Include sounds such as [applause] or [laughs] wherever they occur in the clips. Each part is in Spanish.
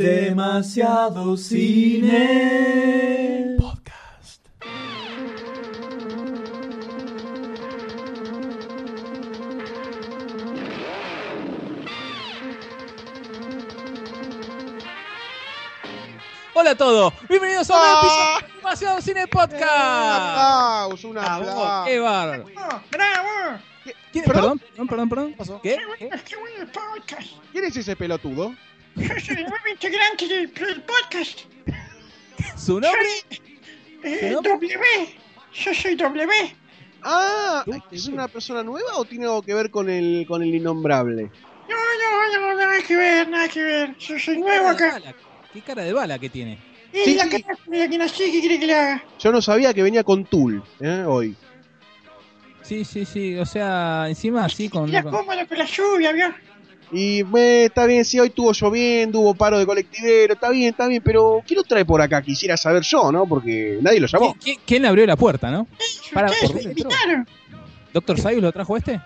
Demasiado cine. Podcast. Hola a todos, bienvenidos a un Ah. episodio de Demasiado Cine Podcast. aplauso, un aplauso. ¡Qué bárbaro! ¡Bravo! ¿Quién- ¿Perdón? Perdón, perdón, perdón, pasó? ¿Qué? ¡Qué qué! ¿Quién es ese pelotudo? Yo soy el nuevo integrante del, del podcast. [laughs] ¿Su nombre? Eh, ¿No? W. Yo soy W. Ah, ¿es una persona nueva o tiene algo que ver con el, con el innombrable? No, no, no, nada que ver, nada que ver. Yo soy nuevo acá. bala. ¿Qué cara de bala que tiene? Sí, la sí. cara de quien así, ¿qué quiere que le haga? Yo no sabía que venía con Tool ¿eh? hoy. Sí, sí, sí, o sea, encima así con... La con- cómoda con la lluvia, ¿vio? Y eh, está bien, sí, hoy estuvo lloviendo, hubo paro de colectivero, está bien, está bien, pero ¿quién lo trae por acá? Quisiera saber yo, ¿no? Porque nadie lo llamó. ¿Qui- qui- ¿Quién le abrió la puerta, no? Para, ¿por. ¿Doctor Sayus lo trajo este?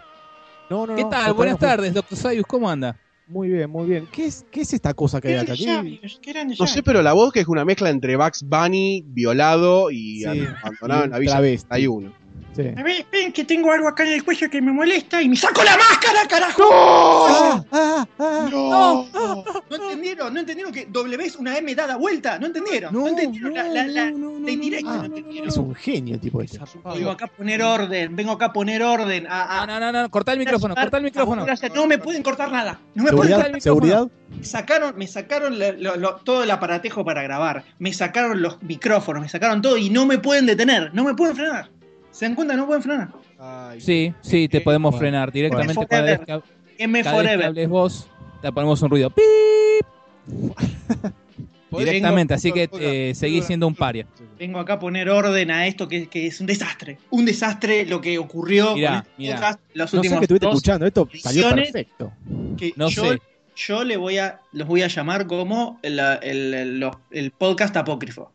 No, no, ¿Qué no, tal? no Buenas tardes, Doctor Sayus, ¿cómo anda? Muy bien, muy bien. ¿Qué es, qué es esta cosa que ¿Qué hay acá? grandes ¿Qué- sabios? ¿Qué grandes No sé, pero la voz que es una mezcla entre Bugs Bunny, violado y Sí. abandonado en la Villa travesti. 31. Sí. A ver, esperen que tengo algo acá en el cuello que me molesta y me saco la máscara, carajo. Ah, ah, ah. ¡No! No entendieron, no entendieron que W es una M dada vuelta, no entendieron, no, No, entendieron la, la, la, no, no, no, la indirecta, no, no, no, entendieron. Es un genio tipo este. Vengo acá a poner orden, vengo acá a poner orden, a, a- No, no, no, no, cortá el micrófono, cortá el micrófono. no me pueden cortar nada, no me pueden ¿Seguridad? cortar. el ¿Seguridad? Me sacaron, me sacaron la- lo- lo- todo el aparatejo para grabar, me sacaron los micrófonos, me sacaron todo y no me pueden detener, no me pueden frenar. ¿Se dan cuenta? No pueden frenar. Ay, Sí, sí, te podemos Bueno, frenar directamente bueno. cada vez que, M cada vez que Forever. hables vos, te ponemos un ruido. ¡Pip! ¿podés- [laughs] Directamente, así que eh, seguís siendo un paria. Vengo acá a poner orden a esto que, que es un desastre. Un desastre lo que ocurrió Mirá, con este mirá. podcast los No sé qué estuviste dos escuchando. Esto salió perfecto. que No yo, sé. yo le voy a, los voy a llamar como el, el- el- el podcast apócrifo.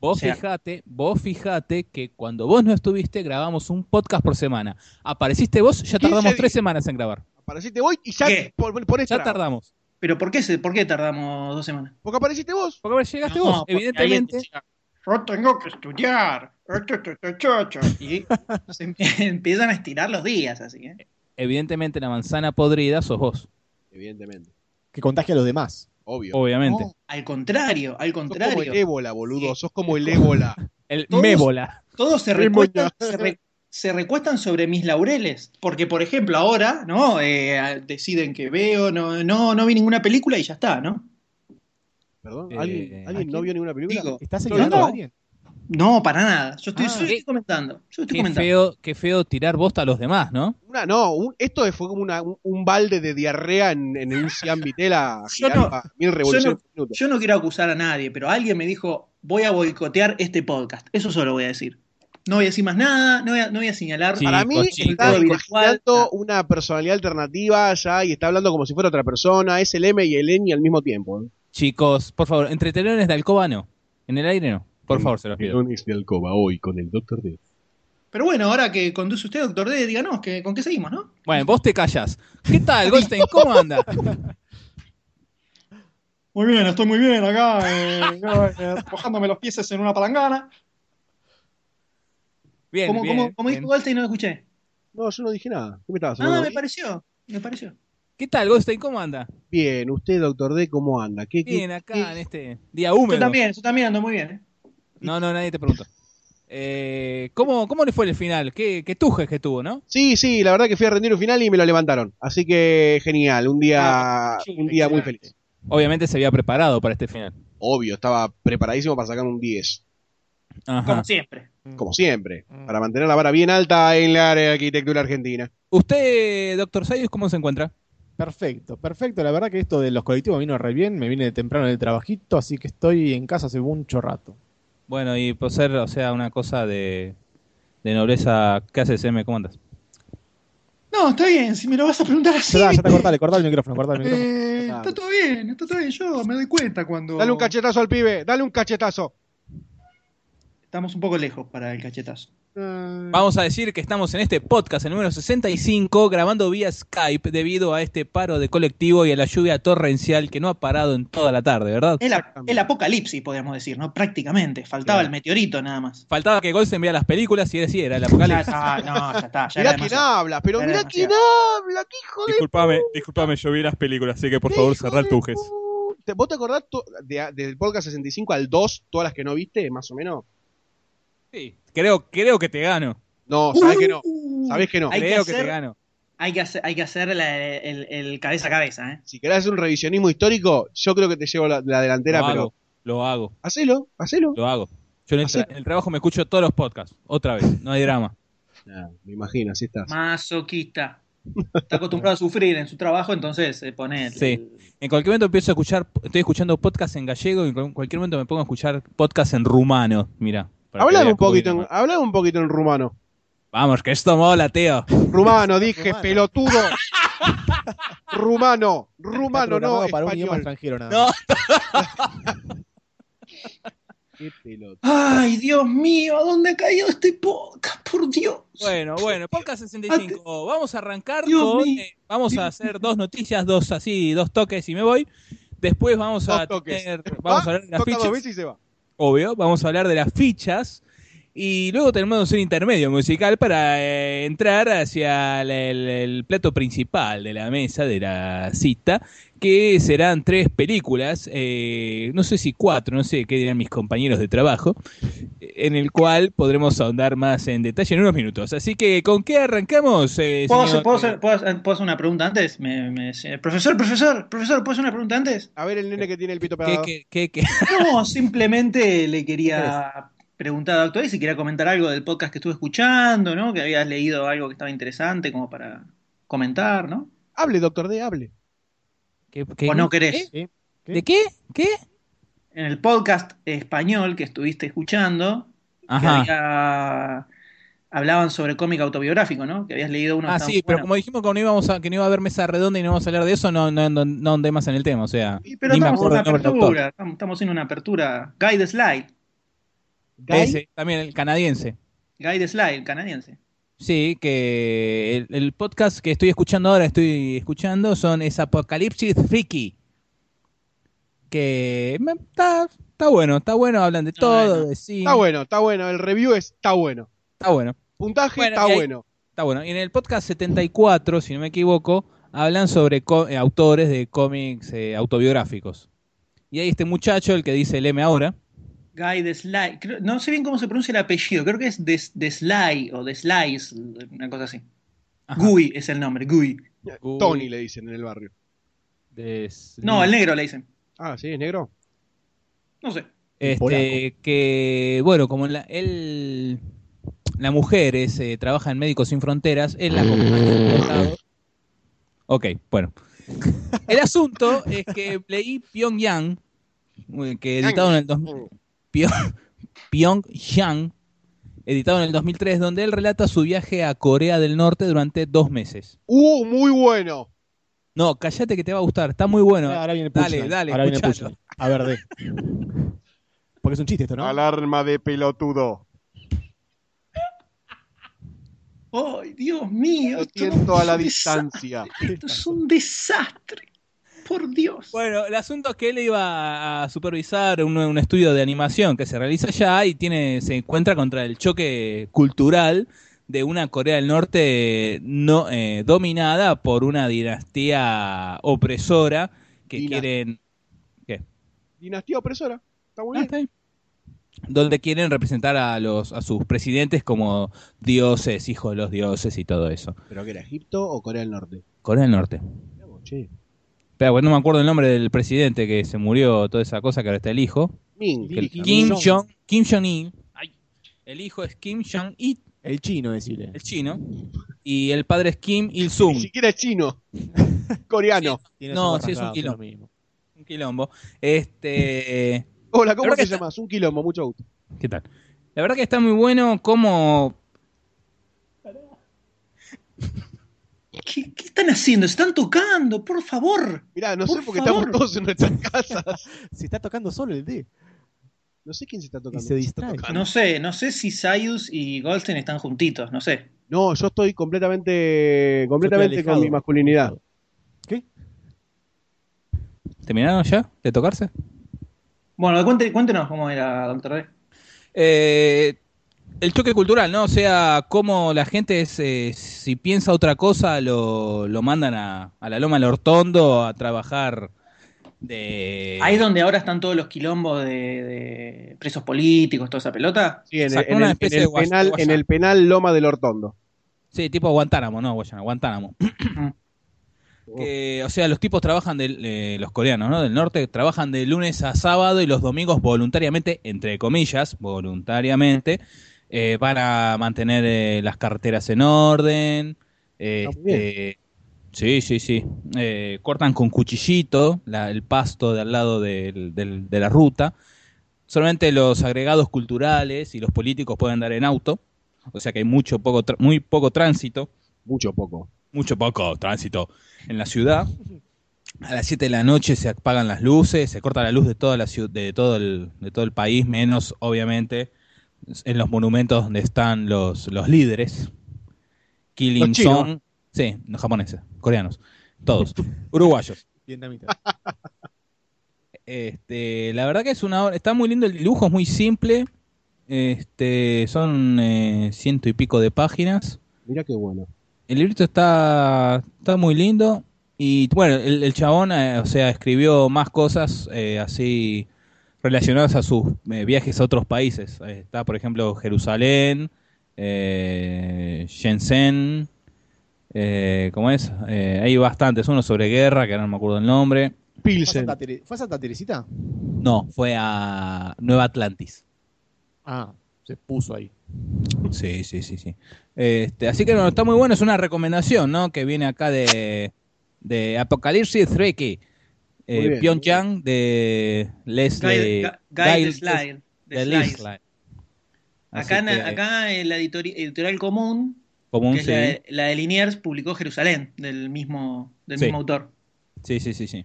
Vos O sea- fijate, vos fijate que cuando vos no estuviste grabamos un podcast por semana. Apareciste vos, ya 15 tardamos tres semanas en grabar. Apareciste vos y ya ¿Qué? por, por Ya tardamos. Pero ¿por qué, se, ¿por qué tardamos dos semanas? Porque apareciste vos. Porque ahora llegaste No, vos, evidentemente. Yo tengo que estudiar. Y [laughs] se [laughs] empiezan a estirar los días, así que. Evidentemente la manzana podrida sos vos, Evidentemente. Que contagie a los demás. Obvio. obviamente. No, al contrario, al Sos como el contrario. ébola, boludo. Sos como el ébola. El Todos- mébola. Todos se recuestan, se, re- se recuestan sobre mis laureles. Porque, por ejemplo, ahora, ¿no? Eh, deciden que veo, no, no, no vi ninguna película y ya está, ¿no? Perdón, Eh, ¿alguien, ¿a ¿alguien no vio ninguna película? Digo, ¿Estás No, señalando no. a alguien? No, para nada. Yo estoy, Ah. yo estoy comentando. Yo estoy Qué comentando. feo, qué feo tirar bosta a los demás, ¿no? Una, no, un- esto fue como una, un, un balde de diarrea en, en un Cian Vitela [laughs] Yo no- mil revoluciones por minuto. Yo no quiero acusar a nadie, pero alguien me dijo, voy a boicotear este podcast. Eso solo voy a decir. No voy a decir más nada, no voy a, no voy a señalar. Sí. Para mí chicos, chicos. está imaginando virtual. una personalidad alternativa ya y está hablando como si fuera otra persona. Es el M y el N al mismo tiempo. Chicos, por favor, entre telones de alcoba no. En el aire no. Por favor, se los pido. De Alcoba hoy con el Doctor D. Pero bueno, ahora que conduce usted, doctor D, díganos que, con qué seguimos, ¿no? Bueno, vos te callas. ¿Qué tal, Goldstein? ¿Cómo anda? [laughs] Muy bien, estoy muy bien acá, eh, mojándome los pies en una palangana. Bien, ¿Cómo, bien, cómo, cómo bien. dijo Goldstein? No lo escuché. No, yo no dije nada. ¿Qué me estabas Ah, hablando? me pareció, me pareció. ¿Qué tal, Goldstein? ¿Cómo anda? Bien, usted, Doctor D, ¿cómo anda? ¿Qué, qué- Bien, acá qué- en este día Yo húmedo. también, yo también ando muy bien. ¿eh? No, no, nadie te preguntó. Eh, ¿cómo, ¿Cómo le fue el final? ¿Qué, qué tujes que tuvo, no? Sí, sí, la verdad que fui a rendir un final y me lo levantaron. Así que genial, un día, Ah, un día muy feliz. Obviamente se había preparado para este final. Obvio, estaba preparadísimo para sacar un 10, Ajá. Como siempre. como siempre, Mm. para mantener la vara bien alta en la área de arquitectura argentina. ¿Usted, doctor Sayus, cómo se encuentra? Perfecto, perfecto. La verdad que esto de los colectivos vino re bien. Me vine temprano del trabajito, así que estoy en casa hace mucho rato. Bueno, y por ser, o sea, una cosa de, de nobleza, ¿qué haces, M? ¿Cómo andas? No, está bien, si me lo vas a preguntar así. Ya, ya te cortale, cortale el micrófono, cortale el micrófono. eh, está todo bien, está todo bien. Yo me doy cuenta cuando. Dale un cachetazo al pibe, dale un cachetazo. Estamos un poco lejos para el cachetazo. Ah, Vamos a decir que estamos en este podcast, el número 65, grabando vía Skype debido a este paro de colectivo y a la lluvia torrencial que no ha parado en toda la tarde, ¿verdad? El, apocalipsis, podríamos decir, ¿no? Prácticamente. Faltaba Claro. el meteorito nada más. Faltaba que Golsen vea las películas y era sí, era el Ya apocalipsis. está, no, ya está. Ya mirá quién habla, pero mirá demasiado. quién habla, qué hijo de Disculpame, disculpame, yo vi las películas, así que por favor hijo cerrá el de tujes. ¿Te- ¿Vos te acordás to- de- del podcast 65 al 2, todas las que no viste, más o menos? Sí, creo, creo que te gano. No, sabés que no. Uh, Sabés que no. Hay que creo que, hacer- te gano. Hay que hacer, hay que hacer la- el, el cabeza a cabeza, ¿eh? Si querés hacer un revisionismo histórico, yo creo que te llevo la, la delantera, Lo pero hago, lo hago, hacelo, hacelo. lo hago. Yo en el, Hacelo. tra- en el trabajo me escucho todos los podcasts, otra vez, no hay drama. [laughs] Me imagino, así estás. Masoquista. Está acostumbrado a sufrir en su trabajo, entonces se pone. el- Sí. En cualquier momento empiezo a escuchar, estoy escuchando podcast en gallego y en cualquier momento me pongo a escuchar podcast en rumano, mira. Hablame un poquito, en, hablame un poquito en rumano. Vamos, que esto mola, tío. Rumano, dije, Rumano. pelotudo. [laughs] rumano, rumano, no para un idioma extranjero nada No. [laughs] Qué pelota. Ay, Dios mío, ¿a dónde ha caído este podcast? Por Dios. Bueno, bueno, podcast 65. Vamos a arrancar Dios con. eh, vamos a hacer dos noticias, dos así, dos toques y me voy. Después vamos a Dos toques. tener. Vamos Va, a hablar de las toca dos veces y se va. Obvio, vamos a hablar de las fichas. Y luego tenemos un intermedio musical para eh, entrar hacia el, el- el plato principal de la mesa, de la cita, que serán tres películas, eh, no sé si cuatro, no sé qué dirán mis compañeros de trabajo, en el cual podremos ahondar más en detalle en unos minutos. Así que, ¿con qué arrancamos? eh, ¿Puedo, hacer, puedo hacer- puedo hacer- puedo hacer una pregunta antes? Me- me- profesor, profesor, profesor, ¿puedo hacer una pregunta antes? A ver el nene que tiene el pito ¿Qué, pegado. qué, qué, qué? No, simplemente le quería preguntar a Doctor D si quería comentar algo del podcast que estuve escuchando, ¿no? Que habías leído algo que estaba interesante como para comentar, ¿no? Hable, doctor D, hable. ¿Qué- qué- ¿O no querés? ¿Qué? ¿Qué? ¿De qué? ¿Qué? En el podcast español que estuviste escuchando, que Ajá. había- hablaban sobre cómic autobiográfico, ¿no? Que habías leído uno que Ah, sí, pero bueno. como dijimos que no, íbamos a, que no iba a haber mesa redonda y no vamos a hablar de eso, no, no, no, no andé más en el tema, o sea. Sí, pero me estamos en una apertura, estamos, estamos haciendo una apertura. Guy the Slide, Guy, Ese, también el canadiense. Guy the Slide, el canadiense. Sí, que el, el podcast que estoy escuchando ahora, estoy escuchando, son es Apocalipsis Freaky. Que me- está, está bueno, está bueno, hablan de todo, Bueno. de. Está bueno, está bueno. El review está bueno. Está bueno. Puntaje Bueno, está ahí- bueno. Está bueno. Y en el podcast 74, si no me equivoco, hablan sobre co- eh, autores de cómics eh, autobiográficos. Y hay este muchacho, el que dice el M ahora. Guy creo- no sé bien cómo se pronuncia el apellido, creo que es The, The Sly o The Slice, una cosa así. Ajá. Guy es el nombre, Guy. Uy. Tony le dicen en el barrio. Des- No, el negro le dicen. Ah, sí, es negro. No sé. Este, que, bueno, como la, él, la mujer es, eh, trabaja en Médicos Sin Fronteras, él la acompaña a todos lados. Ok, bueno. El asunto es que leí Pyongyang, eh, que editado en el 2000, Pyong- Pyongyang, editado en el 2003, donde él relata su viaje a Corea del Norte durante dos meses. Uh, muy bueno. No, cállate que te va a gustar, está muy bueno. Ahora viene Dale, dale, Ahora viene. A ver, de. Porque es un chiste esto, ¿no? Alarma de pelotudo. ¡Ay, Dios mío! Lo siento a la distancia. Esto es un desastre. Por Dios. Bueno, el asunto es que él iba a supervisar un, un estudio de animación que se realiza allá y tiene, se encuentra contra el choque cultural de una Corea del Norte no eh, dominada por una dinastía opresora que Dina- quieren Dinastía opresora. Está muy Ah, bien. está bien. donde quieren representar a los a sus presidentes como dioses, hijos de los dioses y todo eso. ¿Pero qué era? ¿Egipto o Corea del Norte? Corea del Norte. Che. Pero bueno, no me acuerdo el nombre del presidente que se murió, toda esa cosa que ahora está el hijo. Que el Kim Kim Jong. Kim Jong Il. El hijo es Kim Jong Il, El chino, decirle. el chino, y el padre es Kim Il Ni siquiera es chino. [laughs] Coreano. No, sí, es un mismo. Un quilombo. Este, Hola, ¿cómo te está- llamas? Un quilombo, mucho gusto. ¿qué tal? La verdad que está muy bueno como ¿Qué, qué están haciendo? ¿Se están tocando? Por favor. Mirá, no Por sé porque favor. estamos todos en nuestras casas. [laughs] Se está tocando solo el D. No sé quién se está Y tocando. se distrae. No sé, no sé si Sayus y Goldstein están juntitos, no sé. No, yo estoy completamente, completamente estoy con mi masculinidad. ¿Qué? ¿Terminaron ya de tocarse? Bueno, cuéntenos cómo era, doctor D. Eh, el choque cultural, ¿no? O sea, cómo la gente, es, eh, si piensa otra cosa, lo, lo mandan a, a la Loma del Hortondo a trabajar de... Ahí donde ahora están todos los quilombos de, de presos políticos, toda esa pelota. Sí, en, una el, especie en el de penal, en el penal Loma del Hortondo. Sí, tipo Guantánamo, ¿no? Guayana, Guantánamo. [clears throat] [clears throat] Que, o sea, los tipos trabajan, del, eh, los coreanos, ¿no? Del norte, trabajan de lunes a sábado y los domingos voluntariamente, entre comillas, voluntariamente, eh, para mantener eh, las carreteras en orden. Ah, este, sí, sí, sí. Eh, cortan con cuchillito la- el pasto de al lado del- de la ruta. Solamente los agregados culturales y los políticos pueden andar en auto. O sea que hay mucho poco, muy poco tránsito Mucho poco. mucho poco tránsito en la ciudad. A las 7 de la noche se apagan las luces, se corta la luz de toda la ciudad, de todo el, de todo el país, menos obviamente en los monumentos donde están los, los líderes. Killing. Song, sí, los japoneses, coreanos, todos, [laughs] uruguayos. Vietnamita. [laughs] Este, la verdad que es una obra- está muy lindo el dibujo, es muy simple. Este, son eh, ciento y pico de páginas. Mira qué bueno. El librito está, está muy lindo. Y bueno, el, el chabón, eh, o sea, escribió más cosas eh, así relacionadas a sus eh, viajes a otros países. Eh, está, por ejemplo, Jerusalén, eh, Shenzhen, eh, ¿cómo es? Eh, hay bastantes. Uno sobre guerra, que ahora no me acuerdo el nombre. ¿Fue a Pilsen. ¿Fue a Santa Teresita? No, fue a Nueva Atlantis. Ah, se puso ahí. Sí, sí, sí, sí. Este, así que no, está muy bueno, es una recomendación, ¿no? Que viene acá de, de Apocalipsis Reiki, Muy eh, Pyongyang de Leslie Guy, Guy Guy- de Slide. de de Slice. Leslie. Acá, en, Así que, acá en la editori- editorial común, común, que es sí. la, de- la de Liniers, publicó Jerusalén, del mismo, del Sí. mismo autor. sí, sí, sí, sí.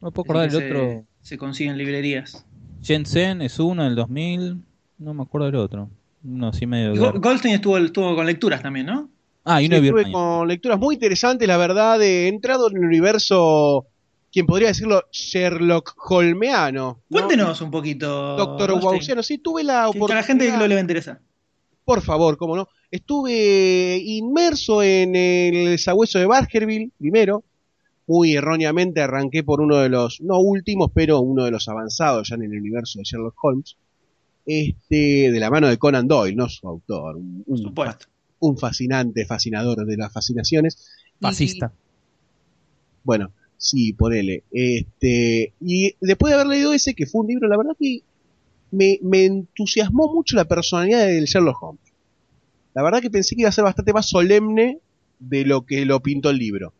No me puedo acordar el otro. Se consigue en librerías. Shenzhen es uno del 2000, no me acuerdo del otro. Uno así medio. Goldstein estuvo, estuvo con lecturas también, ¿no? Ah, y Sí, uno de estuve con lecturas muy interesantes, la verdad, he entrado en el universo, quien podría decirlo, Sherlock Holmeano. ¿no? Cuéntenos un poquito. Doctor Wausiano, sí, tuve la que- que a la gente oportunidad- que lo le va a interesar. Por favor, cómo no. Estuve inmerso en el sabueso de Baskerville primero. Muy erróneamente arranqué por uno de los, no últimos, pero uno de los avanzados ya en el universo de Sherlock Holmes. Este, de la mano de Conan Doyle, no su autor. Un, supuesto. un fascinante fascinador de las fascinaciones. Y- Fascista. bueno, sí, ponele. Este, y después de haber leído ese, que fue un libro, la verdad que me, me entusiasmó mucho la personalidad del Sherlock Holmes. La verdad que pensé que iba a ser bastante más solemne de lo que lo pintó el libro.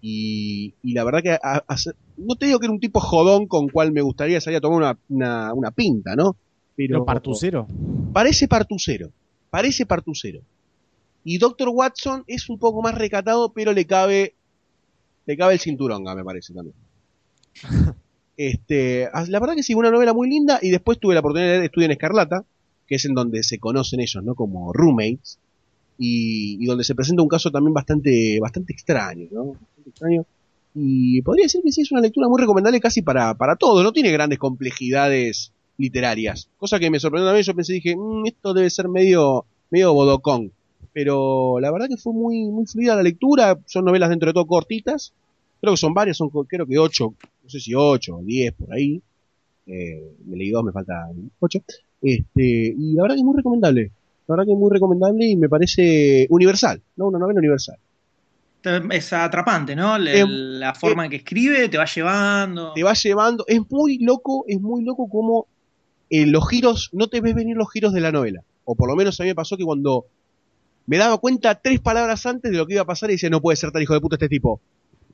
Y, y la verdad que a- a- no te digo que era un tipo jodón con cual me gustaría salir a tomar una, una, una pinta, ¿no? Pero partucero. Parece partucero. Parece partucero. Y Doctor Watson es un poco más recatado, pero le cabe. Le cabe el cinturonga, me parece también. [laughs] este, ah, la verdad que sí, una novela muy linda. Y después tuve la oportunidad de leer Estudio en Escarlata, que es en donde se conocen ellos, ¿no? Como roommates. Y, donde se presenta un caso también bastante, bastante extraño, ¿no? Extraño. Y podría decir que sí, es una lectura muy recomendable casi para, para todo. No tiene grandes complejidades literarias. Cosa que me sorprendió también. Yo pensé, dije, "Mm, esto debe ser medio, medio bodocón. Pero la verdad que fue muy, muy fluida la lectura. Son novelas dentro de todo cortitas. Creo que son varias, son creo que ocho, no sé si ocho o diez por ahí. Eh, me leí dos, me falta ocho. Este, y la verdad que es muy recomendable. La verdad que es muy recomendable y me parece universal, ¿no? Una novela universal. Es atrapante, ¿no? Eh, la forma en que escribe te va llevando. te va llevando. Es muy loco, es muy loco como eh, los giros, no te ves venir los giros de la novela. O por lo menos a mí me pasó que cuando me daba cuenta tres palabras antes de lo que iba a pasar y decía, no puede ser tan hijo de puta este tipo.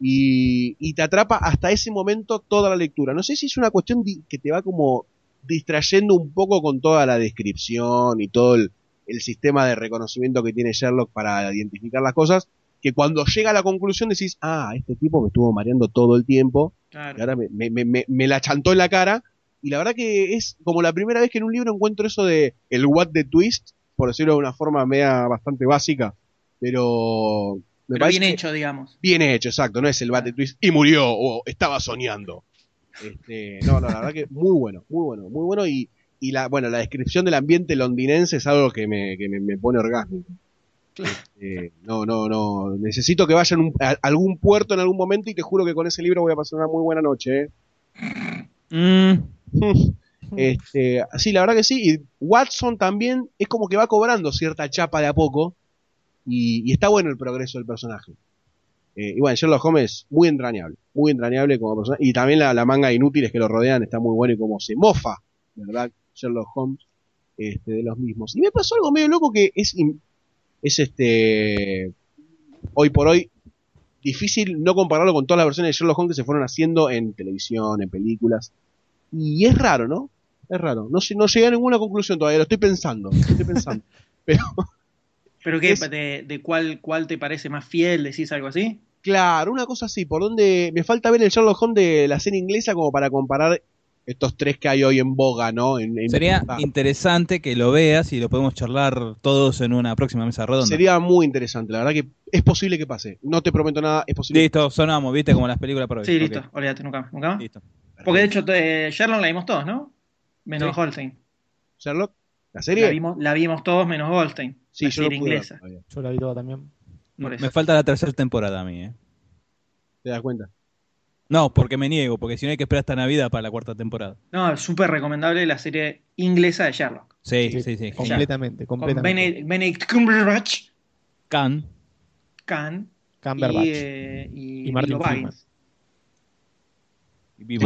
Y, y te atrapa hasta ese momento toda la lectura. No sé si es una cuestión que te va como distrayendo un poco con toda la descripción y todo el, el sistema de reconocimiento que tiene Sherlock para identificar las cosas, que cuando llega a la conclusión decís, ah, este tipo me estuvo mareando todo el tiempo Claro. y ahora me, me- me- me- me la chantó en la cara y la verdad que es como la primera vez que en un libro encuentro eso de el what the twist, por decirlo de una forma media bastante básica, pero me Pero parece bien hecho, digamos. bien hecho, exacto, no es el the twist y murió o estaba soñando. Este, no, no, la verdad que muy bueno, muy bueno, muy bueno y, y la, bueno, la descripción del ambiente londinense es algo que me, que me, me pone orgásmico. Este, no, no, no, necesito que vayan a algún puerto en algún momento y te juro que con ese libro voy a pasar una muy buena noche. ¿eh? Mm, [laughs] Este, sí, la verdad que sí. Y Watson también es como que va cobrando cierta chapa de a poco. Y, está bueno el progreso del personaje. Eh, y bueno, Sherlock Holmes muy entrañable. Muy entrañable como persona. Y también la, manga de inútiles que lo rodean está muy bueno y como se mofa, ¿verdad? Sherlock Holmes este, de los mismos. Y me pasó algo medio loco que es, es este. Hoy por hoy difícil no compararlo con todas las versiones de Sherlock Holmes que se fueron haciendo en televisión, en películas. Y es raro, ¿no? Es raro. No, no llegué a ninguna conclusión todavía, lo estoy pensando. lo Estoy pensando. [laughs] ¿Pero qué? Es- ¿De, de cuál, cuál te parece más fiel? ¿Decís algo así? Claro, una cosa así, por donde me falta ver el Sherlock Holmes de la serie inglesa como para comparar estos tres que hay hoy en boga, ¿no? En- en- sería interesante que lo veas y lo podemos charlar todos en una próxima mesa redonda. sería muy interesante, la verdad que es posible que pase. No te prometo nada, es posible. Listo, sonamos, viste, como las películas por hoy. Sí, listo. Olvídate, nunca, nunca más. listo. Porque de hecho, te- Sherlock la vimos todos, ¿no? Menos Sí. Holstein. Sherlock, la La serie. vimos, la vimos todos menos Goldstein. sí, la yo serie ver inglesa. Yo la vi toda también. Me falta la tercera temporada a mí, ¿eh? ¿Te das cuenta? No, porque me niego, porque si no hay que esperar hasta Navidad para la cuarta temporada. No, es súper recomendable la serie inglesa de Sherlock. Sí, Sí, sí, sí. genial. Completamente, Con completamente. Benedict, Cumberbatch, Can. Khan Cumberbatch. y, eh, y, Y Martin Freeman. Y.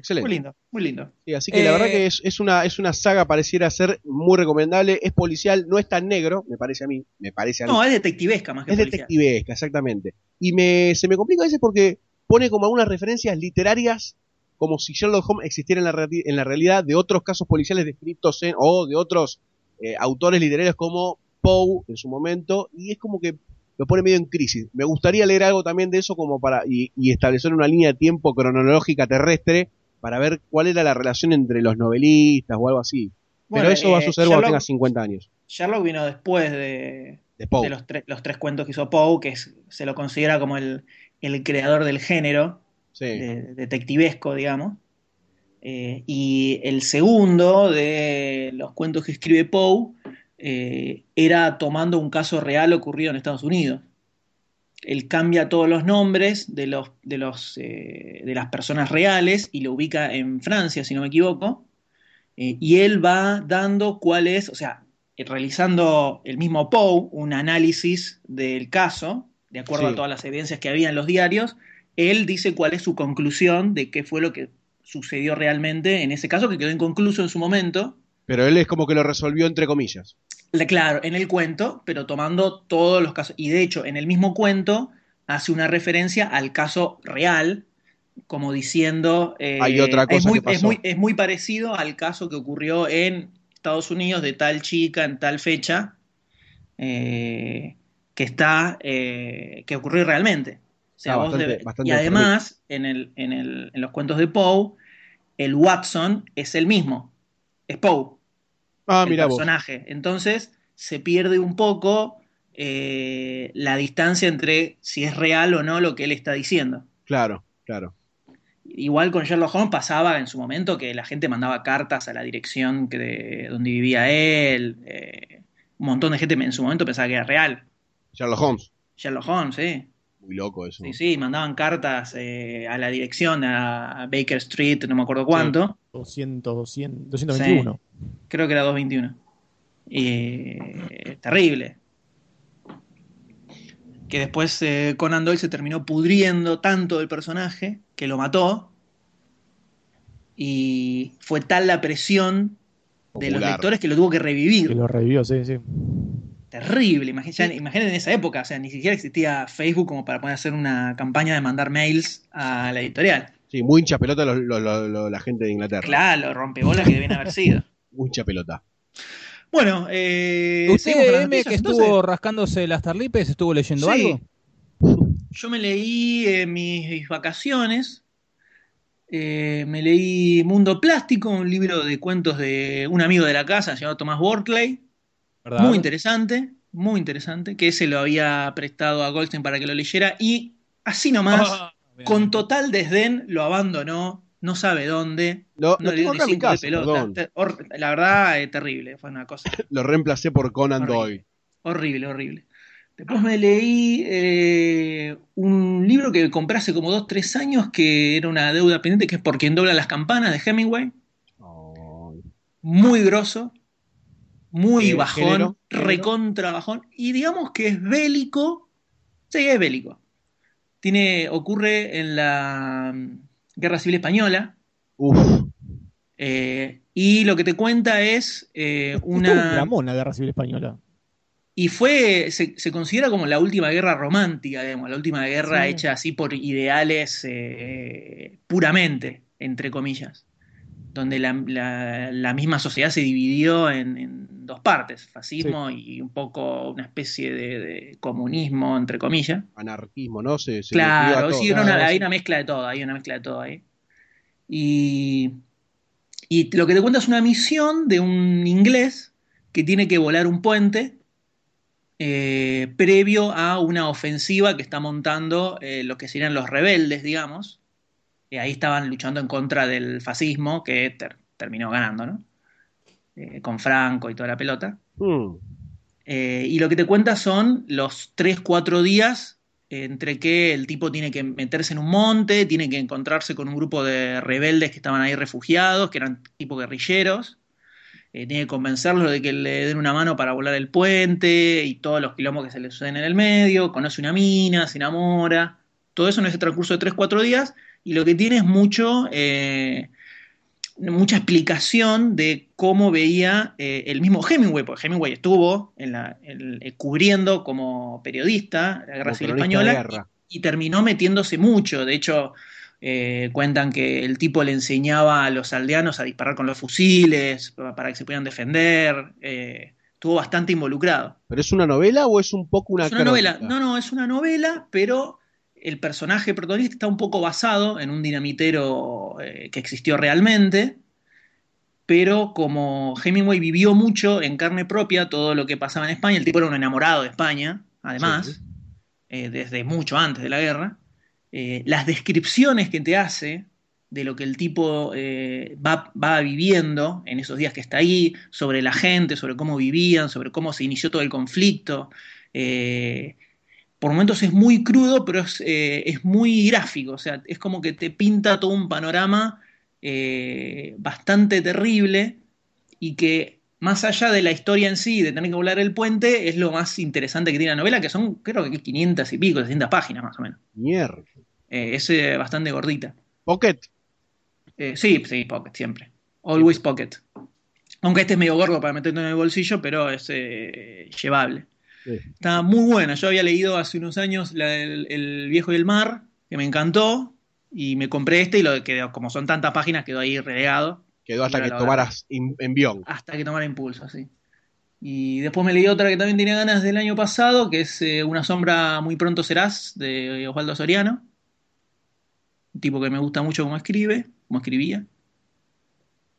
Excelente. muy lindo, muy lindo. Sí, así que la verdad que es, es una, es una saga, pareciera ser muy recomendable. Es policial, no es tan negro, me parece a mí. Me parece a mí. No, es detectivesca más que es policial. detectivesca, exactamente. Y me, se me complica a veces porque pone como algunas referencias literarias, como si Sherlock Holmes existiera en la, en la realidad de otros casos policiales descritos en, o de otros eh, autores literarios como Poe en su momento, y es como que lo pone medio en crisis. Me gustaría leer algo también de eso como para, y, y establecer una línea de tiempo cronológica terrestre para ver cuál era la relación entre los novelistas o algo así. Bueno, Pero eso va a eh, suceder cuando Sherlock- tenga 50 años. Sherlock vino después de, De Poe. de los, tre- los tres cuentos que hizo Poe, que es- se lo considera como el, el creador del género. Sí. de- detectivesco, digamos. Eh, y el segundo de los cuentos que escribe Poe eh, era tomando un caso real ocurrido en Estados Unidos. Él cambia todos los nombres de, los, de, los, eh, de las personas reales y lo ubica en Francia, si no me equivoco. Eh, y él va dando cuál es, o sea, eh, realizando el mismo Poe un análisis del caso, de acuerdo Sí. a todas las evidencias que había en los diarios, él dice cuál es su conclusión de qué fue lo que sucedió realmente en ese caso, que quedó inconcluso en su momento. Pero él es como que lo resolvió entre comillas. Claro, en el cuento, pero tomando todos los casos. Y de hecho, en el mismo cuento hace una referencia al caso real, como diciendo... eh, Hay otra cosa es muy, que pasó. Es muy, es muy parecido al caso que ocurrió en Estados Unidos de tal chica en tal fecha, eh, que está... eh, que ocurrió realmente. O sea, Ah, bastante y además, en, el, en, el- en los cuentos de Poe, el Watson es el mismo, es Poe Ah, el mira vos. personaje. Entonces se pierde un poco eh, la distancia entre si es real o no lo que él está diciendo. Claro, claro. Igual con Sherlock Holmes pasaba en su momento que la gente mandaba cartas a la dirección que de- donde vivía él. eh, un montón de gente en su momento pensaba que era real. Sherlock Holmes. Sherlock Holmes, sí. Muy loco eso. Sí, sí, mandaban cartas eh, a la dirección, a Baker Street, no me acuerdo cuánto. 200, 200, 221. Creo que era 221. Eh, terrible. Que después eh, Conan Doyle se terminó pudriendo tanto del personaje que lo mató. Y fue tal la presión de los lectores que lo tuvo que revivir. Que lo revivió, sí, sí. Terrible. Imaginen, ya- imaginen en esa época. O sea, ni siquiera existía Facebook como para poder hacer una campaña de mandar mails a la editorial. Sí, muy hincha pelota lo- lo- lo- lo- la gente de Inglaterra. Claro, lo rompebolas que deben haber sido. [laughs] Muy hincha pelota. Bueno, eh, ¿Usted, M, que estuvo entonces? rascándose las tarlipes, estuvo leyendo Sí. algo? Yo me leí en mis, mis vacaciones Eh, me leí Mundo Plástico, un libro de cuentos de un amigo de la casa llamado Tomás Workley. ¿verdad? Muy interesante, muy interesante, que ese lo había prestado a Goldstein para que lo leyera y así nomás. [laughs] con total desdén, lo abandonó, no sabe dónde, Lo, no lo le dio ni cinco de casa, pelota. La verdad, eh, terrible, fue una cosa [laughs] Lo reemplacé por Conan. Doyle. horrible, horrible. Después me leí eh, un libro que compré hace como dos, tres años, que era una deuda pendiente, que es Por quien dobla las campanas, de Hemingway. Ay. muy grosso, muy Eh, bajón, género, género. recontra bajón, y digamos que es bélico, sí, es bélico. Tiene, ocurre en la mm, Guerra Civil Española, Uf, eh, y lo que te cuenta es eh, un una... dramón la Guerra Civil Española. Y fue, se, se considera como la última guerra romántica, digamos, la última guerra Sí. hecha así por ideales eh, puramente, entre comillas, donde la, la- la misma sociedad se dividió en, en dos partes, fascismo y un poco una especie de, de comunismo, entre comillas. anarquismo, ¿no? Se, se Claro, todo. sí, una- hay una mezcla de todo, hay una mezcla de todo ahí. Y, y lo que te cuenta es una misión de un inglés que tiene que volar un puente eh, previo a una ofensiva que está montando eh, lo que serían los rebeldes, digamos. Y ahí estaban luchando en contra del fascismo que ter- terminó ganando, ¿no? Eh, con Franco y toda la pelota. Hmm. Eh, y lo que te cuenta son los 3, 4 días entre que el tipo tiene que meterse en un monte, tiene que encontrarse con un grupo de rebeldes que estaban ahí refugiados, que eran tipo guerrilleros, eh, tiene que convencerlos de que le den una mano para volar el puente y todos los quilombos que se le suceden en el medio, conoce una mina, se enamora, todo eso en ese transcurso de 3, 4 días, y lo que tiene es mucho... eh, mucha explicación de cómo veía eh, el mismo Hemingway, porque Hemingway estuvo en la, en- eh, cubriendo como periodista la Guerra Civil Española guerra. y, y terminó metiéndose mucho. De hecho, eh, cuentan que el tipo le enseñaba a los aldeanos a disparar con los fusiles pa- para que se pudieran defender. eh, estuvo bastante involucrado. ¿Pero es una novela o es un poco una Es una novela. No, no, es una novela, pero el personaje protagonista está un poco basado en un dinamitero eh, que existió realmente. Pero como Hemingway vivió mucho en carne propia todo lo que pasaba en España, el tipo era un enamorado de España, además, Sí. eh, desde mucho antes de la guerra, eh, las descripciones que te hace de lo que el tipo va, va viviendo en esos días que está ahí, sobre la gente, sobre cómo vivían, sobre cómo se inició todo el conflicto. eh, por momentos es muy crudo, pero es, eh, es muy gráfico, o sea, es como que te pinta todo un panorama eh, bastante terrible y que más allá de la historia en sí, de tener que volar el puente, es lo más interesante que tiene la novela, que son creo que 500 y pico, 600 páginas más o menos. Mierda. Eh, es bastante gordita. Pocket. Sí, sí, Pocket, siempre. Always Pocket. Aunque este es medio gordo para meterlo en el bolsillo, pero es llevable. Sí. Está muy buena. Yo había leído hace unos años la el, Viejo y el Mar, que me encantó, y me compré este y lo quedó, como son tantas páginas, quedó ahí relegado Quedó hasta que tomaras envión. hasta que tomara impulso, así. Y después me leí otra que también tenía ganas del año pasado, que es eh, Una sombra muy pronto serás, de Osvaldo Soriano. Un tipo que me gusta mucho cómo escribe, cómo escribía.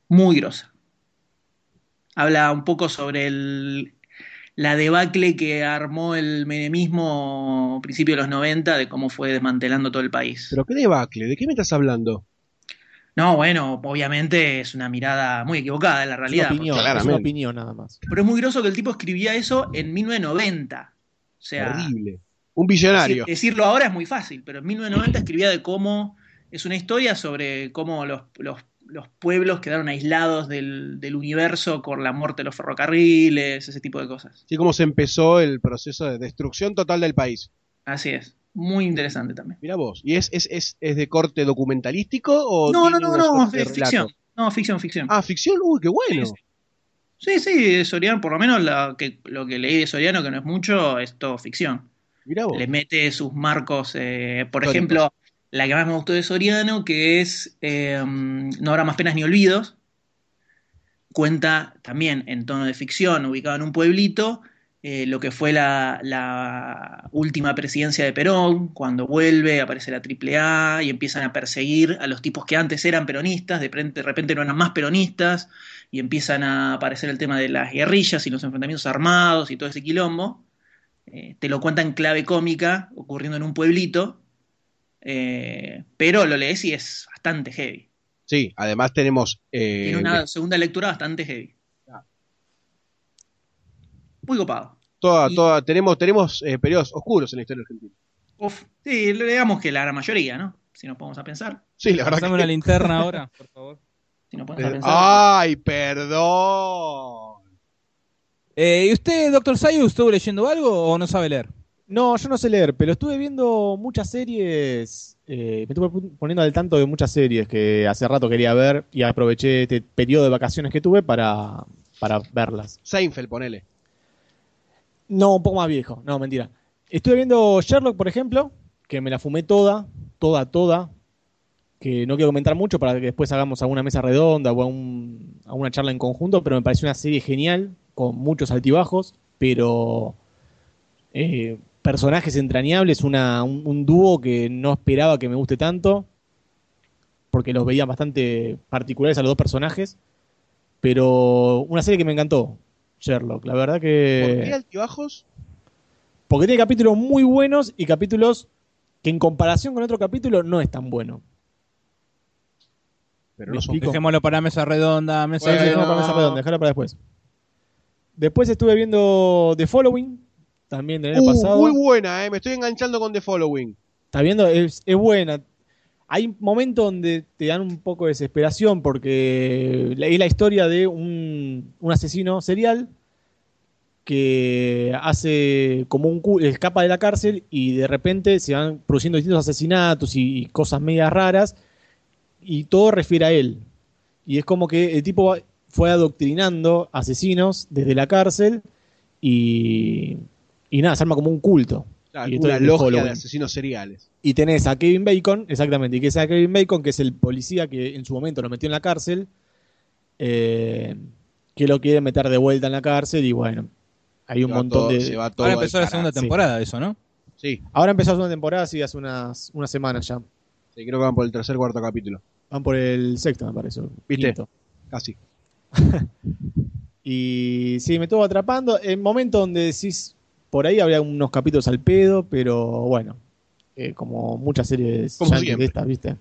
Muy grosa. Habla un poco sobre el, la debacle que armó el menemismo a principios de los 90, de cómo fue desmantelando todo el país. Pero qué debacle, ¿de qué me estás hablando? No, bueno, obviamente es una mirada muy equivocada en la Es realidad. una opinión, es una opinión nada más. Pero es muy groso que el tipo escribía eso en 1990. O sea, Horrible. Un billonario. decir- decirlo ahora es muy fácil, pero en 1990 escribía de cómo es una historia sobre cómo los, los- los pueblos quedaron aislados del, del universo por la muerte de los ferrocarriles, ese tipo de cosas. Así como se empezó el proceso de destrucción total del país. Así es. Muy interesante también. Mira vos. ¿Y es, es, es, es de corte documentalístico o No, no, no, no, es ficción. No, ficción, ficción. Ah, ficción. Uy, qué bueno. Sí, Sí, sí, Soriano, por lo menos la que, lo que leí de Soriano, que no es mucho, es todo ficción. Mira vos. le mete sus marcos, eh, por Históricos. ejemplo, la que más me gustó de Soriano, que es eh, No habrá más penas ni olvidos, cuenta también en tono de ficción, ubicado en un pueblito, eh, lo que fue la, última presidencia de Perón, cuando vuelve, aparece la AAA y empiezan a perseguir a los tipos que antes eran peronistas, de repente, repente no eran más peronistas, y empiezan a aparecer el tema de las guerrillas y los enfrentamientos armados y todo ese quilombo. Eh, te lo cuenta en clave cómica, ocurriendo en un pueblito, eh, pero lo lees y es bastante heavy. Sí, además tenemos. eh, Tiene una segunda lectura bastante heavy. Muy copado. toda, y- toda, tenemos tenemos eh, periodos oscuros en la historia argentina. Uf, sí, digamos que la gran mayoría, ¿no? Si nos ponemos a pensar. Sí, la verdad Pasame que. una linterna ahora, por favor. Si nos ponemos a pensar. ¡Ay, perdón! Eh, ¿Y usted, doctor Sayu, estuvo leyendo algo o no sabe leer? No, yo no sé leer, pero estuve viendo muchas series. eh, me estuve poniendo al tanto de muchas series que hace rato quería ver y aproveché este periodo de vacaciones que tuve para, para verlas. Seinfeld, ponele. No, un poco más viejo. No, mentira. Estuve viendo Sherlock, por ejemplo, que me la fumé toda, toda, toda. Que no quiero comentar mucho para que después hagamos alguna mesa redonda o a, un- a una charla en conjunto, pero me pareció una serie genial, con muchos altibajos, pero eh, personajes entrañables, una, un, un dúo que no esperaba que me guste tanto, porque los veía bastante particulares a los dos personajes, pero una serie que me encantó, Sherlock. La verdad que... ¿Por qué altibajos? Porque tiene capítulos muy buenos y capítulos que en comparación con otro capítulo no es tan bueno. Pero no son. Dejémoslo para mesa redonda, mesa Bueno. no, para mesa redonda, dejarlo para después. Después estuve viendo The Following, también del año Uh, pasado. muy buena, eh. Me estoy enganchando con The Following. Está viendo, es, es buena. Hay momentos donde te dan un poco de desesperación porque es la historia de un, un asesino serial que hace como un escapa de la cárcel y de repente se van produciendo distintos asesinatos y, y cosas medias raras y todo refiere a él. Y es como que el tipo fue adoctrinando asesinos desde la cárcel y, y nada, se arma como un culto. Claro, Y una logia de asesinos seriales. Y tenés a Kevin Bacon, exactamente, y que es a Kevin Bacon, que es el policía que en su momento lo metió en la cárcel, eh, que lo quiere meter de vuelta en la cárcel y bueno, hay un montón todo- de... se va todo Ahora empezó la segunda sí. temporada, eso, ¿no? Sí, Ahora empezó la segunda temporada, sí, hace unas, unas semanas ya. sí, creo que van por el tercer cuarto capítulo. Van por el sexto, me parece. ¿Viste? quinto. Casi. [laughs] Y sí, me estuvo atrapando. En momentos donde decís, por ahí habría unos capítulos al pedo, pero bueno, eh, como muchas series Como de estas, ¿viste?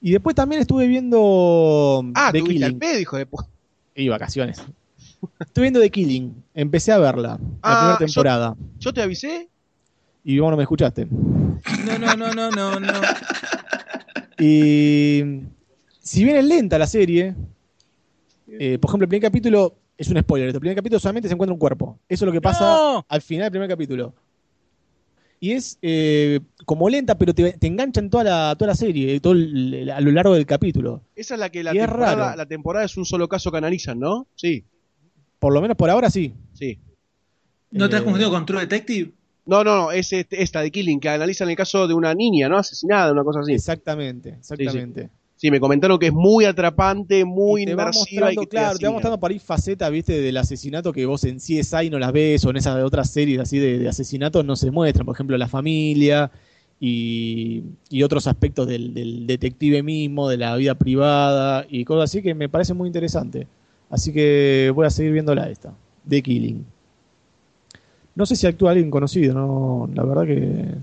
Y después también estuve viendo Ah, The tuviste al Killing. pedo, hijo de pu- Y vacaciones. Estuve viendo The Killing. Empecé a verla, la Ah, primera yo- temporada. Yo te avisé. Y vos no me escuchaste. No, no, no, no, no, no. Y si bien es lenta la serie, eh, por ejemplo, el primer capítulo es un spoiler. El primer capítulo solamente se encuentra un cuerpo. Eso es lo que pasa ¡No! al final del primer capítulo. Y es eh, como lenta, pero te, te engancha en toda la, toda la serie, todo el- a lo largo del capítulo. Esa es la que la Y temporada, la temporada es un solo caso que analizan, ¿no? Sí, Por lo menos por ahora sí. sí. ¿No te has Eh, confundido con True Detective? No, no, no, es este- esta de Killing, que analizan el caso de una niña, ¿no? Asesinada, una cosa así. Exactamente, exactamente. Sí, me comentaron que es muy atrapante, muy Y te va inmersiva y mostrando, que te claro, te va mostrando por ahí facetas, viste, del asesinato que vos en CSI no las ves, o en esas otras series así de, de asesinatos no se muestran, por ejemplo, la familia y, y otros aspectos del, del detective mismo, de la vida privada y cosas así que me parece muy interesante. Así que voy a seguir viéndola esta, The Killing. No sé si actúa alguien conocido, no, la verdad que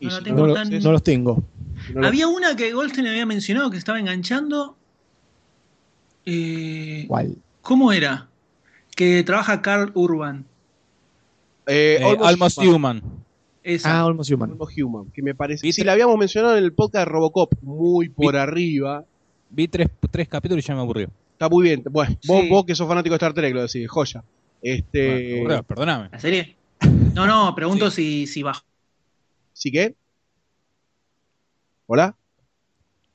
Y No si tengo no, lo- tan- no los tengo. si Había una que Goldstein había mencionado que estaba enganchando. Eh, ¿Cuál? ¿Cómo era? Que trabaja Carl Urban. Eh, Eh, Almost Almost Human. Human. Esa. Ah, Almost Human. Almost Human, que me parece. Sí, la habíamos mencionado en el podcast de Robocop, muy por Vi- arriba. Vi tres, tres capítulos y ya me aburrió. Está muy bien. Bueno, vos, Sí. vos que sos fanático de Star Trek, lo decís, joya. Este. Bueno, perdóname. ¿La serie? No, no, pregunto si, si bajó. ¿Sí qué? ¿Hola?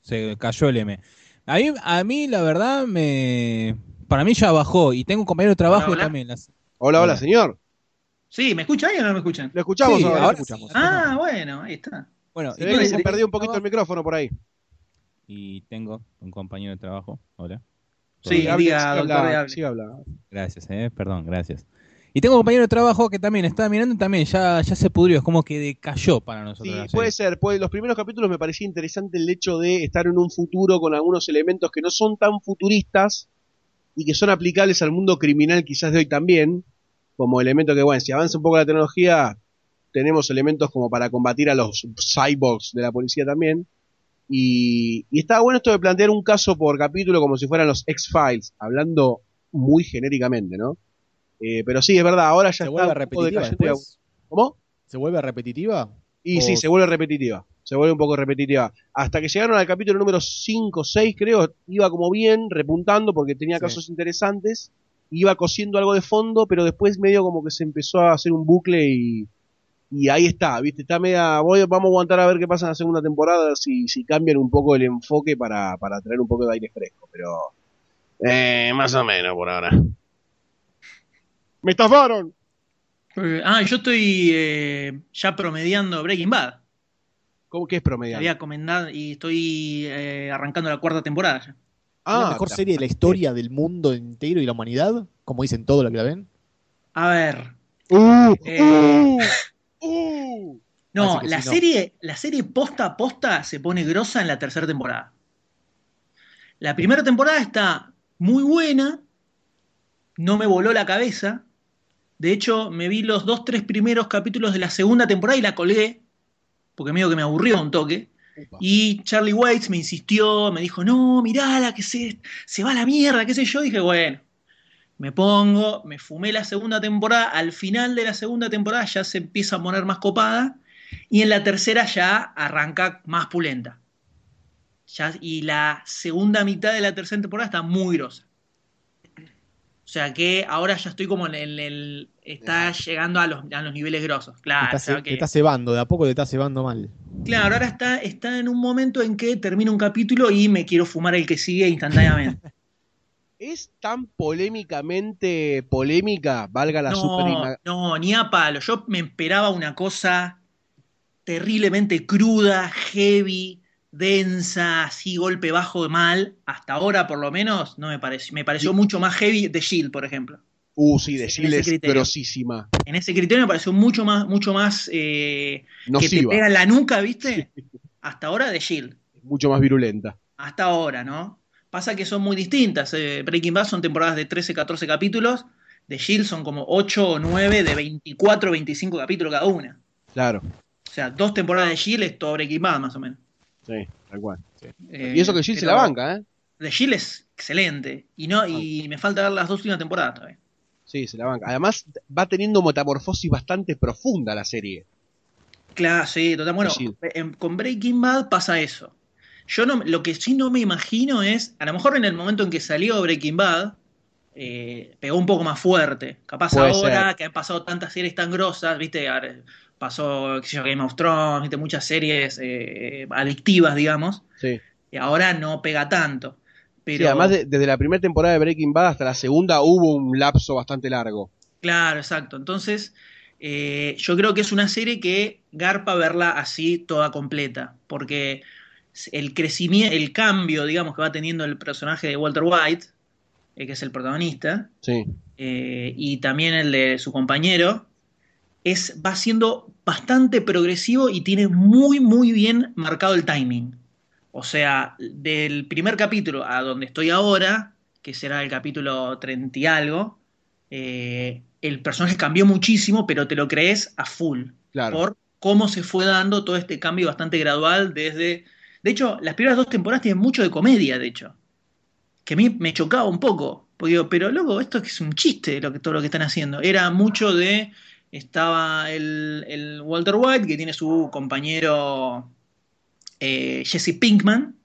Se cayó el M. A mí, a mí la verdad, me para mí ya bajó. Y tengo un compañero de trabajo Hola, hola. también. las- Hola, hola, Hola. señor. Sí, ¿me escuchan ahí o no me escuchan? Lo escuchamos Sí, ahora. ahora lo escuchamos. sí. Ah, bueno, ahí está. Bueno, Se y que se perdió un poquito el micrófono por ahí. y tengo un compañero de trabajo. Hola. Sí, doctor, habla- hable. siga habla. Gracias, eh, perdón, gracias. Y tengo un compañero de trabajo que también estaba mirando y también ya, ya se pudrió, es como que decayó para nosotros. Sí, puede ser. Puede, los primeros capítulos me parecía interesante el hecho de estar en un futuro con algunos elementos que no son tan futuristas y que son aplicables al mundo criminal quizás de hoy también, como elemento que, bueno, si avanza un poco la tecnología, tenemos elementos como para combatir a los cyborgs de la policía también. Y, y estaba bueno esto de plantear un caso por capítulo como si fueran los X-Files, hablando muy genéricamente, ¿no? Eh, pero sí, es verdad, ahora ya ¿Se está vuelve repetitiva después? ¿Cómo? ¿Se vuelve repetitiva? Y O- sí, se vuelve repetitiva. Se vuelve un poco repetitiva. Hasta que llegaron al capítulo número 5 6, creo, iba como bien, repuntando porque tenía Sí. casos interesantes. Iba cosiendo algo de fondo, pero después medio como que se empezó a hacer un bucle y, y ahí está, ¿viste? Está media. Voy, vamos a aguantar a ver qué pasa en la segunda temporada, si, si cambian un poco el enfoque para, para traer un poco de aire fresco. Pero. Eh, más o menos por ahora. ¡Me estafaron! Eh, ah, yo estoy eh, ya promediando Breaking Bad. ¿Cómo que es Te promedio? había comentado y estoy eh, arrancando la cuarta temporada ya. ¿La mejor la- serie de la historia del mundo entero y la humanidad? Como dicen todos los que la ven. A ver. ¡Uh! Eh, ¡Uh! ¡Uh! No, la no. serie, la serie posta a posta se pone grosa en la tercera temporada. La primera temporada está muy buena, no me voló la cabeza. De hecho, me vi los dos, tres primeros capítulos de la segunda temporada y la colgué, porque medio que me aburrió un toque. Y Charlie Waits me insistió, me dijo, no, mirala, que se, se va a la mierda, qué sé yo. Dije, bueno, me pongo, me fumé la segunda temporada. Al final de la segunda temporada ya se empieza a poner más copada. Y en la tercera ya arranca más pulenta. Ya, y la segunda mitad de la tercera temporada está muy grosa. O sea que ahora ya estoy como en el. Está llegando a los, a los niveles grosos. Te Claro, está, o sea ce- que- te está cebando, de a poco te está cebando mal. Claro, ahora está, está en un momento en que termina un capítulo y me quiero fumar el que sigue instantáneamente. [laughs] ¿Es tan polémicamente polémica, valga la No, super no, ni a palo. Yo me esperaba una cosa terriblemente cruda, heavy, densa, así golpe bajo de mal. Hasta ahora, por lo menos, no me pareció. Me pareció mucho más heavy de Shield, por ejemplo. Uh, sí, de en Chile ese es criterio. grosísima. En ese criterio me pareció mucho más, mucho más eh, que te pega en la nuca, ¿viste? Hasta ahora de Shield. Mucho más virulenta. hasta ahora, ¿no? Pasa que son muy distintas. eh, Breaking Bad son temporadas de 13, 14 capítulos. De Shield son como 8 o 9 de 24, 25 capítulos cada una. Claro. O sea, dos temporadas de Shield es todo Breaking Bad, más o menos. Sí, tal cual. Eh, y eso que Jill se la banca, ¿eh? De Shield es excelente. Y, no, Ah. y me falta ver las dos últimas temporadas todavía. Sí, se la banca. Además, va teniendo metamorfosis bastante profunda la serie. Claro, sí, total. Bueno, en- con Breaking Bad pasa eso. Yo no, lo que sí no me imagino es, a lo mejor en el momento en que salió Breaking Bad, eh, pegó un poco más fuerte. Capaz Puede ahora ser. que han pasado tantas series tan grosas, viste, pasó Game of Thrones, viste, muchas series eh, adictivas, digamos, Sí. y ahora no pega tanto. Pero, Sí, además, de- desde la primera temporada de Breaking Bad hasta la segunda hubo un lapso bastante largo. Claro, exacto. Entonces, eh, yo creo que es una serie que garpa verla así toda completa, porque el crecimiento, el cambio, digamos, que va teniendo el personaje de Walter White, eh, que es el protagonista, Sí. eh, y también el de su compañero, es, va siendo bastante progresivo y tiene muy, muy bien marcado el timing. O sea, del primer capítulo a donde estoy ahora, que será el capítulo 30 y algo, eh, el personaje cambió muchísimo, pero te lo crees a full. Claro. Por cómo se fue dando todo este cambio bastante gradual desde... De hecho, las primeras dos temporadas tienen mucho de comedia, de hecho. Que a mí me chocaba un poco. Porque digo, pero loco, esto es un chiste lo que, todo lo que están haciendo. Era mucho de... Estaba el, el Walter White, que tiene su compañero eh, Jesse Pinkman,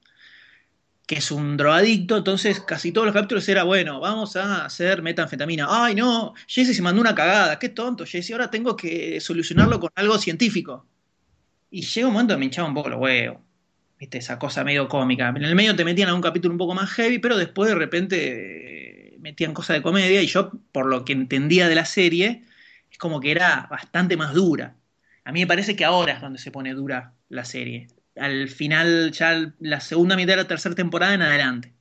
que es un drogadicto, entonces casi todos los capítulos era, bueno, vamos a hacer metanfetamina. Ay, no, Jesse se mandó una cagada, qué tonto, Jesse, ahora tengo que solucionarlo con algo científico. Y llega un momento que me hinchaba un poco los huevos. Viste, esa cosa medio cómica. En el medio te metían a un capítulo un poco más heavy, pero después de repente eh, metían cosas de comedia y yo, por lo que entendía de la serie, es como que era bastante más dura. A mí me parece que ahora es donde se pone dura la serie. Al final, ya la segunda mitad de la tercera temporada en adelante.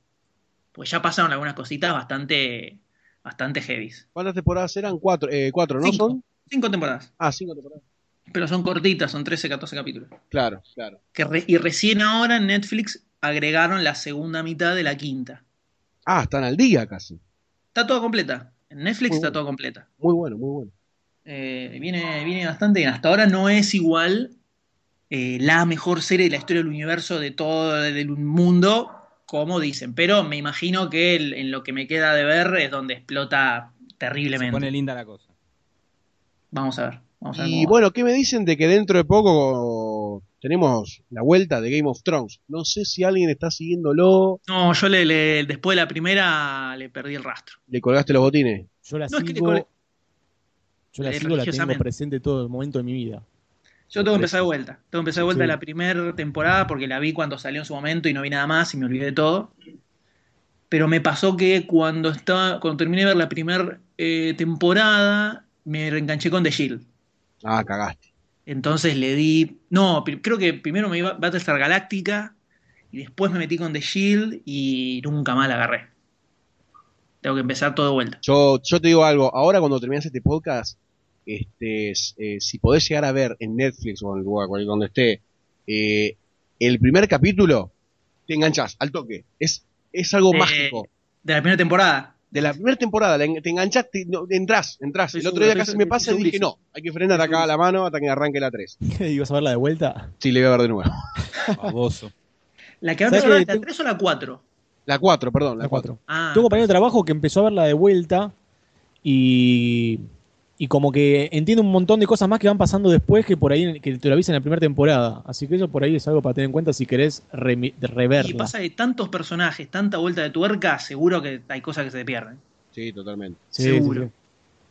Pues ya pasaron algunas cositas bastante, bastante heavies. ¿Cuántas temporadas eran? Cuatro, eh, cuatro ¿no Cinco. son? Cinco temporadas. Ah, cinco temporadas. Pero son cortitas, son 13, 14 capítulos. Claro, claro. Que re- y recién ahora en Netflix agregaron la segunda mitad de la quinta. Ah, están al día casi. Está toda completa. En Netflix Muy está bueno. toda completa. Muy bueno, muy bueno. Eh, viene, viene bastante bien. Hasta ahora no es igual eh, la mejor serie de la historia del universo de todo el mundo, como dicen. Pero me imagino que el- en lo que me queda de ver es donde explota Se terriblemente. pone linda la cosa. Vamos a ver. Vamos a ver Y bueno, ¿qué me dicen de que dentro de poco tenemos la vuelta de Game of Thrones? No sé si alguien está siguiéndolo. No, yo le, le- después de la primera le perdí el rastro. ¿Le colgaste los botines? Yo la No, es que le sigo. Yo la Eh, sigo, la tengo presente todo el momento de mi vida. Yo tengo que empezar de vuelta. Tengo que empezar de vuelta Sí. la primera temporada porque la vi cuando salió en su momento y no vi nada más y me olvidé de todo. Pero me pasó que cuando estaba, cuando terminé de ver la primera temporada, me reenganché con The Shield. Ah, cagaste. Entonces le di. No, creo que primero me iba Battlestar Galactica y después me metí con The Shield y nunca más la agarré. Tengo que empezar todo de vuelta. Yo, yo te digo algo, ahora cuando terminas este podcast, este, eh, si podés llegar a ver en Netflix o en el lugar cual- donde esté, eh, el primer capítulo, te enganchás al toque. Es, es algo Eh, mágico. De la primera temporada. De la primera temporada, te enganchás, te, no, entrás, entrás. Estoy el otro día casi me pasa y dije, no, hay que frenar acá la mano hasta que arranque la 3. [laughs] ¿Y vas a ver la de vuelta? Sí, le voy a ver de nuevo. [laughs] Baboso. ¿La que ¿Sabes antes era que la tengo- 3 o la 4? La 4, perdón, la La 4. 4. Ah, Tengo un compañero de trabajo que empezó a verla de vuelta y, y como que entiende un montón de cosas más que van pasando después que por ahí que te lo avisan en la primera temporada. Así que eso por ahí es algo para tener en cuenta si querés remi- y pasa de tantos personajes, tanta vuelta de tuerca, seguro que hay cosas que se te pierden. Sí, totalmente. Sí, seguro. sí, sí.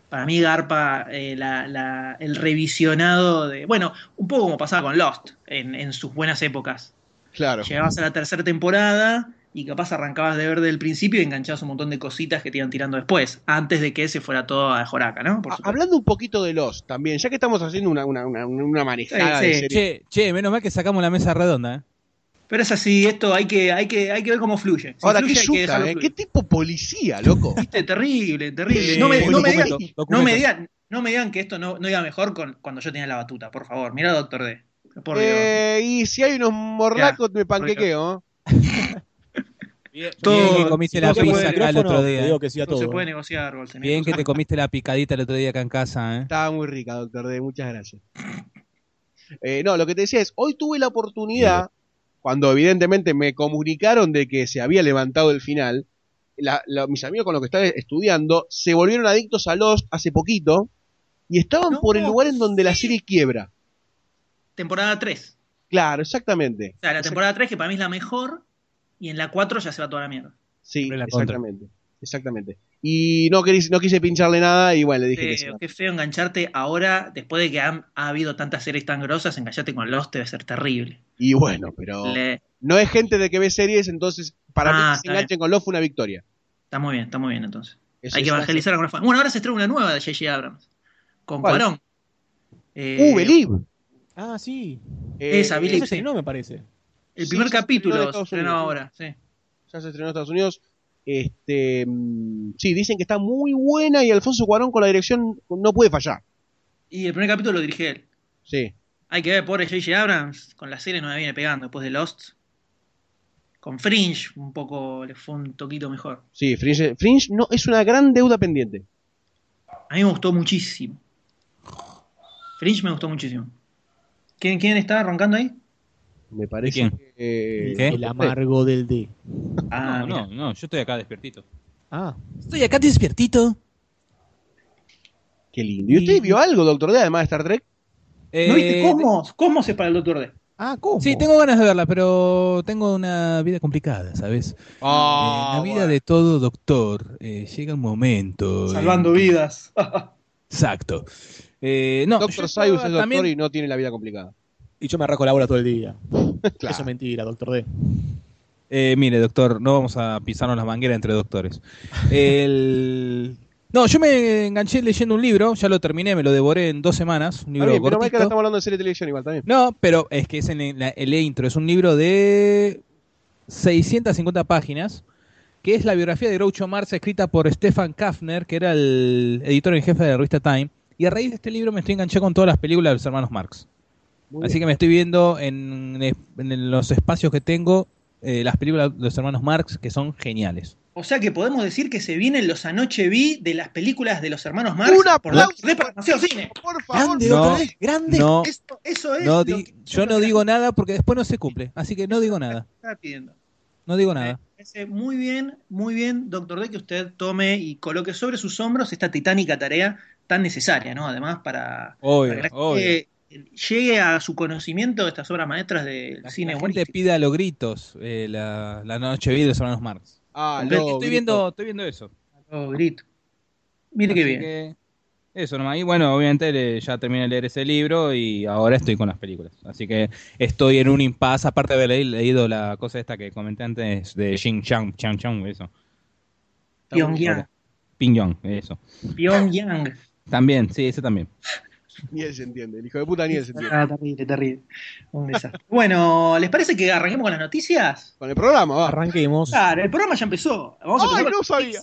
Para mí, Garpa, eh, la- la- el revisionado de. Bueno, un poco como pasaba con Lost en, en sus buenas épocas. Claro. Llegabas a la tercera temporada y capaz arrancabas de ver del principio y enganchabas un montón de cositas que te iban tirando después, antes de que se fuera todo a Joraca, ¿no? Por. Hablando un poquito de los también, ya que estamos haciendo una, una, una, una manejada Sí, de sí. Che, che, menos mal que sacamos la mesa redonda, ¿eh? Pero es así, esto hay que, hay que, hay que ver cómo fluye. Si Ahora, fluye, yuca, ¿eh? ¿Qué tipo policía, loco? Viste, terrible, terrible. Eh, no, me, no, me digan, documento, no, documento. me digan, no me digan que esto no, no iba mejor con, cuando yo tenía la batuta, por favor. Mira, Doctor D. Por Dios. Eh, y si hay unos morlacos, me panquequeo. Bien, Todo- bien que comiste la pizza acá el otro te día. digo que sí a no todo. se puede ¿eh? negociar, Golsen. Bien que te comiste la picadita el otro día acá en casa, ¿eh? Estaba muy rica, doctor D, muchas gracias. [laughs] Eh, no, lo que te decía es, hoy tuve la oportunidad, cuando evidentemente me comunicaron de que se había levantado el final, la- la- mis amigos con los que estaba estudiando se volvieron adictos a Lost hace poquito y estaban No, por el lugar en donde la serie quiebra. Temporada 3. Claro, exactamente. O sea, la temporada 3 que para mí es la mejor y en la 4 ya se va toda la mierda. Sí, la contra. exactamente. Exactamente. Y no, querí- no quise pincharle nada y bueno, le dije sí. Qué feo engancharte ahora, después de que han- ha habido tantas series tan grosas, engancharte con Lost debe ser terrible. Y bueno, pero Le- no es gente de que ve series, entonces para Ah, mí que se enganchen con Lost fue una victoria. Está muy bien, está muy bien entonces. Eso Hay que evangelizar con Rafa. Bueno, ahora se estrena una nueva de J.J. Abrams. Con ¿Cuál? Cuarón. Eh, Uh, Believe. Ah, sí. Eh, Esa, Believe. Eso sí. se estrenó, me parece. El Sí, primer en capítulo se estrenó ahora, sí. ya se estrenó en Estados Unidos. Este, mm, sí, dicen que está muy buena y Alfonso Cuarón con la dirección no puede fallar. Y el primer capítulo lo dirige él. Sí. Hay que ver, pobre J.J. Abrams, con la serie no me viene pegando después de Lost. Con Fringe, un poco le fue un toquito mejor. Sí, Fringe, Fringe no, es una gran deuda pendiente. A mí me gustó muchísimo. Fringe me gustó muchísimo. ¿Quién, quién está roncando ahí? Me parece quién? que... ¿Qué? El amargo del D. Ah, no, no, no, yo estoy acá despiertito. Ah, Estoy acá despiertito. Qué lindo. ¿Y usted vio algo, doctor D, además de Star Trek? Eh, ¿No viste Cosmos? Cosmos es para el Doctor D. ah, ¿cómo? Sí, tengo ganas de verla, pero tengo una vida complicada, ¿sabes? Ah, en la vida de todo doctor eh, llega un momento. Salvando en- vidas. Exacto. Eh, no, yo Doctor Sayus es estaba doctor también- y no tiene la vida complicada. Y yo me arranco la bola todo el día. Claro. [laughs] Eso es mentira, doctor D. Eh, mire, doctor, no vamos a pisarnos las mangueras entre doctores. El... [laughs] No, yo me enganché leyendo un libro, ya lo terminé, me lo devoré en dos semanas, un libro bien, pero estamos hablando de serie de televisión igual también. No, pero es que es en la- el intro, es un libro de 650 páginas que es la biografía de Groucho Marx escrita por Stefan Kaffner, que era el editor en jefe de la revista Time. Y a raíz de este libro me estoy enganché con todas las películas de los hermanos Marx. Muy Así bien. que me estoy viendo en, en los espacios que tengo eh, las películas de los hermanos Marx, que son geniales. O sea que podemos decir que se vienen los anoche vi de las películas de los hermanos Marx Un por aplauso para Demasiado Cine. Por favor, Grande, No. Doctor D, grande. No, Eso, eso es no lo di- que yo no digo nada porque después no se cumple. Así que no digo nada. estaba pidiendo. No digo nada. Me parece muy bien, muy bien, doctor D, que usted tome y coloque sobre sus hombros esta titánica tarea tan necesaria, ¿no? Además, para, Obvio, para que la obvio. Llegue a su conocimiento de estas obras maestras del La, cine la gente pide a los gritos eh, la, la noche de los hermanos Marx. Ah, Estoy- no, estoy, grito. viendo, estoy viendo eso. Oh, grito. Mire qué bien. que eso nomás. Y bueno, obviamente le- ya terminé de leer ese libro y ahora estoy con las películas. Así que estoy en un impasse, aparte de haber leído la cosa esta que comenté antes de Xing Chang, Chang Chang, eso. Pyongyang. Pingyong, eso. Pyongyang. También, sí, ese también. Ni él se entiende. El hijo de puta ni él se entiende. Ah, terrible, terrible. Un desastre. bueno, ¿les parece que arranquemos con las noticias? Con el programa, va. Arranquemos. Claro, el programa ya empezó. Vamos Ay, no sabía.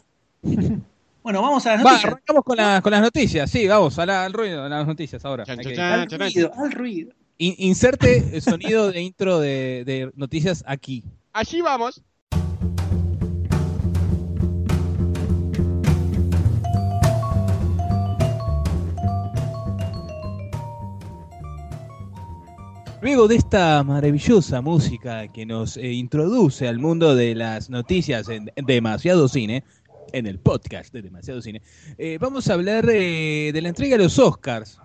Bueno, vamos a las Va, noticias. arrancamos con, la- con las noticias. Sí, vamos, a la- al ruido, a las noticias ahora. Chan, chan, chan. Al ruido, al ruido. In- inserte el sonido de intro de, de noticias aquí. Allí vamos. Luego de esta maravillosa música que nos eh, introduce al mundo de las noticias en Demasiado Cine, en el podcast de Demasiado Cine, eh, vamos a hablar eh, de la entrega de los Oscars,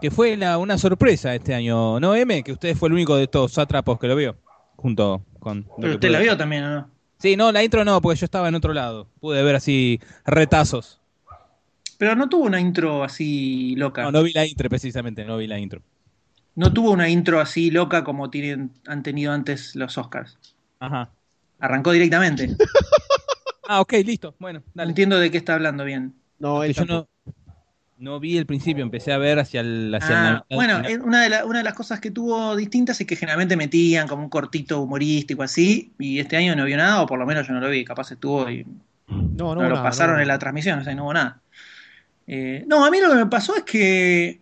que fue la- una sorpresa este año, ¿no, M? Que usted fue el único de estos sátrapos que lo vio, junto con... Pero usted la vio también, ¿o no? Sí, no, la intro no, porque yo estaba en otro lado. Pude ver así retazos. Pero no tuvo una intro así loca. No, no vi la intro precisamente, no vi la intro. No tuvo una intro así loca como tienen, han tenido antes los Oscars. Ajá. Arrancó directamente. Ah, ok, listo. Bueno, No entiendo de qué está hablando bien. No, él yo no, no vi el principio, empecé a ver hacia el hacia Ah, bueno, una de, la- una de las cosas que tuvo distintas es que generalmente metían como un cortito humorístico así, y este año no vio nada, o por lo menos yo no lo vi, capaz estuvo y No, no, no, lo nada, pasaron no. en la transmisión, o sea, no hubo nada. Eh, no, a mí lo que me pasó es que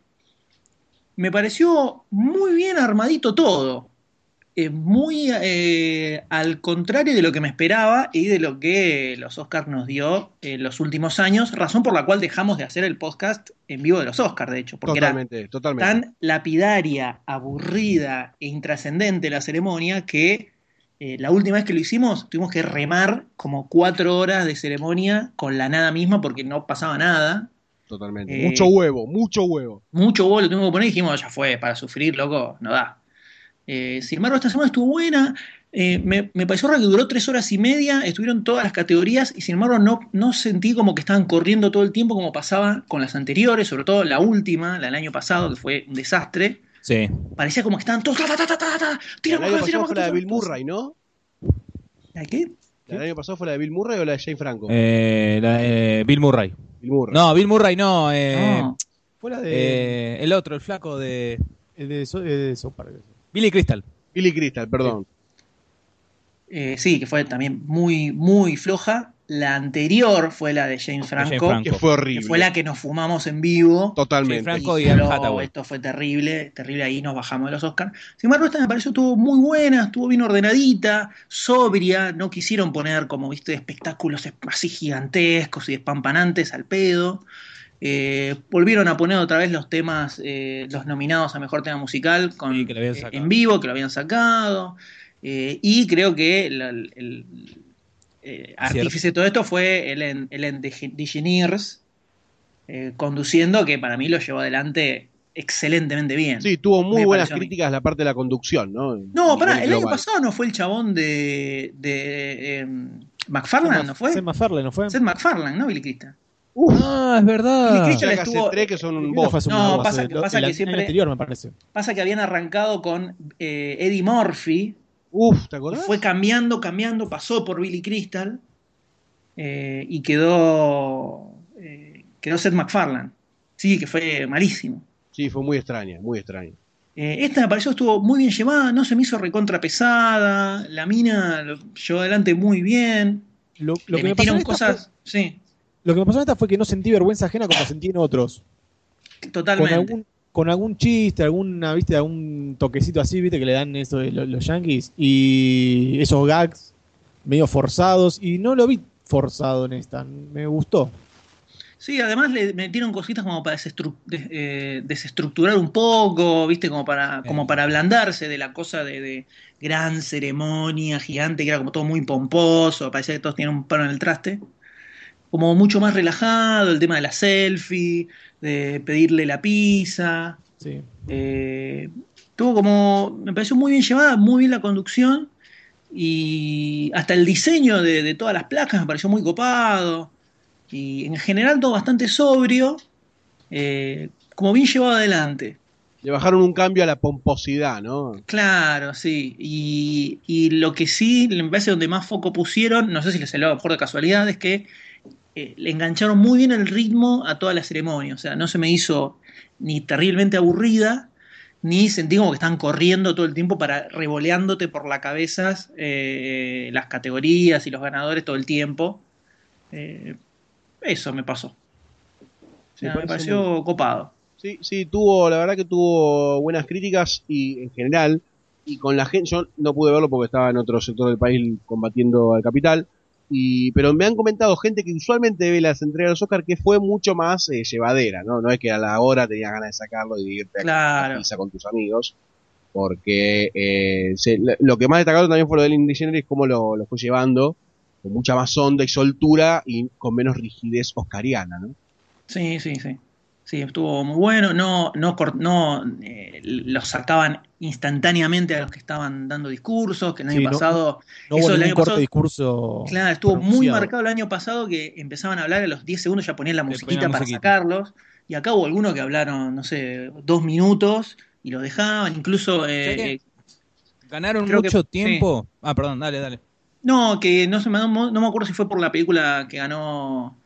me pareció muy bien armadito todo. Eh, muy eh, al contrario de lo que me esperaba y de lo que los Oscars nos dio en los últimos años, razón por la cual dejamos de hacer el podcast en vivo de los Oscars, de hecho, porque era Totalmente, totalmente. tan lapidaria, aburrida e intrascendente la ceremonia que eh, la última vez que lo hicimos tuvimos que remar como cuatro horas de ceremonia con la nada misma porque no pasaba nada. Totalmente. Eh, mucho huevo, mucho huevo. Mucho huevo lo tuvimos que poner y dijimos, ya fue, para sufrir, loco, no da. Eh, sin embargo, esta semana estuvo buena. eh, me, me pareció raro que duró tres horas y media, estuvieron todas las categorías y sin embargo no, no sentí como que estaban corriendo todo el tiempo como pasaba con las anteriores, sobre todo la última, la del año pasado, que fue un desastre. Sí. Parecía como que estaban todos. Ta, ta, ta, ta, ta, acá, pasado tiramos fue la de Bill. Murray, ¿no? ¿La qué? ¿El año pasado fue la de Bill Murray o la de Jane Franco? Eh, la de Bill Murray. Bill Murray. No, Bill Murray no. eh, No. Fue la de, eh, el otro, el flaco de el de, So- de South Park. Billy Crystal. Billy Crystal, perdón. Eh, sí, que fue también muy, muy floja. La anterior fue la de James Franco, Franco. Que fue horrible. que fue la que nos fumamos en vivo. Totalmente. Jane Franco y Hathaway. esto fue terrible, terrible ahí nos bajamos de los Oscars. Sin embargo, esta me pareció estuvo muy buena, estuvo bien ordenadita, sobria, no quisieron poner como viste espectáculos así gigantescos y despampanantes al pedo. Eh, volvieron a poner otra vez los temas, eh, los nominados a mejor tema musical con, Sí, que lo habían eh, en vivo, que lo habían sacado. Eh, y creo que el, eh, artífice de todo esto fue Ellen, Ellen Dege- DeGeneres, eh, conduciendo, que para mí lo llevó adelante excelentemente bien. Sí, tuvo muy Me buenas críticas la parte de la conducción, ¿no? No, pará, el año pasado no fue el chabón de, de em, McFarlane, ¿no fue? Seth MacFarlane, ¿no fue? Seth McFarlane, ¿no? Billy Crystal. Ah, es Billy verdad. Crystal hace estuvo- tres que son un No, pasa que- pasa el siempre- anterior, me parece. Pasa que habían arrancado con eh, Eddie Murphy, Uf, ¿te acordás? fue cambiando, cambiando, pasó por Billy Crystal eh, y quedó, eh, quedó Seth MacFarlane. Sí, que fue malísimo. Sí, fue muy extraña, muy extraña. Eh, esta me pareció estuvo muy bien llevada, no se me hizo recontra pesada, la mina lo llevó adelante muy bien. Lo, lo Le que me pasó en metieron esta cosas, sí, fue- lo que me pasó en esta fue que no sentí vergüenza ajena como sentí en otros. Con totalmente. algún, con algún chiste, alguna, viste, algún toquecito así, viste, que le dan eso de lo- los, yankees. Y esos gags medio forzados. Y no lo vi forzado en esta. Me gustó. Sí, además le metieron cositas como para eh, desestructurar un poco, ¿viste? Como para, como para ablandarse de la cosa de, de gran ceremonia gigante, que era como todo muy pomposo, parecía que todos tenían un palo en el traste. Como mucho más relajado, el tema de la selfie, de pedirle la pizza. Sí. Eh, tuvo como. Me pareció muy bien llevada, muy bien la conducción. Y hasta el diseño de, de todas las placas me pareció muy copado. Y en general todo bastante sobrio. eh, como bien llevado adelante. Le bajaron un cambio a la pomposidad, ¿no? Claro, sí. Y, y lo que sí me parece donde más foco pusieron, no sé si les salió a lo mejor de casualidad, es que eh, le engancharon muy bien el ritmo a toda la ceremonia. O sea, no se me hizo ni terriblemente aburrida, ni sentí como que están corriendo todo el tiempo para revoleándote por la cabeza eh, las categorías y los ganadores todo el tiempo. Eh, eso me pasó. O sea, Me pareció copado. Sí, sí, tuvo, la verdad que tuvo buenas críticas y en general, y con la gente, yo no pude verlo porque estaba en otro sector del país combatiendo al capital, y, pero me han comentado gente que usualmente ve las entregas de los Oscar que fue mucho más eh, llevadera, ¿no? No es que a la hora tenías ganas de sacarlo y de irte a Claro. la pizza con tus amigos, porque eh, se- lo- que más destacado también fue lo de Ellen DeGeneres, cómo lo, lo fue llevando con mucha más onda y soltura y con menos rigidez oscariana, ¿no? Sí, sí, sí. Sí, estuvo muy bueno. No, no, no eh, los sacaban instantáneamente a los que estaban dando discursos, que el año Sí, no- pasado. No Eso año pasado- de discurso. Claro, estuvo muy marcado el año pasado que empezaban a hablar a los 10 segundos, ya ponían la musiquita ponían la para musiquita. sacarlos. Y acá hubo algunos que hablaron, no sé, dos minutos y lo dejaban. Incluso. eh, Ganaron que- mucho tiempo. Ah, perdón, dale, dale. No, que no, se me, no, no me acuerdo si fue por la película que ganó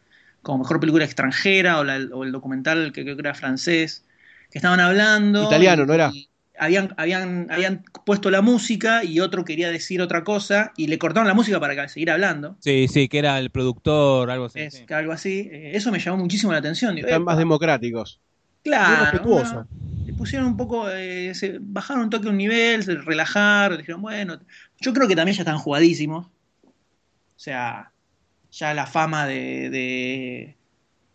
como mejor película extranjera o, la- o el documental que creo que era francés, que estaban hablando. Italiano, ¿no era? habían, habían, habían puesto la música y otro quería decir otra cosa y le cortaron la música para que- seguir hablando. Sí, sí, que era el productor, algo así. Es sí. que algo así. Eh, Eso me llamó muchísimo la atención. Digo, Están más democráticos. Muy claro, una- le pusieron un poco, eh, se bajaron un toque un nivel, se relajaron, dijeron, bueno, yo creo que también ya están jugadísimos. O sea, ya la fama de, de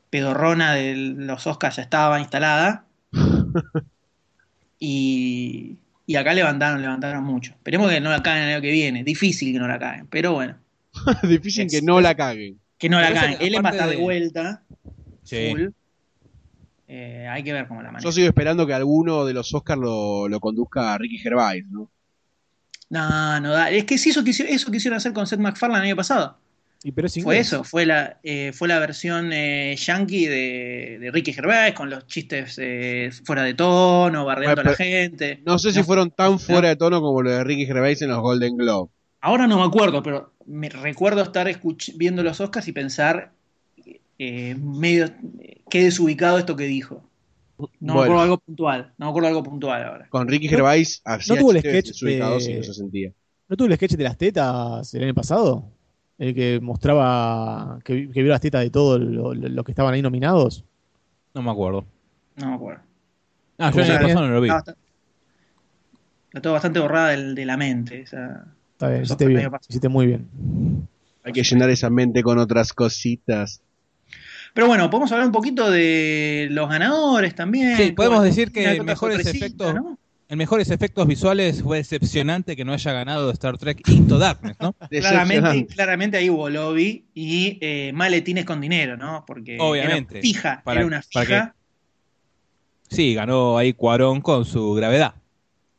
pedorrona de los Oscars ya estaba instalada. [laughs] y, y acá levantaron, levantaron mucho. Esperemos que no la caguen el año que viene. Difícil que no la caguen, pero bueno, [laughs] Difícil Es- que no la caguen. que no la caguen. Él va a estar de vuelta. Sí. full. Eh, hay que ver cómo la maneja. Yo sigo esperando que alguno de los Oscars lo, lo conduzca a Ricky Gervais, ¿no? No, no da. Es que sí, eso, quisieron, eso quisieron hacer con Seth MacFarlane el año pasado. Y pero es Fue eso, fue la, eh, fue la versión eh, yankee de, de Ricky Gervais con los chistes eh, fuera de tono, Bueno, a la gente. No sé si No. fueron tan fuera de tono como lo de Ricky Gervais en los Golden Globe. Ahora no me acuerdo, pero me recuerdo estar escuch- viendo los Oscars y pensar eh, medio qué desubicado esto que dijo. No me acuerdo algo puntual, no me acuerdo algo puntual ahora. Con Ricky Gervais hacía tuvo el sketch desubicados de- y no se sentía. ¿No tuvo el sketch de las tetas el año pasado? El que mostraba que, que vio las tetas de todos los lo, que estaban ahí nominados. No me acuerdo. No me acuerdo. Ah, yo ¿Cómo el pasado no lo vi. Está está todo bastante borrada del- de, la mente. esa- Está bien, hiciste bien. Hiciste muy bien. Hay que llenar esa mente con otras cositas. Pero bueno, podemos hablar un poquito de los ganadores también. Sí, podemos decir que mejores efectos- ¿no? En mejores efectos visuales fue decepcionante que no haya ganado Star Trek Into Darkness, ¿no? [laughs] Claramente, claramente ahí hubo lobby y eh, maletines con dinero, ¿no? Porque Obviamente. era fija, Para- era una para fija. Sí, ganó ahí Cuarón con su gravedad.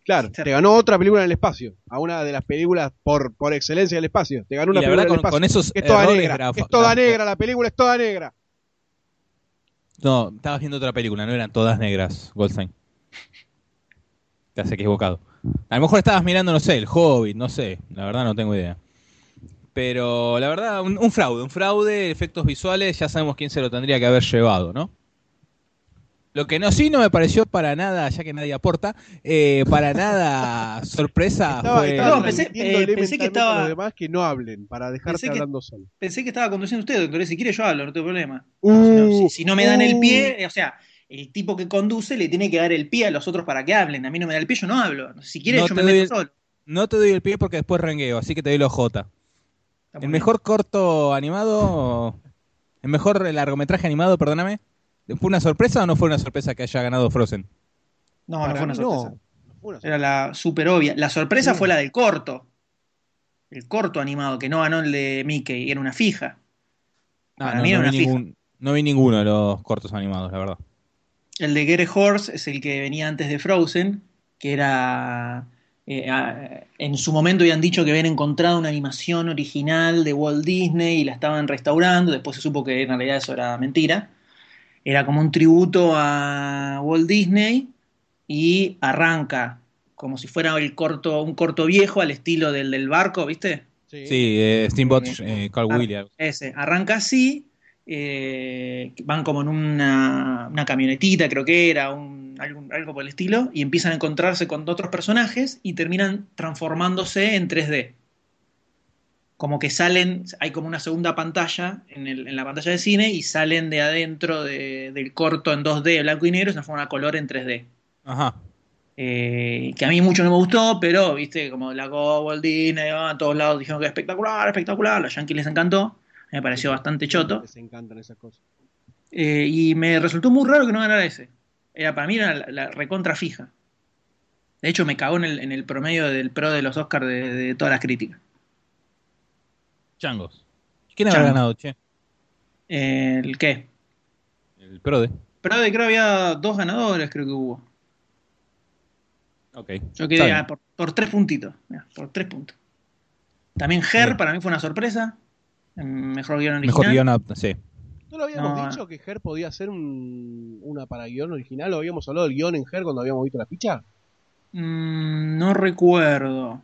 Claro, te ganó otra película en el espacio. A una de las películas por, por excelencia del espacio. Te ganó Y una la película verdad, del con, espacio. con esos que es toda negra. es toda negra. La película es toda negra. No, estabas viendo otra película, no eran todas negras, Goldstein. Te has equivocado. A lo mejor estabas mirando, no sé, el Hobbit, no sé, la verdad no tengo idea. Pero la verdad, un, un fraude, un fraude, efectos visuales, ya sabemos quién se lo tendría que haber llevado, ¿no? Lo que no sí no me pareció para nada, ya que nadie aporta, eh, para nada [laughs] sorpresa Estaba, fue. estaba No, pensé- eh, pensé que estaba- los demás que no hablen, para dejarte Pensé que- hablando solo. Pensé que estaba conduciendo usted, doctor. Si quiere yo hablo, no tengo problema. Uh, si, no, si- si no me dan el uh. pie, eh, o sea, el tipo que conduce le tiene que dar el pie a los otros para que hablen. A mí no me da el pie, yo no hablo. Si quiere, No yo me meto el- solo. No te doy el pie porque después rengueo, así que te doy los J. Está El bien. mejor corto animado, el mejor largometraje animado, perdóname, ¿fue una sorpresa o no fue una sorpresa que haya ganado Frozen? No, no fue una sorpresa. no. Era la super obvia. La sorpresa Sí. fue la del corto. El corto animado, que no ganó el de Mickey, era una fija. Para no, mí era no una vi fija. ningún- no vi ninguno de los cortos animados, la verdad. El de Get a Horse es el que venía antes de Frozen, que era. eh, a- en su momento habían dicho que habían encontrado una animación original de Walt Disney y la estaban restaurando. Después se supo que en realidad eso era mentira. Era como un tributo a Walt Disney y arranca como si fuera el corto, un corto viejo al estilo del del barco, ¿viste? sí. Sí, eh, Steamboat Eh, eh, Carl ah, Williams. Ese, arranca así, eh, van como en una, una camionetita, creo que era, un, algo por el estilo, y empiezan a encontrarse con otros personajes y terminan transformándose en 3D. Como que salen, hay como una segunda pantalla en, el- en la pantalla de cine y salen de adentro de- del corto en 2D, blanco y negro, y se transforman a color en 3D. Ajá. Eh, que a mí mucho no me gustó, pero viste, como la Go Walt Disney, ah, a todos lados dijeron que es espectacular, espectacular, a los Yankees les encantó, me pareció bastante choto, Les encantan esas cosas. Eh, y me resultó muy raro que no ganara ese. Era para mí era la, la recontra fija. De hecho, me cagó en el, en el promedio del pro de los Oscars de, de todas las críticas. Changos. ¿Quién habrá Changos. ganado, che? ¿El qué? El Prode. Pero de creo había dos ganadores, creo que hubo. Ok. Yo quedé ah, por, por tres puntitos. mirá, por tres puntos. También Her Bien. para mí fue una sorpresa. Mejor guion original. Mejor guion, ap- sí. ¿No lo habíamos No, dicho que Her podía ser un, una para guion original? ¿O habíamos hablado del guion en Her cuando habíamos visto la ficha? Mm, no recuerdo.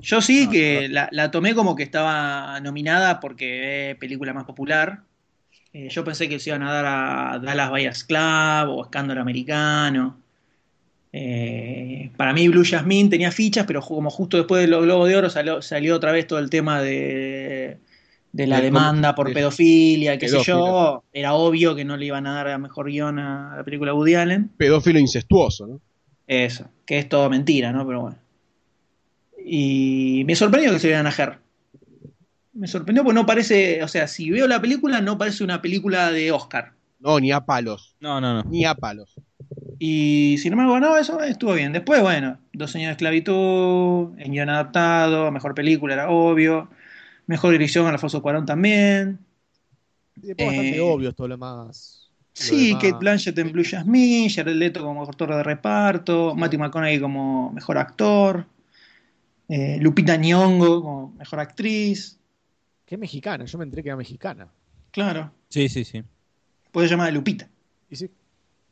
Yo sí No, que la, la tomé como que estaba nominada porque es película más popular. Eh, yo pensé que se iban a dar a Dallas Buyers Club o Escándalo Americano. Eh, para mí Blue Jasmine tenía fichas, pero como justo después de los Globos de Oro salió, salió otra vez todo el tema de, de la De- demanda por pedofilia, qué sé yo, era obvio que no le iban a dar a mejor guion a la película Woody Allen. Pedófilo incestuoso, ¿no? Eso, que es todo mentira, ¿no? Pero bueno. Y me sorprendió que se vieran a Her. Me sorprendió porque no parece, o sea, si veo la película, no parece una película de Oscar. No, ni a palos. No, no, no. Ni a palos. Y sin embargo, no, eso estuvo bien. Después, bueno, Dos años de esclavitud, en guion adaptado, mejor película, era obvio. Mejor dirección, Alfonso Cuarón también. Y después bastante Eh, obvio todo lo demás. lo Sí, demás. Kate Blanchett en Blue Jasmine, Jared Leto como actor de reparto, Matthew McConaughey como mejor actor, eh, Lupita Nyong'o como mejor actriz. Que es mexicana, yo me enteré que era mexicana. Claro, Sí, sí, sí. puede llamar Lupita. Y sí,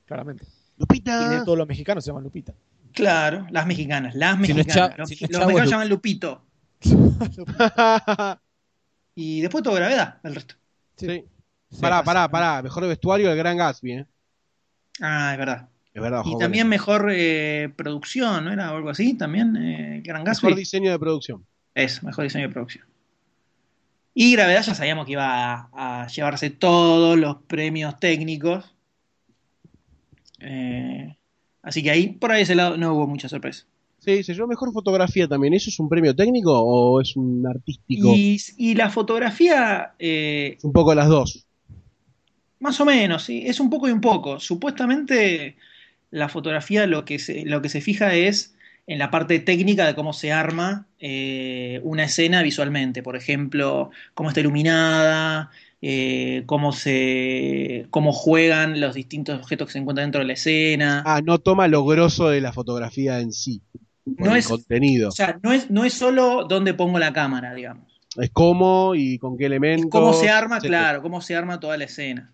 claramente. Y de Lupita. todos los mexicanos se llaman Lupita. Claro, las mexicanas, las Si no es mexicanas. Los si no los mexicanos Lu- llaman Lupito. [laughs] Y después todo gravedad, el resto. sí. Sí. Pará, pará, pará. Mejor vestuario el Gran Gatsby, ¿eh? Ah, es verdad. Es verdad, Y también mejor eh, producción, ¿no era? O algo así, también. Eh, Gran. Gatsby. Mejor diseño de producción. Eso, mejor diseño de producción. Y Gravedad ya sabíamos que iba a, a llevarse todos los premios técnicos. Eh, así que ahí, por ahí ese lado, no hubo mucha sorpresa. Sí, se llevó mejor fotografía también. ¿Eso es un premio técnico o es un artístico? Y, y la fotografía, eh, Un poco las dos. más o menos, sí, es un poco y un poco. Supuestamente la fotografía lo que se, lo que se fija es en la parte técnica de cómo se arma eh, una escena visualmente. Por ejemplo, cómo está iluminada, eh, cómo se cómo juegan los distintos objetos que se encuentran dentro de la escena. Ah, no toma lo grosso de la fotografía en sí. No el es- contenido. O sea, no es, no es solo dónde pongo la cámara, digamos. es cómo y con qué elementos. cómo se arma, etcétera. claro, cómo se arma toda la escena.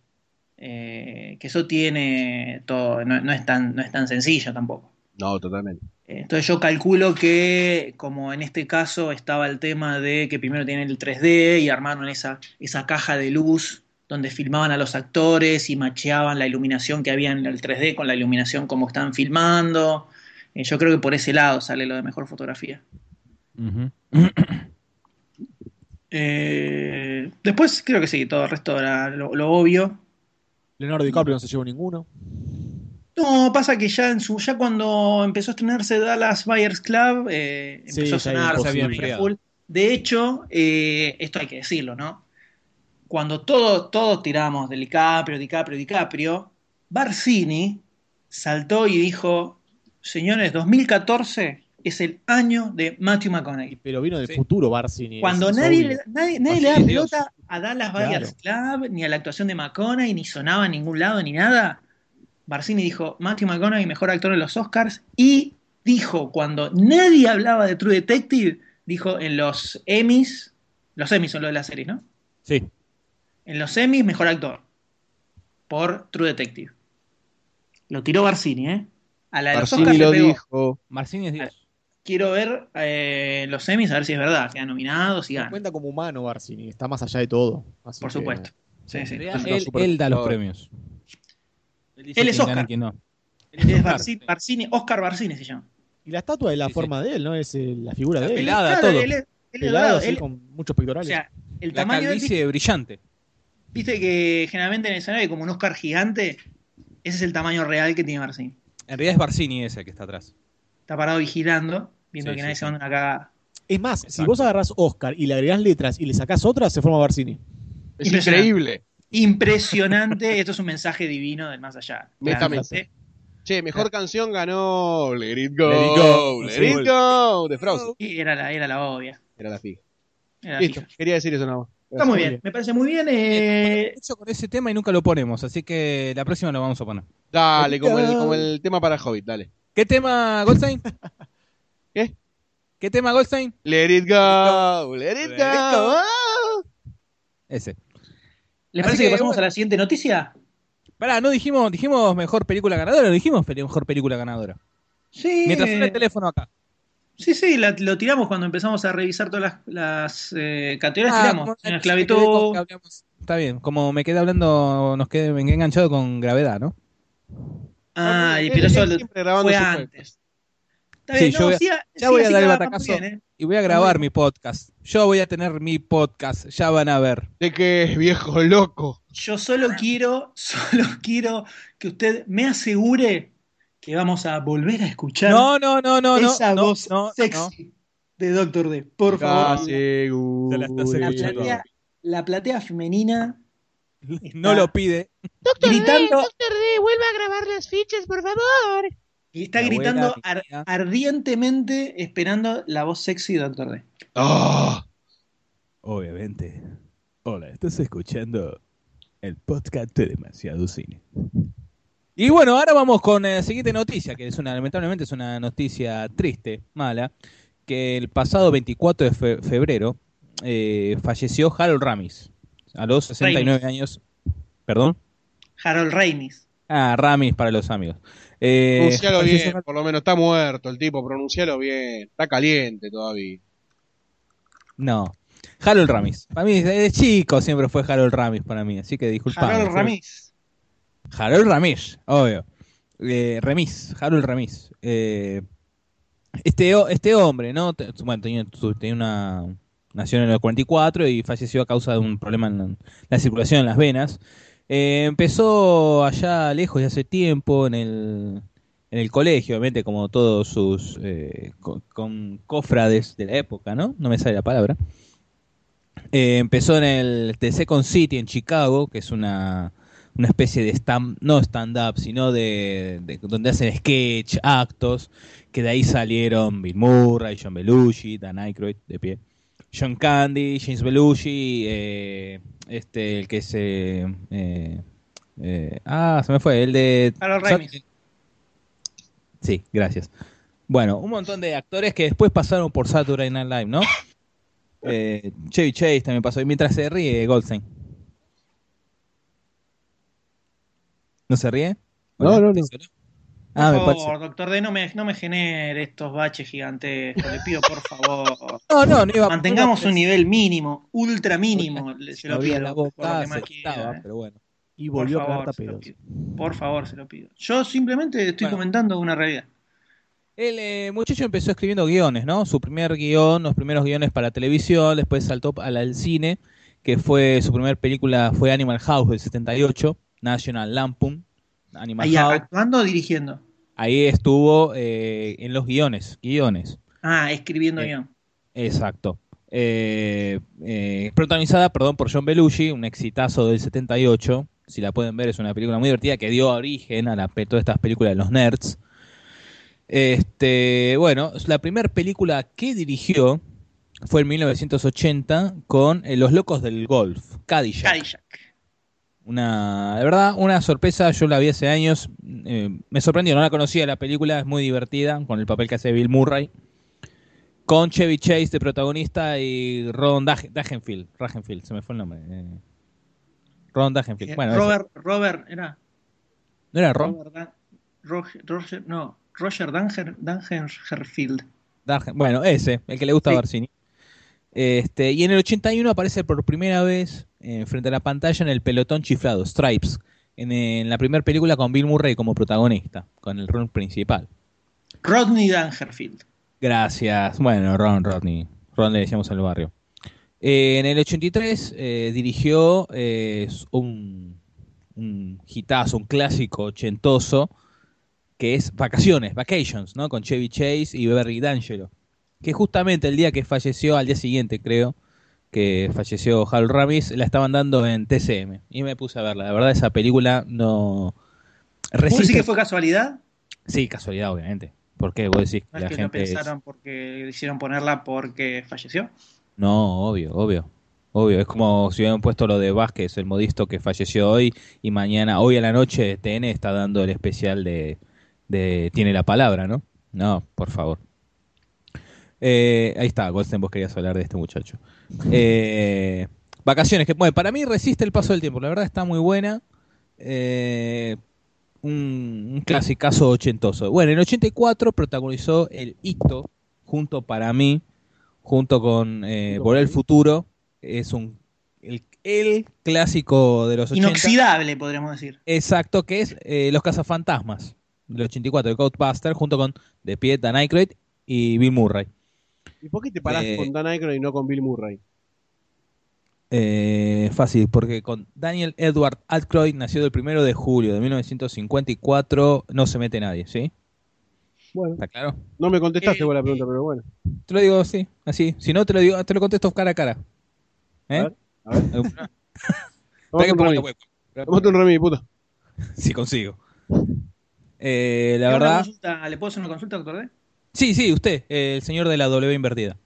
Eh, que eso tiene todo, no, no es tan, no es tan sencillo tampoco. No, totalmente. Eh, Entonces yo calculo que, como en este caso estaba el tema de que primero tienen el 3D y armaron esa, esa caja de luz donde filmaban a los actores y macheaban la iluminación que había en el 3D con la iluminación como están filmando. Eh, yo creo que por ese lado sale lo de mejor fotografía. [clears throat] Eh, después creo que sí, todo el resto era lo, lo obvio. Leonardo DiCaprio no se llevó ninguno. No, pasa que ya en su, ya cuando empezó a estrenarse Dallas Buyers Club, eh, Sí, empezó a sonar se full. De hecho, eh, esto hay que decirlo, ¿no? Cuando todos todos tiramos de DiCaprio, DiCaprio, DiCaprio, Barcini saltó y dijo, señores, 2014 es el año de Matthew McConaughey. Pero vino del Sí. futuro Barcini. Cuando nadie, le- nadie, nadie le da pelota a Dallas Buyers Club, ni a la actuación de McConaughey, ni sonaba en ningún lado, ni nada, Barcini dijo, Matthew McConaughey, mejor actor en los Oscars, y dijo, cuando nadie hablaba de True Detective, dijo en los Emmys, los Emmys son lo de la serie, ¿no? Sí. En los Emmys, mejor actor, por True Detective. Lo tiró Barcini, ¿eh? A la de los Oscars lo dijo. Marcini es Dios. Quiero ver eh, los Emmys, a ver si es verdad, quedan nominados y ganan. cuenta como humano Barcini, está más allá de todo. así Por que- supuesto. Sí, sí. Es él, super- él da los premios. Él es Oscar. no. Es Barci- Barcini, Oscar Barcini se llama. Y la estatua es la Sí, sí. forma de él, ¿no? Es eh, la figura La de él. pelada, Claro, todo. Él, es- él es Pelado, así, él- con muchos o pectorales. sea, el La tamaño de él, calvicie brillante. viste que generalmente en el escenario hay como un Oscar gigante. Ese es el tamaño real que tiene Barcini. En realidad es Barcini ese que está atrás. Está parado vigilando, viendo Sí, que sí, nadie sí. se manda una cagada. es más, si vos agarrás Oscar y le agregás letras y le sacás otras, se forma Barcini. Es Impresionante. increíble. Impresionante, [laughs] esto es un mensaje divino del más allá. Claramente. Che, mejor canción ganó Let It Go. Let It Go. Let. It Go. De Frozen. Y era la, era la obvia. Era la fija. Era la Listo, fija. quería decir eso nada más. Está muy bien, me parece muy bien. eh, Hecho con ese tema y nunca lo ponemos, así que la próxima lo vamos a poner. Dale, como el, como el tema para Hobbit, dale. ¿Qué tema, Goldstein? [laughs] ¿Qué? ¿Qué tema, Goldstein? Let it go, let it Let it go. go. Ese. ¿Les Así parece que, que pasamos bueno. a la siguiente noticia? Pará, no dijimos, dijimos mejor película ganadora, no dijimos mejor película ganadora. Sí. Mientras suena el teléfono acá. Sí, sí, la- lo tiramos cuando empezamos a revisar todas las, las, eh, categorías. Ah, tiramos. En esclavitud. Está bien, como me quedé hablando, nos quedé, me quedé enganchado con gravedad, ¿no? Ah, y Él- pero eso fue antes. Está Sí, bien, yo no, voy a- sí, ya sí, voy a dar el batacazo. bien, ¿eh? Y voy a grabar mi podcast. Yo voy a tener mi podcast, ya van a ver. De que es viejo loco. Yo solo quiero, [laughs] solo quiero que usted me asegure que vamos a volver a escuchar No, no, no, no, no. esa no, voz no, no. sexy de Doctor D. Por favor. La platea, la platea femenina [laughs] No lo pide. gritando D, vuelva a grabar las fichas, por favor. y está gritando ar- ardientemente esperando la voz sexy de Doctor D. Ah. Obviamente. Hola, estás escuchando el podcast de Demasiado Cine. Y bueno, ahora vamos con la siguiente noticia, que es una, lamentablemente es una noticia triste, mala, que el pasado 24 de fe- febrero eh, falleció Harold Ramis, a los 69 años. ¿Perdón? Harold Ramis. Ah, Ramis para los amigos. Eh, Pronuncialo bien, por lo menos está muerto el tipo, pronuncialo bien. Está caliente todavía. No. Harold Ramis. Para mí, de chico siempre fue Harold Ramis para mí, así que disculpame. Harold Ramis. Harold Ramis, obvio. Eh, Remis, Harold Remis. Eh, este, este hombre, ¿no? Bueno, tenía, una. Nació en el 44 y falleció a causa de un problema en la, la circulación en las venas. Eh, empezó allá lejos de hace tiempo en el, en el colegio, obviamente, como todos sus eh, co- con cofrades de la época, ¿no? No me sale la palabra. Empezó en el The Second City en Chicago, que es una, una especie de stand, no stand-up, sino de, de- donde hacen sketch, actos, que de ahí salieron Bill Murray, John Belushi, Dan Aykroyd, de pie, John Candy, James Belushi, eh, este, el que se... eh, eh, ah, se me fue, el de... Harold Ramis. Sí, gracias. Bueno, un montón de actores que después pasaron por Saturday Night Live, ¿no? [laughs] Eh, Chevy Chase también pasó. Y mientras se ríe, Goldstein. ¿No se ríe? No, Hola, no, no. ¿estás solo? Por Ah, me favor, parece. doctor D, no me, no me genere estos baches gigantescos. Le pido, por favor. [laughs] No, no, no iba Mantengamos no un nivel mínimo, ultra mínimo. le- Se lo pido. la por lo boca, se quiera, estaba, eh. Ah, pero bueno. Y Por volvió a favor, cagar se lo pedos. pido. Por favor, se lo pido. Yo simplemente estoy Bueno. comentando una realidad. El eh, muchacho empezó escribiendo guiones, ¿no? Su primer guion, los primeros guiones para televisión, después saltó al al cine, que fue su primera película fue Animal House del 78, National Lampoon, Animal Ahí House. actuando o dirigiendo. Ahí estuvo eh, en los guiones, guiones. Ah, escribiendo Eh, guion. Exacto. Eh, eh, protagonizada, perdón, por John Belushi, un exitazo del 78. Si la pueden ver, es una película muy divertida que dio origen a la, todas estas películas de los nerds. Este, bueno, la primera película que dirigió fue en 1980 con Los Locos del Golf, Cadillac. Cadillac. Una, de verdad, una sorpresa. Yo la vi hace años. eh, me sorprendió, no la conocía la película, es muy divertida, con el papel que hace Bill Murray. Con Chevy Chase de protagonista y Ron Dag- Dagenfield. Dagenfield, se me fue el nombre. eh. Ron Dagenfield. Eh, ese. Robert, Robert, era. ¿no era Ron? Robert Dan- Roger, Roger- no, Roger Danger, Dangerfield. Dagen- bueno, ese, el que le gusta a. Barcini. Este, y en el 81 aparece por primera vez eh, frente a la pantalla en el pelotón chiflado, Stripes, en, en la primera película con Bill Murray como protagonista, con el rol principal. Rodney Dangerfield. Gracias. Bueno, Ron Rodney. Ron le decíamos al barrio. Eh, en el 83 eh, dirigió eh, un, un hitazo, un clásico ochentoso, que es Vacaciones, Vacations, ¿no? Con Chevy Chase y Beverly D'Angelo. Que justamente el día que falleció, al día siguiente creo, que falleció Hal Ramis, la estaban dando en TCM. Y me puse a verla. La verdad, esa película no... ¿Vos decís Resiste... que fue casualidad? Sí, casualidad, obviamente. ¿Por qué? Vos decís que ¿No es la que gente... es- pensaron porque hicieron ponerla porque falleció? No, obvio, obvio. Obvio, es como si hubieran puesto lo de Vázquez, el modisto que falleció hoy, y mañana, hoy a la noche, TN está dando el especial de, de Tiene la palabra, ¿no? No, por favor. Eh, ahí está, Goldstein, vos querías hablar de este muchacho. Eh, vacaciones, que bueno, para mí resiste el paso del tiempo, la verdad está muy buena. Eh, un, un clasicazo ochentoso. Bueno, en el 84 protagonizó el hito, junto para mí, junto con eh, Volver al Futuro. Es un el, el clásico de los 80. Inoxidable, podríamos decir. Exacto, que es eh, Los Cazafantasmas del 84 de Ghostbuster, junto con The Piet, Dan Aykroyd y Bill Murray. ¿Y por qué te parás Eh, con Dan Aykroyd y no con Bill Murray? Eh, fácil, porque con Daniel Edward Aykroyd nació el primero de julio de 1954, no se mete nadie, ¿sí? Bueno, ¿Está claro? no me contestaste Eh, vos la pregunta, pero bueno. Te lo digo así, así. Si no, te lo digo, te lo contesto cara a cara. ¿Eh? A ver, a ver. Tomate un. Tomate Remy, puto. [laughs] Si consigo. Eh, la ¿Le hago una verdad. consulta- ¿Le puedo hacer una consulta, doctor D? Sí, sí, usted, eh, el señor de la W invertida.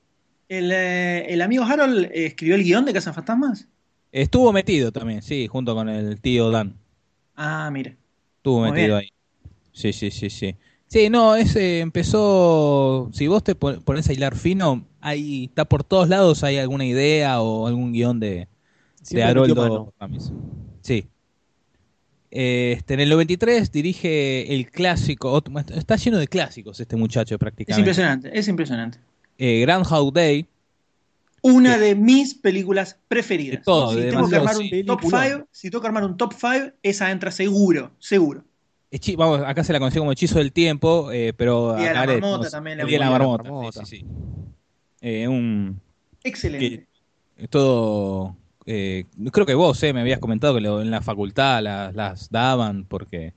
¿El, eh, el amigo Harold eh, escribió el guion de Casa Fantasmas? Estuvo metido también, sí, junto con el tío Dan. Ah, mire. Estuvo Muy metido ahí. Sí, sí, sí, sí. Sí, no, ese empezó. Si vos te pon- pones a hilar fino, ahí está por todos lados, hay alguna idea o algún guion de, Siempre Haroldo. Ramis. Sí. Este, en el 93 dirige el clásico. Está lleno de clásicos este muchacho Es prácticamente. impresionante, es impresionante. Eh, Groundhog Day. Una Sí. de mis películas preferidas. De todo, si de tengo que armar un sí. top. 5, si tengo que armar un top 5, esa entra seguro, seguro. Hechi- vamos, acá se la conoció como Hechizo del Tiempo, eh, pero Día de la le- Marmota también Día de la. Marmota. Marmota. sí, sí, sí. Eh, un Excelente. que- todo eh, creo que vos eh, me habías comentado que lo- en la facultad las, las daban porque en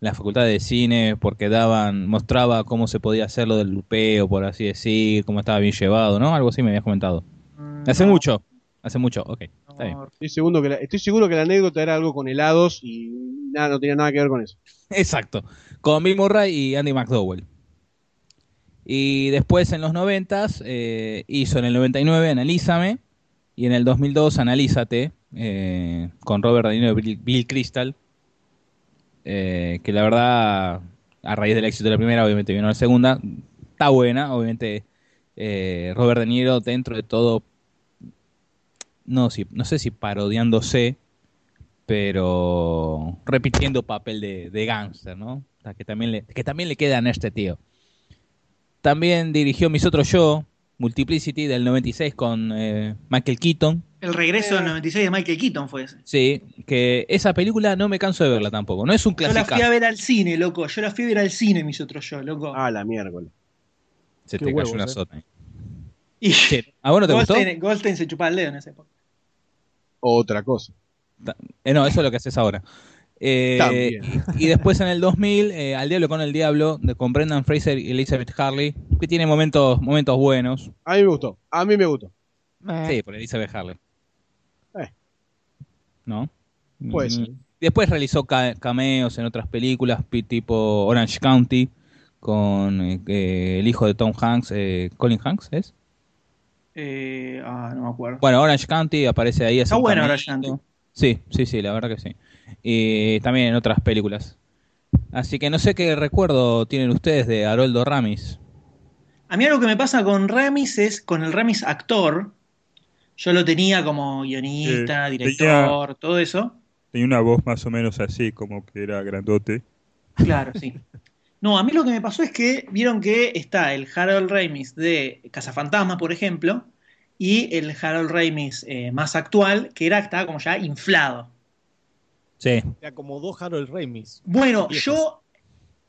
la facultad de cine porque daban mostraba cómo se podía hacer lo del lupeo por así decir cómo estaba bien llevado no algo así me habías comentado Mm, hace no, mucho hace mucho ok está bien. Estoy seguro, que la, estoy seguro que la anécdota era algo con helados y nada, no tenía nada que ver con eso. [laughs] Exacto. Con Bill Murray y Andy McDowell. Y después en los 90 eh, hizo en el 99 Analízame y en el 2002 Analízate eh, con Robert De Niro y Bill, Bill Crystal. eh, que la verdad, a raíz del éxito de la primera, obviamente vino la segunda. Está buena, obviamente. eh, Robert De Niro, dentro de todo, no, si, no sé si parodiándose, pero repitiendo papel de, de gángster, ¿no? Ta, Que también, le, que también le quedan a este tío. También dirigió Mis Otros Yo, Multiplicity del 96 con eh, Michael Keaton. El regreso del 96 de Michael Keaton fue ese. Sí, que esa película no me canso de verla tampoco. No es un Yo la clásico. fui a ver al cine, loco. Yo la fui a ver al cine, mis otros yo, loco. Ah, la miércoles. Se Qué te cayó una eh. sota. y. [laughs] ¿A vos no te gustó? Goldstein, Goldstein se chupaba el dedo en esa época. Otra cosa. Eh, no, eso es lo que haces ahora. Eh, y, y después en el 2000, eh, Al Diablo con el Diablo, de, con Brendan Fraser y Elizabeth Harley, que tiene momentos, momentos buenos. A mí me gustó. A mí me gustó. Eh, Sí, por Elizabeth Harley. Eh. ¿No? Mm, ser. Después realizó ca- cameos en otras películas, tipo Orange County, con el hijo de Tom Hanks, eh, Colin Hanks, ¿es? Eh, ah, no me acuerdo. Bueno, Orange County aparece ahí. hace Está un bueno. Orange County. Sí, sí, sí, la verdad que sí. Y también en otras películas. Así que no sé qué recuerdo tienen ustedes de Haroldo Ramis. A mí algo que me pasa con Ramis es con el Ramis actor. Yo lo tenía como guionista, Sí, director, todo eso. Tenía una voz más o menos así, como que era grandote. Claro, sí. No, a mí lo que me pasó es que vieron que está el Harold Ramis de Cazafantasma, por ejemplo, y el Harold Ramis eh, más actual, que era estaba como ya inflado. Sí. Era como dos Harold Ramis. Bueno, yo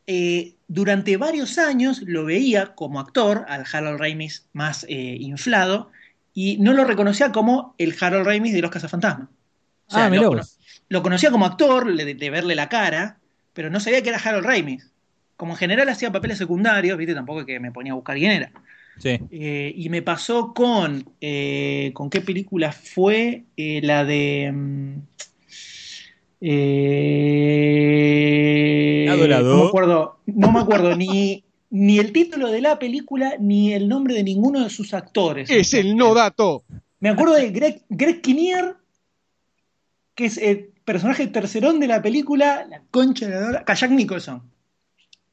eh, durante varios años lo veía como actor, al Harold Ramis más eh, inflado, y no lo reconocía como el Harold Ramis de los Cazafantasmas. O sea, ah, lo, cono- lo conocía como actor, de, verle la cara, pero no sabía que era Harold Ramis. Como en general hacía papeles secundarios, ¿viste? Tampoco es que me ponía a buscar quién era. Sí. Eh, y me pasó con. eh, ¿Con qué película fue? Eh, la de. Eh, Lado, lado. No me acuerdo, no me acuerdo ni, ni el título de la película ni el nombre de ninguno de sus actores. Es el no dato. Me acuerdo de Greg, Greg Kinnear, que es el personaje tercerón de la película La Concha de la Jack Nicholson.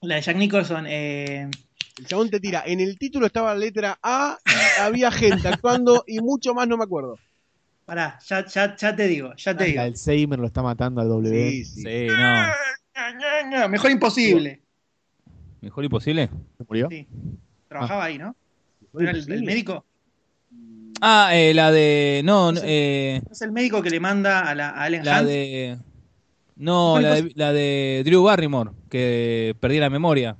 La de Jack Nicholson. eh, El chabón te tira. En el título estaba la letra A y había gente actuando y mucho más no me acuerdo. Pará, ya, ya, ya te digo, ya te digo. El Alzheimer lo está matando al W. Sí, sí. Sí, no. No, mejor imposible. ¿Mejor imposible? ¿Se murió? Sí. Trabajaba ahí, ¿no? ¿Era el, el médico? Ah, eh, la de. No, no, eh, Es el médico que le manda a, la, a Ellen la Hunt. de. No, la de, la de Drew Barrymore, que perdí la memoria.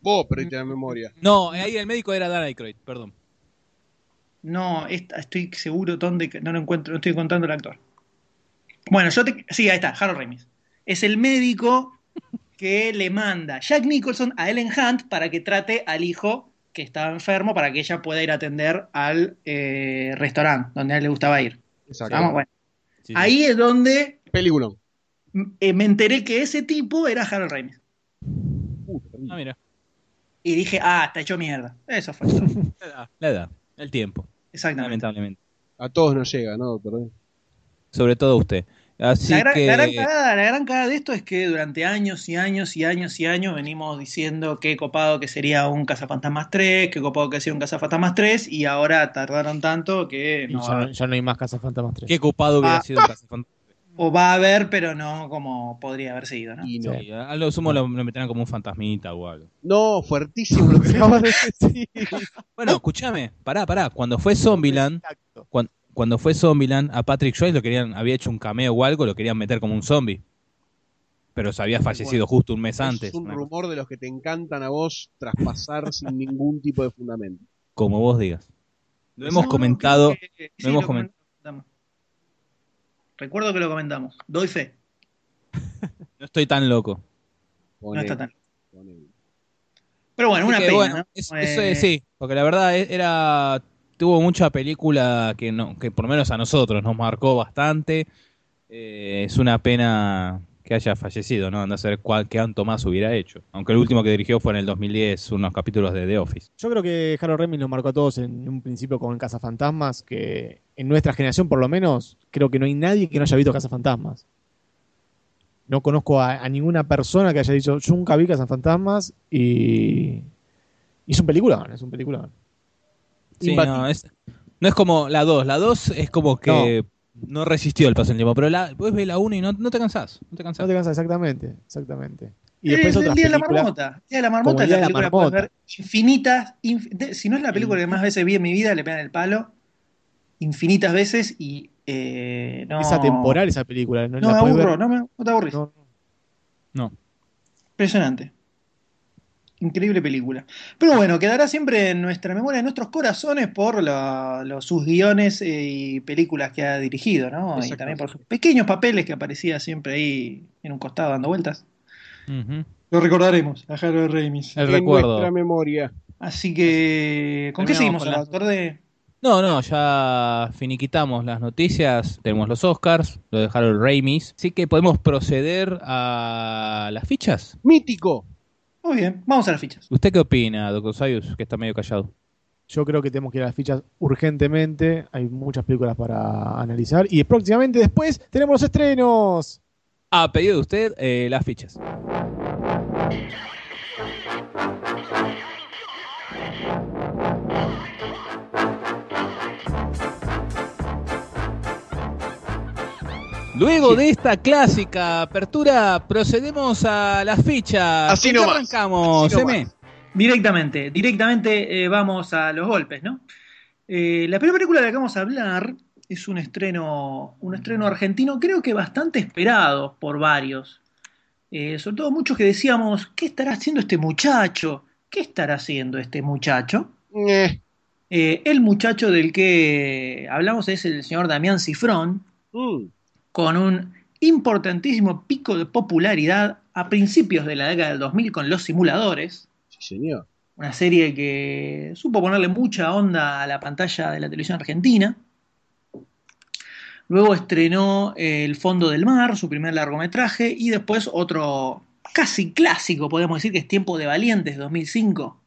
Vos perdiste la memoria. No, ahí el médico era Dan Aykroyd, perdón. No, esta- estoy seguro, Tom, de que no lo encuentro, no estoy encontrando el actor. Bueno, yo te. Sí, ahí está, Harold Ramis. Es el médico que le manda Jack Nicholson a Ellen Hunt para que trate al hijo que estaba enfermo para que ella pueda ir a atender al eh, restaurante donde a él le gustaba ir. Exacto. Vamos, bueno. Sí, sí. Ahí es donde Peliculón. mm, eh, me enteré que ese tipo era Harold Ramis. Ah, mira. Y dije, ah, está hecho mierda. Eso fue. todo. La edad, la edad, el tiempo, Exactamente. lamentablemente. A todos nos llega, ¿no, doctor? Sobre todo usted. Así La gran, que. la gran cagada, la gran cagada de esto es que durante años y años y años y años venimos diciendo qué copado que sería un Cazafantasmas 3, qué copado que sería un Cazafantasmas 3, y ahora tardaron tanto que no a ya, ya no hay más Casa Fantasmas 3. Qué ocupado hubiera Ah. sido un cazafantasmas. O va a haber, pero no como podría haber sido, ¿no? Y no. Sí, a lo sumo lo, lo meterán como un fantasmita o algo. No, fuertísimo lo que acabas de decir. [laughs] Bueno, escúchame, pará, pará. Cuando fue Zombieland, Exacto. cuan- cuando, fue Zombieland, a Patrick Joyce lo querían, había hecho un cameo o algo, lo querían meter como un zombie. Pero se había fallecido justo un mes antes. Es un rumor de los que te encantan a vos traspasar [laughs] sin ningún tipo de fundamento. Como vos digas. Lo hemos No, comentado. que- lo hemos lo comentamos. Recuerdo que lo comentamos. Doy fe. [laughs] No estoy tan loco. No está tan. ponele. Pero bueno, una que, pena. bueno, ¿no? es- Eh, eso es- sí, porque la verdad e- era tuvo mucha película que no que por lo menos a nosotros nos marcó bastante. Eh, es una pena que haya fallecido, ¿no? Anda a saber cuál, cuánto más hubiera hecho. Aunque el último que dirigió fue en el 2010, unos capítulos de The Office. Yo creo que Harold Ramis nos marcó a todos en un principio con Cazafantasmas, que en nuestra generación por lo menos, creo que no hay nadie que no haya visto Cazafantasmas. No conozco a, a ninguna persona que haya dicho, yo nunca vi Cazafantasmas y, y es un peliculón, es un peliculón. Sí, no, es, no es como la 2. La 2 es como que no, resistió el paso del tiempo. Pero la, vos ves la 1 y no, no te cansás. No te cansás. No te cansas, exactamente, exactamente. Y después es el otras Día de la. Marmota. El Día de la Marmota el es la la película que ver infinitas, inf- de- si no es la película que más veces vi en mi vida, le pegan el palo infinitas veces y eh, no... Es atemporal esa película. No, No la me aburro, ver. no, me, no te aburrís. No, No. Impresionante. Increíble película. Pero bueno, quedará siempre en nuestra memoria, en nuestros corazones, por la- los, sus guiones eh, y películas que ha dirigido, ¿no? Y también por sus pequeños papeles que aparecía siempre ahí en un costado dando vueltas. Lo recordaremos, a Harold Ramis. El en recuerdo. nuestra memoria. Así que, ¿con qué seguimos con las- doctor D? No, no, ya finiquitamos las noticias, tenemos los Oscars, lo de Harold Ramis, así que podemos proceder a las fichas. Mítico. Muy bien, vamos a las fichas. ¿Usted qué opina, doctor Sayus, que está medio callado? Yo creo que tenemos que ir a las fichas urgentemente. Hay muchas películas para analizar. Y próximamente después tenemos los estrenos. A pedido de usted, eh, las fichas. Luego de esta clásica apertura, procedemos a las fichas. Así ¿Con qué nomás, arrancamos, así? Directamente, directamente eh, vamos a los golpes, ¿no? Eh, la primera película de la que vamos a hablar es un estreno, un estreno argentino, creo que bastante esperado por varios. Eh, sobre todo muchos que decíamos, ¿qué estará haciendo este muchacho? ¿Qué estará haciendo este muchacho? Eh, Eh, el muchacho del que hablamos es el señor Damián Cifrón, mm, con un importantísimo pico de popularidad a principios de la década del 2000 con los simuladores. sí, señor. Una serie que supo ponerle mucha onda a la pantalla de la televisión argentina. Luego estrenó El Fondo del Mar, su primer largometraje, y después otro casi clásico, podemos decir que es Tiempo de Valientes, 2005.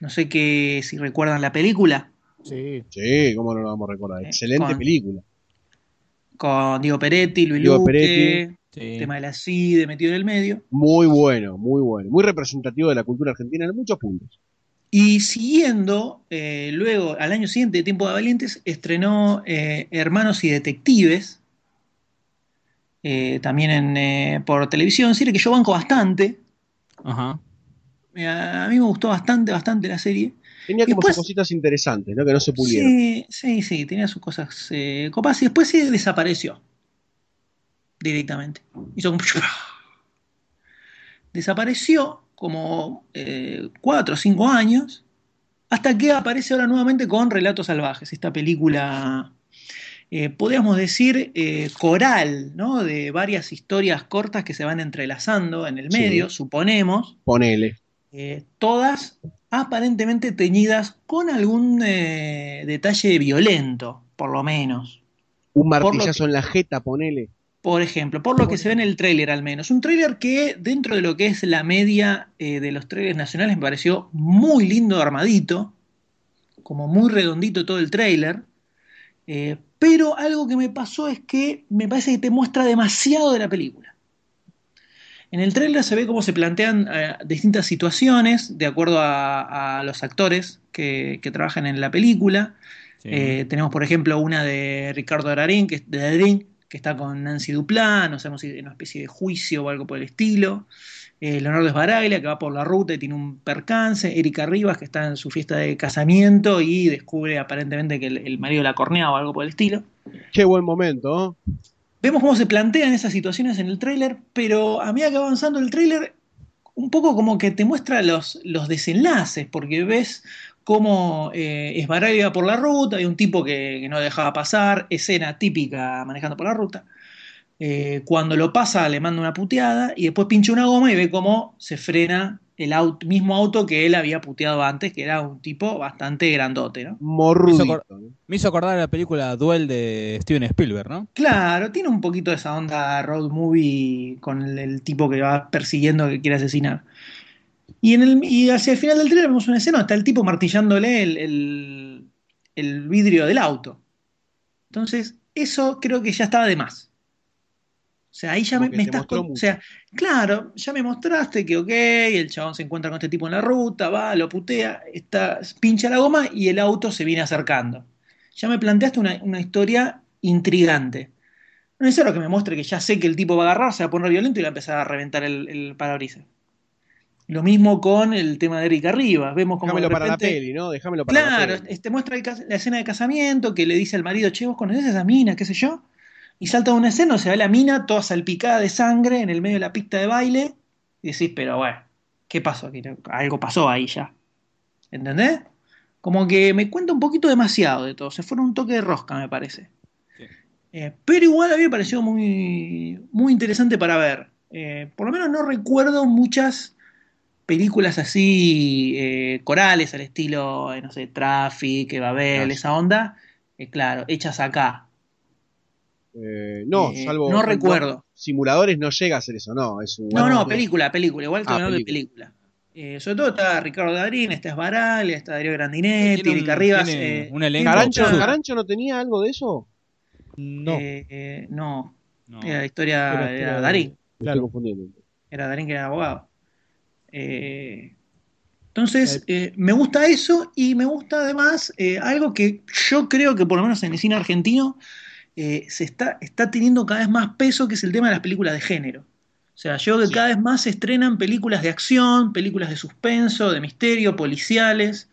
No sé qué, si recuerdan la película, Sí. Sí, cómo no lo vamos a recordar. Eh, Excelente con- película. Con Diego Peretti, Luis Diego Luque, Peretti. el tema de la CIDE metido en el medio. Muy bueno, muy bueno. Muy representativo de la cultura argentina en muchos puntos. Y siguiendo, eh, luego, al año siguiente de Tiempo de Valientes, estrenó eh, Hermanos y Detectives, eh, también en, eh, por televisión, serie que yo banco bastante. Ajá. A, a mí me gustó bastante, bastante la serie. Tenía como Después- sus cositas interesantes, ¿no? Que no se pulieron. Sí, sí, sí, tenía sus cosas eh, copas y después se desapareció directamente. Hizo como... [laughs] Desapareció como eh, cuatro o cinco años hasta que aparece ahora nuevamente con Relatos Salvajes, esta película, eh, podríamos decir, eh, coral, ¿no? De varias historias cortas que se van entrelazando en el Sí. medio, suponemos. Ponele. Eh, todas aparentemente teñidas con algún eh, detalle violento, por lo menos. Un martillazo en la jeta, ponele. Por ejemplo, por lo que se ve en el tráiler al menos. Un tráiler que dentro de lo que es la media eh, de los trailers nacionales me pareció muy lindo armadito, como muy redondito todo el tráiler. Eh, pero algo que me pasó es que me parece que te muestra demasiado de la película. En el tráiler se ve cómo se plantean eh, distintas situaciones de acuerdo a, a los actores que, que trabajan en la película. Sí. Eh, tenemos, por ejemplo, una de Ricardo Darín, que, de Darín, que está con Nancy Duplá, no sabemos si en una especie de juicio o algo por el estilo. Eh, Leonardo Sbaraglia, que va por la ruta y tiene un percance. Erika Rivas, que está en su fiesta de casamiento y descubre aparentemente que el, el marido la cornea o algo por el estilo. Qué buen momento, ¿no? Vemos cómo se plantean esas situaciones en el tráiler, pero a medida que va avanzando el tráiler, un poco como que te muestra los, los desenlaces, porque ves cómo eh, Esbaraglia va por la ruta, hay un tipo que, que no dejaba pasar, escena típica manejando por la ruta. Eh, cuando lo pasa le manda una puteada y después pincha una goma y ve cómo se frena el auto, mismo auto que él había puteado antes, que era un tipo bastante grandote, ¿no? Morrudito. Me hizo acordar a la película Duel de Steven Spielberg, ¿no? Claro, tiene un poquito de esa onda road movie con el, el tipo que va persiguiendo que quiere asesinar. Y, en el, y hacia el final del trailer vemos una escena, donde está el tipo martillándole el, el- el vidrio del auto. Entonces, eso creo que ya estaba de más. O sea, ahí ya me, estás... con- O sea, claro, ya me mostraste que, ok, el chabón se encuentra con este tipo en la ruta, va, lo putea, está, pincha la goma y el auto se viene acercando. Ya me planteaste una, una historia intrigante. No es necesario que me muestre que ya sé que el tipo va a agarrar, se va a poner violento y va a empezar a reventar el, el parabrisas. Lo mismo con el tema de Eric Arriba. Vemos como Déjamelo de para la repente- peli, ¿no? Déjamelo para Claro, la peli. te muestra el la escena de casamiento que le dice al marido, che, vos conoces a esa mina, qué sé yo. Y salta una escena, donde se ve la mina toda salpicada de sangre en el medio de la pista de baile. Y decís, pero bueno, ¿qué pasó aquí? Algo pasó ahí ya. ¿Entendés? Como que me cuenta un poquito demasiado de todo. Se fueron un toque de rosca, me parece. Sí. Eh, pero igual a mí me pareció muy, muy interesante para ver. Eh, por lo menos no recuerdo muchas películas así eh, corales al estilo, no sé, Traffic, Babel, esa onda. claro, hechas acá. Eh, no, Eh, salvo. no recuerdo. simuladores no llega a hacer eso, no. Es un, No, no, película, película. Igual estoy Ah, hablando de película. Eh, sobre todo está Ricardo Darín, está Esbaral, está Darío Grandinetti, Erika Rivas. eh, un elenco ¿Carancho, Mucha- ¿Carancho no tenía algo de eso? No, eh, eh, no, No. era la historia, Era- era era- Darín. Claro. confundiendo. Era Darín que era abogado. Eh, entonces, eh, me gusta eso y me gusta además eh, algo que yo creo que por lo menos en el cine argentino eh, se está, está teniendo cada vez más peso, que es el tema de las películas de género. O sea, yo que cada vez más se estrenan películas de acción, películas de suspenso, de misterio, policiales,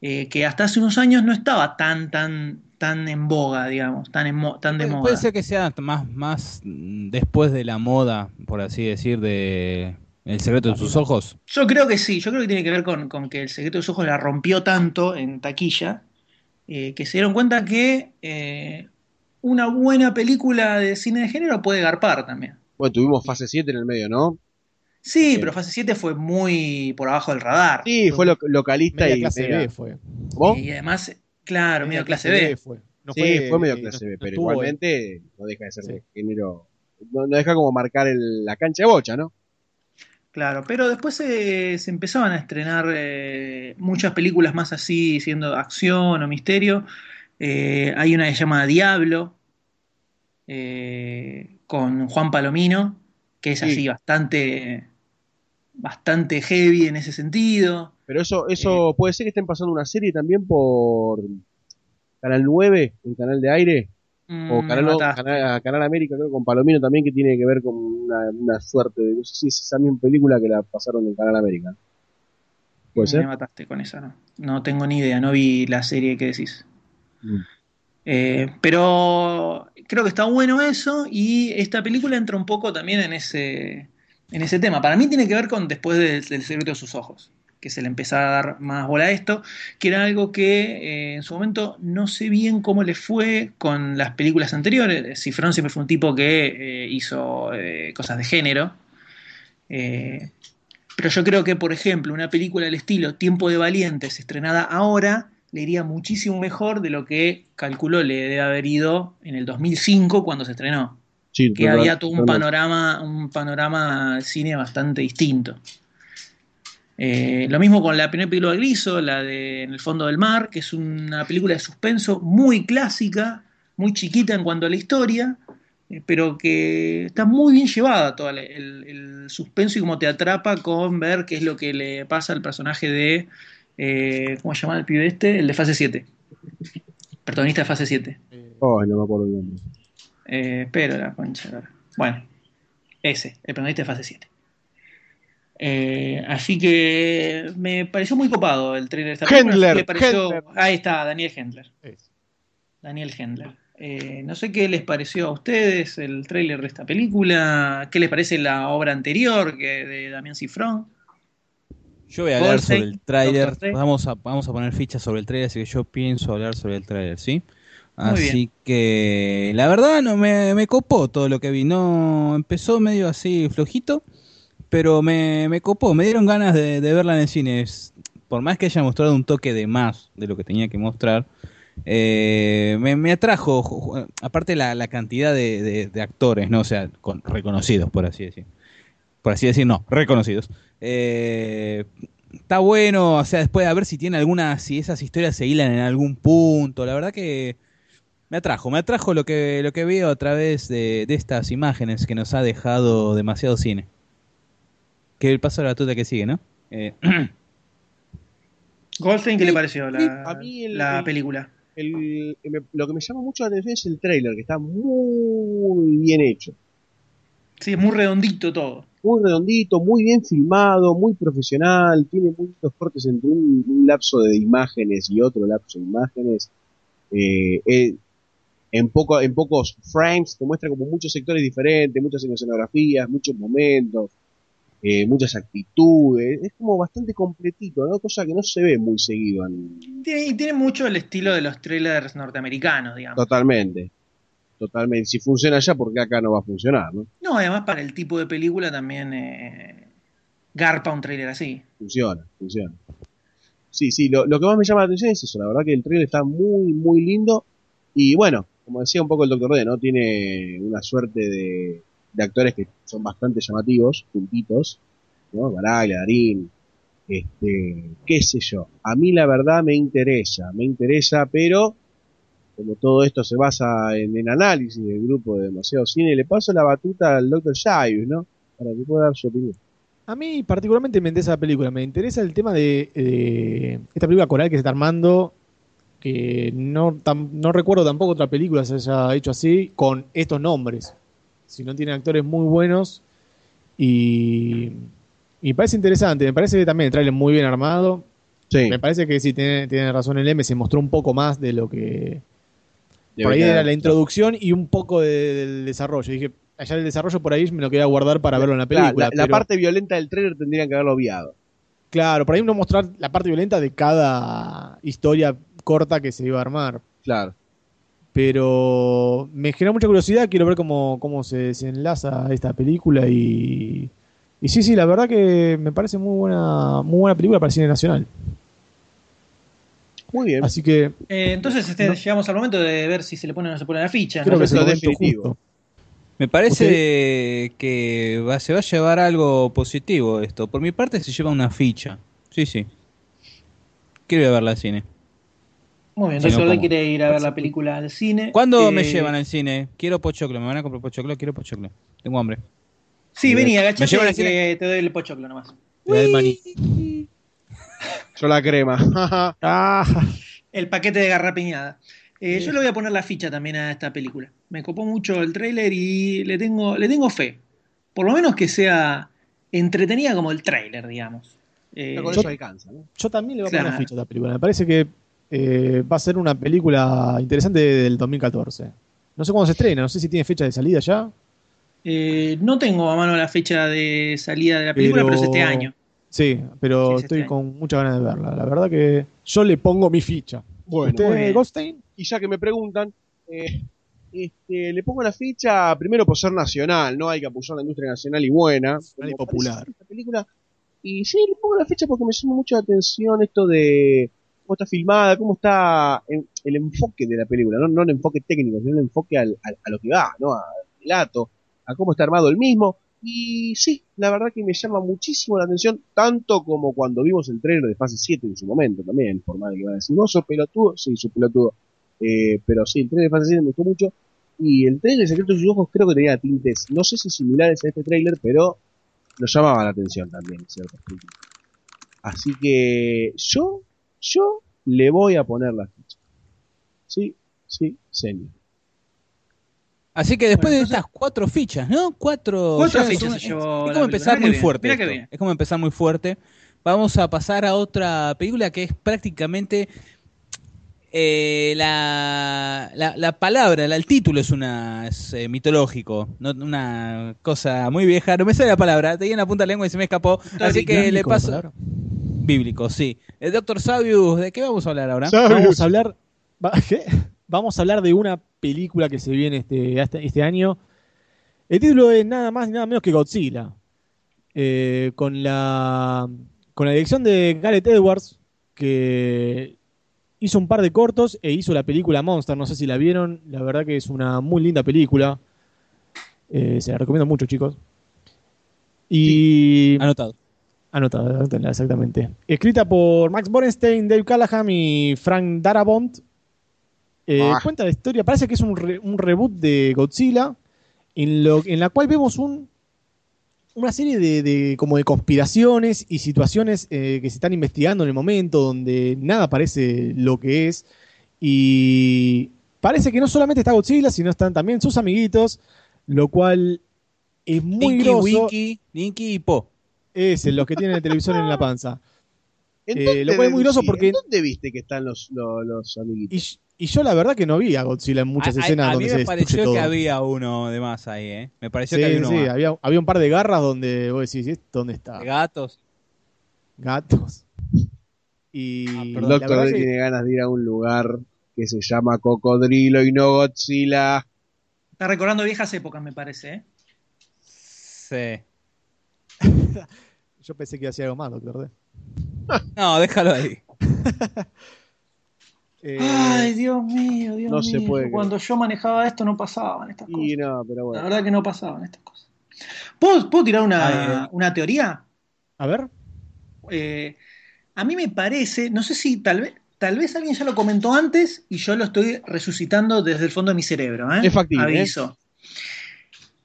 eh, que hasta hace unos años no estaba tan, tan, tan en boga, digamos, tan, en mo- tan de moda. puede ser que sea más, más después de la moda, por así decir, de El secreto de sus ojos. Yo creo que sí, yo creo que tiene que ver con, con que el secreto de sus ojos la rompió tanto en taquilla, eh, que se dieron cuenta que eh, una buena película de cine de género puede garpar también. Bueno, tuvimos fase 7 en el medio, ¿no? Sí, Sí. pero fase 7 fue muy por abajo del radar. Sí, fue lo- localista media y. clase media- B fue. ¿Cómo? Y además, claro, medio clase B. fue. No sí, fue, medio clase B, no pero estuvo- igualmente no deja de ser Sí. de género. No, no deja como marcar el- la cancha de bocha, ¿no? Claro, pero después se, se empezaban a estrenar eh, muchas películas más así, siendo acción o misterio. Eh, hay una que se llama Diablo, eh, con Juan Palomino, que es Sí. así bastante, bastante heavy en ese sentido. Pero eso, eso puede ser que estén pasando una serie también por Canal 9, el canal de aire, Mm, o me Canal, canal, Canal América, creo, con Palomino también, que tiene que ver con una, una suerte de. No sé si es esa misma película que la pasaron en Canal América. ¿Puede Me ser? mataste con esa, no. No tengo ni idea, no vi la serie que decís. Mm. Eh, pero creo que está bueno eso y esta película entra un poco también en ese, en ese tema. Para mí tiene que ver con después del, secreto de sus ojos, que se le empezaba a dar más bola a esto, que era algo que eh, en su momento no sé bien cómo le fue con las películas anteriores. Cifrón siempre fue un tipo que eh, hizo cosas de género. Pero yo creo que, por ejemplo, una película del estilo Tiempo de Valientes, estrenada ahora, le iría muchísimo mejor de lo que calculó le debe haber ido en el 2005 cuando se estrenó. Sí, Que había todo un panorama, un panorama cine bastante distinto. Eh, lo mismo con la primera película de Griso, la de En el fondo del mar, que es una película de suspenso muy clásica, muy chiquita en cuanto a la historia, eh, pero que está muy bien llevada todo el, el- el suspenso y cómo te atrapa con ver qué es lo que le pasa al personaje de, eh, ¿cómo se llama el pibe este? El de fase 7. Protagonista de fase 7. Ay, no me acuerdo el nombre. Eh, pero la concha. Bueno, ese, el protagonista de fase 7. Eh, así que me pareció muy copado el trailer de esta película, Hendler, pareció- Hendler. Ahí está, Daniel Hendler. Es. Daniel Hendler. Eh, no sé qué les pareció a ustedes el tráiler de esta película, qué les parece la obra anterior que de Damián Cifrón. Yo voy a hablar sobre el tráiler. Vamos a, vamos a poner fichas sobre el tráiler, así que yo pienso hablar sobre el tráiler, ¿sí? Así que la verdad no me, me copó todo lo que vi. No empezó medio así flojito, pero me, me copó. Me dieron ganas de, de verla en el cine. Por más que haya mostrado un toque de más de lo que tenía que mostrar, eh, me, me atrajo. Aparte la, la cantidad de, de- de actores, no, o sea, con, reconocidos por así decir. Por así decir, no, reconocidos. Eh, está bueno, o sea, después a ver si tiene alguna, si esas historias se hilan en algún punto. La verdad que me atrajo, me atrajo lo que, lo que veo a través de, de estas imágenes que nos ha dejado demasiado cine. Que el paso de la tuta que sigue, ¿no? Eh, [clears throat] Goldstein, ¿qué Sí, le pareció sí, la, a mí el- la el- película? el- lo que me llama mucho la atención es el trailer, que está muy bien hecho. Sí, es muy redondito todo. Muy redondito, muy bien filmado, muy profesional, tiene muchos cortes entre un, un lapso de imágenes y otro lapso de imágenes. Eh, eh, en, poco, en pocos frames te muestra como muchos sectores diferentes, muchas escenografías, muchos momentos, eh, muchas actitudes. Es como bastante completito, ¿no? Cosa que no se ve muy seguido en, Tiene, y tiene mucho el estilo de los trailers norteamericanos, digamos. Totalmente. Totalmente. Si funciona allá, porque acá no va a funcionar, ¿no? No, además para el tipo de película también eh, garpa un trailer así. Funciona, funciona. Sí, sí, lo, lo que más me llama la atención es eso. La verdad que el trailer está muy, muy lindo. Y bueno, como decía un poco el Doctor D, ¿no? Tiene una suerte de, de actores que son bastante llamativos, juntitos, ¿no? Baraglia, Darín, este, qué sé yo. A mí la verdad me interesa, me interesa, pero como todo esto se basa en, en análisis del grupo de Demasiado Cine, le paso la batuta al Dr. Shaius, ¿no? Para que pueda dar su opinión. A mí particularmente me interesa la película. Me interesa el tema de, de esta película coral que se está armando. Que no, tam- no recuerdo tampoco otra película se haya hecho así con estos nombres. Si no tiene actores muy buenos. Y, y me parece interesante. Me parece que también el trailer muy bien armado. Sí, Me parece que sí, tiene, tiene razón el M. Se mostró un poco más de lo que. Por ahí era la introducción y un poco de- del desarrollo. Dije, allá el desarrollo por ahí me lo quería guardar para verlo en la película. la, la pero- parte violenta del trailer tendrían que haberlo obviado. Claro, por ahí no mostrar la parte violenta de cada historia corta que se iba a armar. Claro. Pero me genera mucha curiosidad, quiero ver cómo, cómo se, se enlaza esta película y, y sí, sí, la verdad que me parece muy buena, muy buena película para el cine nacional. Muy bien. Así que Eh, entonces este, No. llegamos al momento de ver si se le pone o no se pone la ficha. creo ¿no? que es el definitivo. justo. Me parece que va- se va a llevar algo positivo esto. Por mi parte se lleva una ficha. Sí, sí. Quiero ir a verla al cine. Muy bien, Sí, Doctor no, quiere ir a ver la película al cine. ¿Cuándo Eh, me llevan al cine? Quiero pochoclo. ¿Me van a comprar pochoclo? Quiero pochoclo. Tengo hambre. Sí, vení, ¿Me agachate llevan al que te doy el pochoclo nomás. Te Yo la crema. [laughs] Ah, El paquete de garrapiñada. Eh, yo le voy a poner la ficha también a esta película. Me copó mucho el tráiler y le tengo, le tengo fe. Por lo menos que sea entretenida como el tráiler, digamos. Eh, con yo- eso alcanza, ¿no? yo también le voy a Claro. poner ficha a esta película. Me parece que eh, va a ser una película interesante del 2014. No sé cuándo se estrena, no sé si tiene fecha de salida ya. eh, no tengo a mano la fecha de salida de la película, pero, Pero- es este año. Sí, pero Sí, estoy con muchas ganas de verla. La verdad que yo le pongo mi ficha. Bueno, ¿Usted. Goldstein? y ya que me preguntan, eh, este, le pongo la ficha primero por ser nacional, no hay que apoyar la industria nacional y buena. Nacional y popular. esta película. Y sí, le pongo la ficha porque me llama mucho la atención esto de cómo está filmada, cómo está en- el enfoque de la película, no, no el enfoque técnico, sino el enfoque al- al- a lo que va, ¿no? Al relato, a cómo está armado el mismo. Y sí, la verdad que me llama muchísimo la atención, tanto como cuando vimos el trailer de fase 7 en su momento también, por más que van a decir, no, sos pelotudo, sí, sos pelotudo. Eh, pero sí, el trailer de fase 7 me gustó mucho. Y el trailer de Secreto de sus ojos creo que tenía tintes, no sé si similares a este trailer, pero nos llamaba la atención también puntos. Así que yo, yo le voy a poner la ficha. Sí, sí, señor. Así que después Bueno, de estas cuatro fichas, ¿no? Cuatro, Cuatro ya es fichas una- se llevó Es la como empezar muy fuerte. Es como empezar muy fuerte. Vamos a pasar a otra película que es prácticamente eh, la, la, la palabra, la- el título es una es, eh, mitológico, no una cosa muy vieja. No me sale la palabra, tenía en la punta de la lengua y se me escapó. Así que le paso. Bíblico, sí. El doctor Sabius, ¿de qué vamos a hablar ahora? Vamos a hablar. ¿qué? Vamos a hablar de una película que se viene este, este, año. El título es nada más y nada menos que Godzilla. Eh, con la con la dirección de Gareth Edwards, que hizo un par de cortos e hizo la película Monster. No sé si la vieron. La verdad que es una muy linda película. Eh, se la recomiendo mucho, chicos. Y. Anotado. Anotado, exactamente. Escrita por Max Borenstein, Dave Callahan y Frank Darabont. Eh, Ah. Cuenta la historia, parece que es un, re- un reboot de Godzilla, en, lo, en la cual vemos un, una serie de, de- como de conspiraciones y situaciones eh, que se están investigando en el momento, donde nada parece lo que es, Y parece que no solamente está Godzilla, sino están también sus amiguitos, lo cual es muy groso. Winky, Ninky y Po. Ese, los que tienen el televisor en la [laughs] panza. ¿En Eh, lo cual es muy groso deducí? porque- ¿En dónde viste que están los, los, los amiguitos? Y, y yo la verdad que no vi a Godzilla en muchas A- a- escenas a, donde mí se me pareció todo. que había uno de más ahí, ¿eh? Me pareció Sí, que había uno sí, más. había, había un par de garras donde vos decís, ¿esto ¿dónde está? Gatos. Gatos. Y Ah, la doctor verdad que- tiene ganas de ir a un lugar que se llama Cocodrilo y no Godzilla. Está recordando viejas épocas, me parece. ¿eh? Sí. [laughs] yo pensé que hacía algo más, doctor D. No, déjalo ahí. [laughs] Eh, Ay, Dios mío, Dios no se mío. puede Cuando yo manejaba esto no pasaban estas cosas. Y no, pero La bueno. verdad que no pasaban estas cosas. ¿Puedo, puedo tirar una, Ay, una teoría? a ver, Eh, a mí me parece, no sé si tal vez, tal vez alguien ya lo comentó antes y yo lo estoy resucitando desde el fondo de mi cerebro. ¿eh? Es factible, ¿eh? Aviso.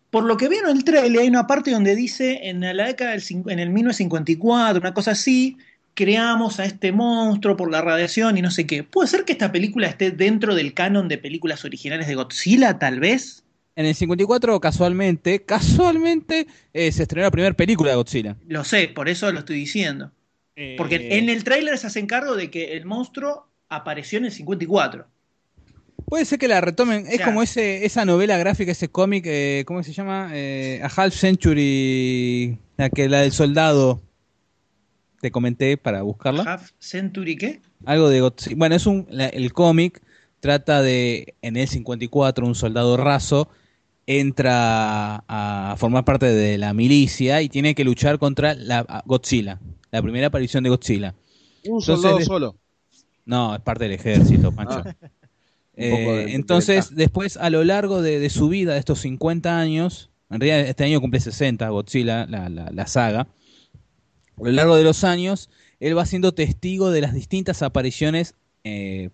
Por lo que veo en el trailer hay una parte donde dice en la década del en el 1954, una cosa así, creamos a este monstruo por la radiación y no sé qué. ¿Puede ser que esta película esté dentro del canon de películas originales de Godzilla, tal vez? En el 54, casualmente, casualmente, eh, se estrenó la primera película de Godzilla. Lo sé, por eso lo estoy diciendo. Porque Eh, en el tráiler se hace cargo de que el monstruo apareció en el 54. Puede ser que la retomen. Es como ese, esa novela gráfica, ese cómic, eh, ¿cómo se llama? Eh, A Half Century, la, que, la del soldado. Te comenté para buscarla. Half Century, ¿qué? Algo de Godzilla. Bueno, es un, la- el cómic trata de, en el 54, un soldado raso entra a, formar parte de la milicia y tiene que luchar contra la Godzilla, la primera aparición de Godzilla. Un Entonces, soldado solo. No, es parte del ejército, Pancho. [laughs] Ah. Eh, de- entonces, de- después, a lo largo de, de su vida, de estos 50 años, en realidad este año cumple 60, Godzilla, la, la- la saga, a lo largo de los años, él va siendo testigo de las distintas apariciones, eh,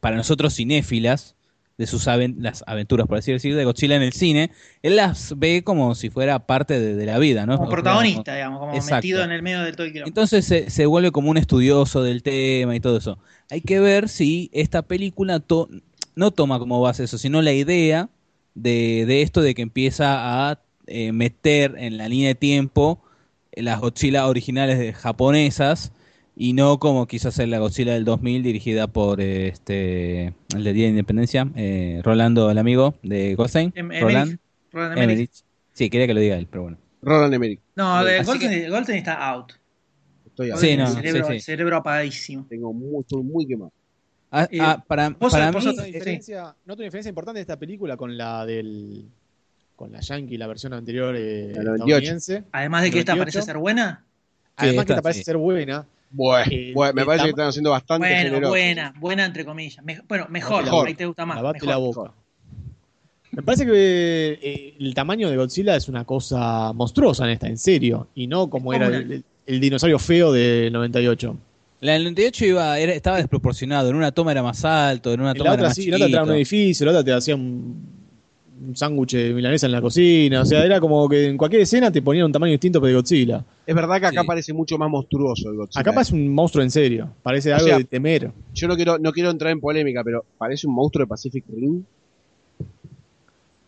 para nosotros cinéfilas, de sus las aventuras, por así decirlo, de Godzilla en el cine. Él las ve como si fuera parte de, de la vida, ¿no? Como protagonista, digamos, como Exacto. metido en el medio del todo el entonces se, se vuelve como un estudioso del tema y todo eso. Hay que ver si esta película to- no toma como base eso, sino la idea de, de esto de que empieza a eh, meter en la línea de tiempo las Godzilla originales de- japonesas y no como quiso hacer la Godzilla del 2000 dirigida por eh, este el de Día de Independencia, eh, Rolando, el amigo de Goldstein. Em-. Roland Roland Emmerich. Emmerich. Sí, quería que lo diga él, pero bueno. Roland Emmerich. No, de Goldstein, Goldstein está out. Estoy Sí, Goldstein, no, el cerebro, sí, sí. el cerebro apagadísimo. Tengo estoy muy quemado. Ah, Eh, ah, para para mí, Noto una diferencia, importante de esta película con la del con la Yankee, la versión anterior eh, La 98. estadounidense. Además de que esta 98. parece ser buena. Además que esta, parece sí. ser buena. Bueno, Eh, bueno, me parece que están haciendo bastante Bueno, generosos. buena, buena entre comillas. Me- bueno, mejor, Mejor. ahí te gusta más. Lavate mejor. la boca. Me parece que eh, el tamaño de Godzilla es una cosa monstruosa en esta, en serio. Y no como era el, el- el dinosaurio feo del 98. La del 98 iba, era, estaba desproporcionado. En una toma era más alto, en una En toma la era más sí, en la otra chiquito. un edificio, la otra te hacía un, un sándwich de milanesa en la cocina. O sea, era como que en cualquier escena te ponían un tamaño distinto de Godzilla. Es verdad que acá Sí. parece mucho más monstruoso el Godzilla. Acá parece un monstruo en serio. Parece O algo sea, de temer. Yo no quiero, no quiero entrar en polémica, pero parece un monstruo de Pacific Rim.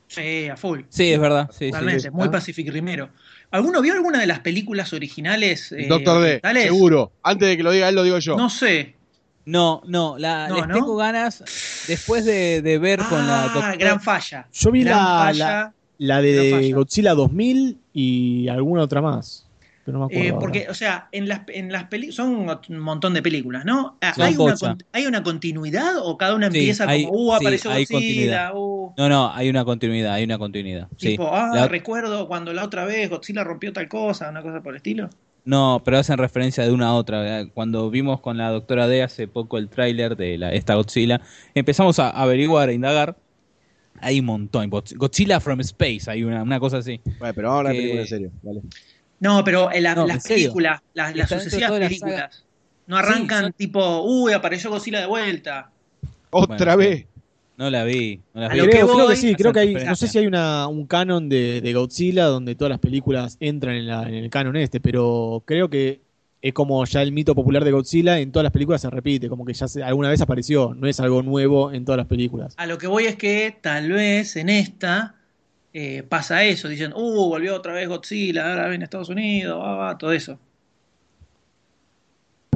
Sí, a full. Sí, es verdad. Sí, sí, Totalmente, sí. muy Ah. Pacific Rimero. ¿Alguno vio alguna de las películas originales? eh, Doctor D, seguro. Antes de que lo diga él, lo digo yo. No sé. No, no, la, No, les ¿no? tengo ganas, después de, de ver con la Ah, doctora- gran falla. Yo vi gran la, falla. la, de. Godzilla 2000 y alguna otra más. Pero no me acuerdo. Eh, ahora. porque, o sea, en las, en las películas, son un montón de películas, ¿no? Ah, Son ¿Hay una, ¿Hay una continuidad o cada una Sí, empieza hay- como, uh, sí, apareció hay Godzilla, continuidad. uh, No, no, hay una continuidad, hay una continuidad. Sí. tipo, ah, La- recuerdo cuando la otra vez Godzilla rompió tal cosa, una cosa por el estilo? No, pero hacen referencia de una a otra. ¿verdad? Cuando vimos con la doctora D hace poco el tráiler de la, esta Godzilla, empezamos a averiguar, a indagar. Hay un montón. Godzilla from Space, hay una, una cosa así. Bueno, pero vamos a hablar de Que- película en serio. Vale. No, pero en la- No, las películas, las, sucesivas la películas, no arrancan Sí, son- tipo, uy, apareció Godzilla de vuelta. Otra Bueno, vez. No la vi. No la A vi. lo creo, que creo voy- que sí, creo que hay, no sé si hay una, un canon de, de Godzilla donde todas las películas entran en, la- en el canon este, pero creo que es como ya el mito popular de Godzilla en todas las películas se repite, como que ya se- alguna vez apareció, no es algo nuevo en todas las películas. A lo que voy es que tal vez en esta eh, pasa eso. Dicen, uh, volvió otra vez Godzilla, ahora viene Estados Unidos, va, va, todo eso.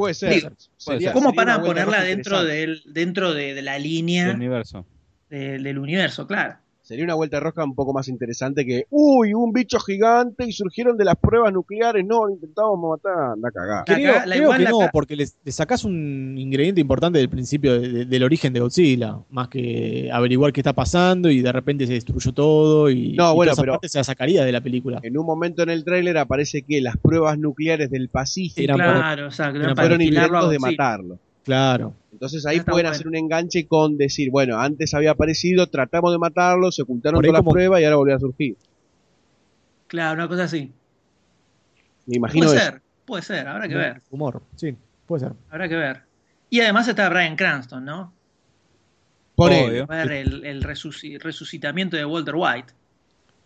Puede ser. Digo, Sería- ¿Cómo sería para ponerla dentro, del, dentro de, de la del línea universo. de- del universo? Claro. Sería una vuelta roja un poco más interesante que, uy, un bicho gigante y surgieron de las pruebas nucleares. No, lo intentábamos matar. La cagada. Creo, la que la no, porque le, sacás un ingrediente importante del principio de- de- del origen de Godzilla, más que averiguar qué está pasando y de repente se destruyó todo y, No, y bueno, pero- parte se la sacaría de la película. En un momento en el tráiler aparece que las pruebas nucleares del Pacífico Eran para- claro, exacto. eran para fueron intentos de matarlo. Claro. Entonces ahí pueden bueno. hacer un enganche con decir, bueno, antes había aparecido, tratamos de matarlo, se ocultaron todas las como- pruebas y ahora volvió a surgir. Claro, una cosa así. Me imagino Puede eso. ser, puede ser, habrá que ver, Humor, sí, puede ser. habrá que ver. Y además está Brian Cranston, ¿no? Por Obvio. él. Ver el, el resuci- resucitamiento de Walter White.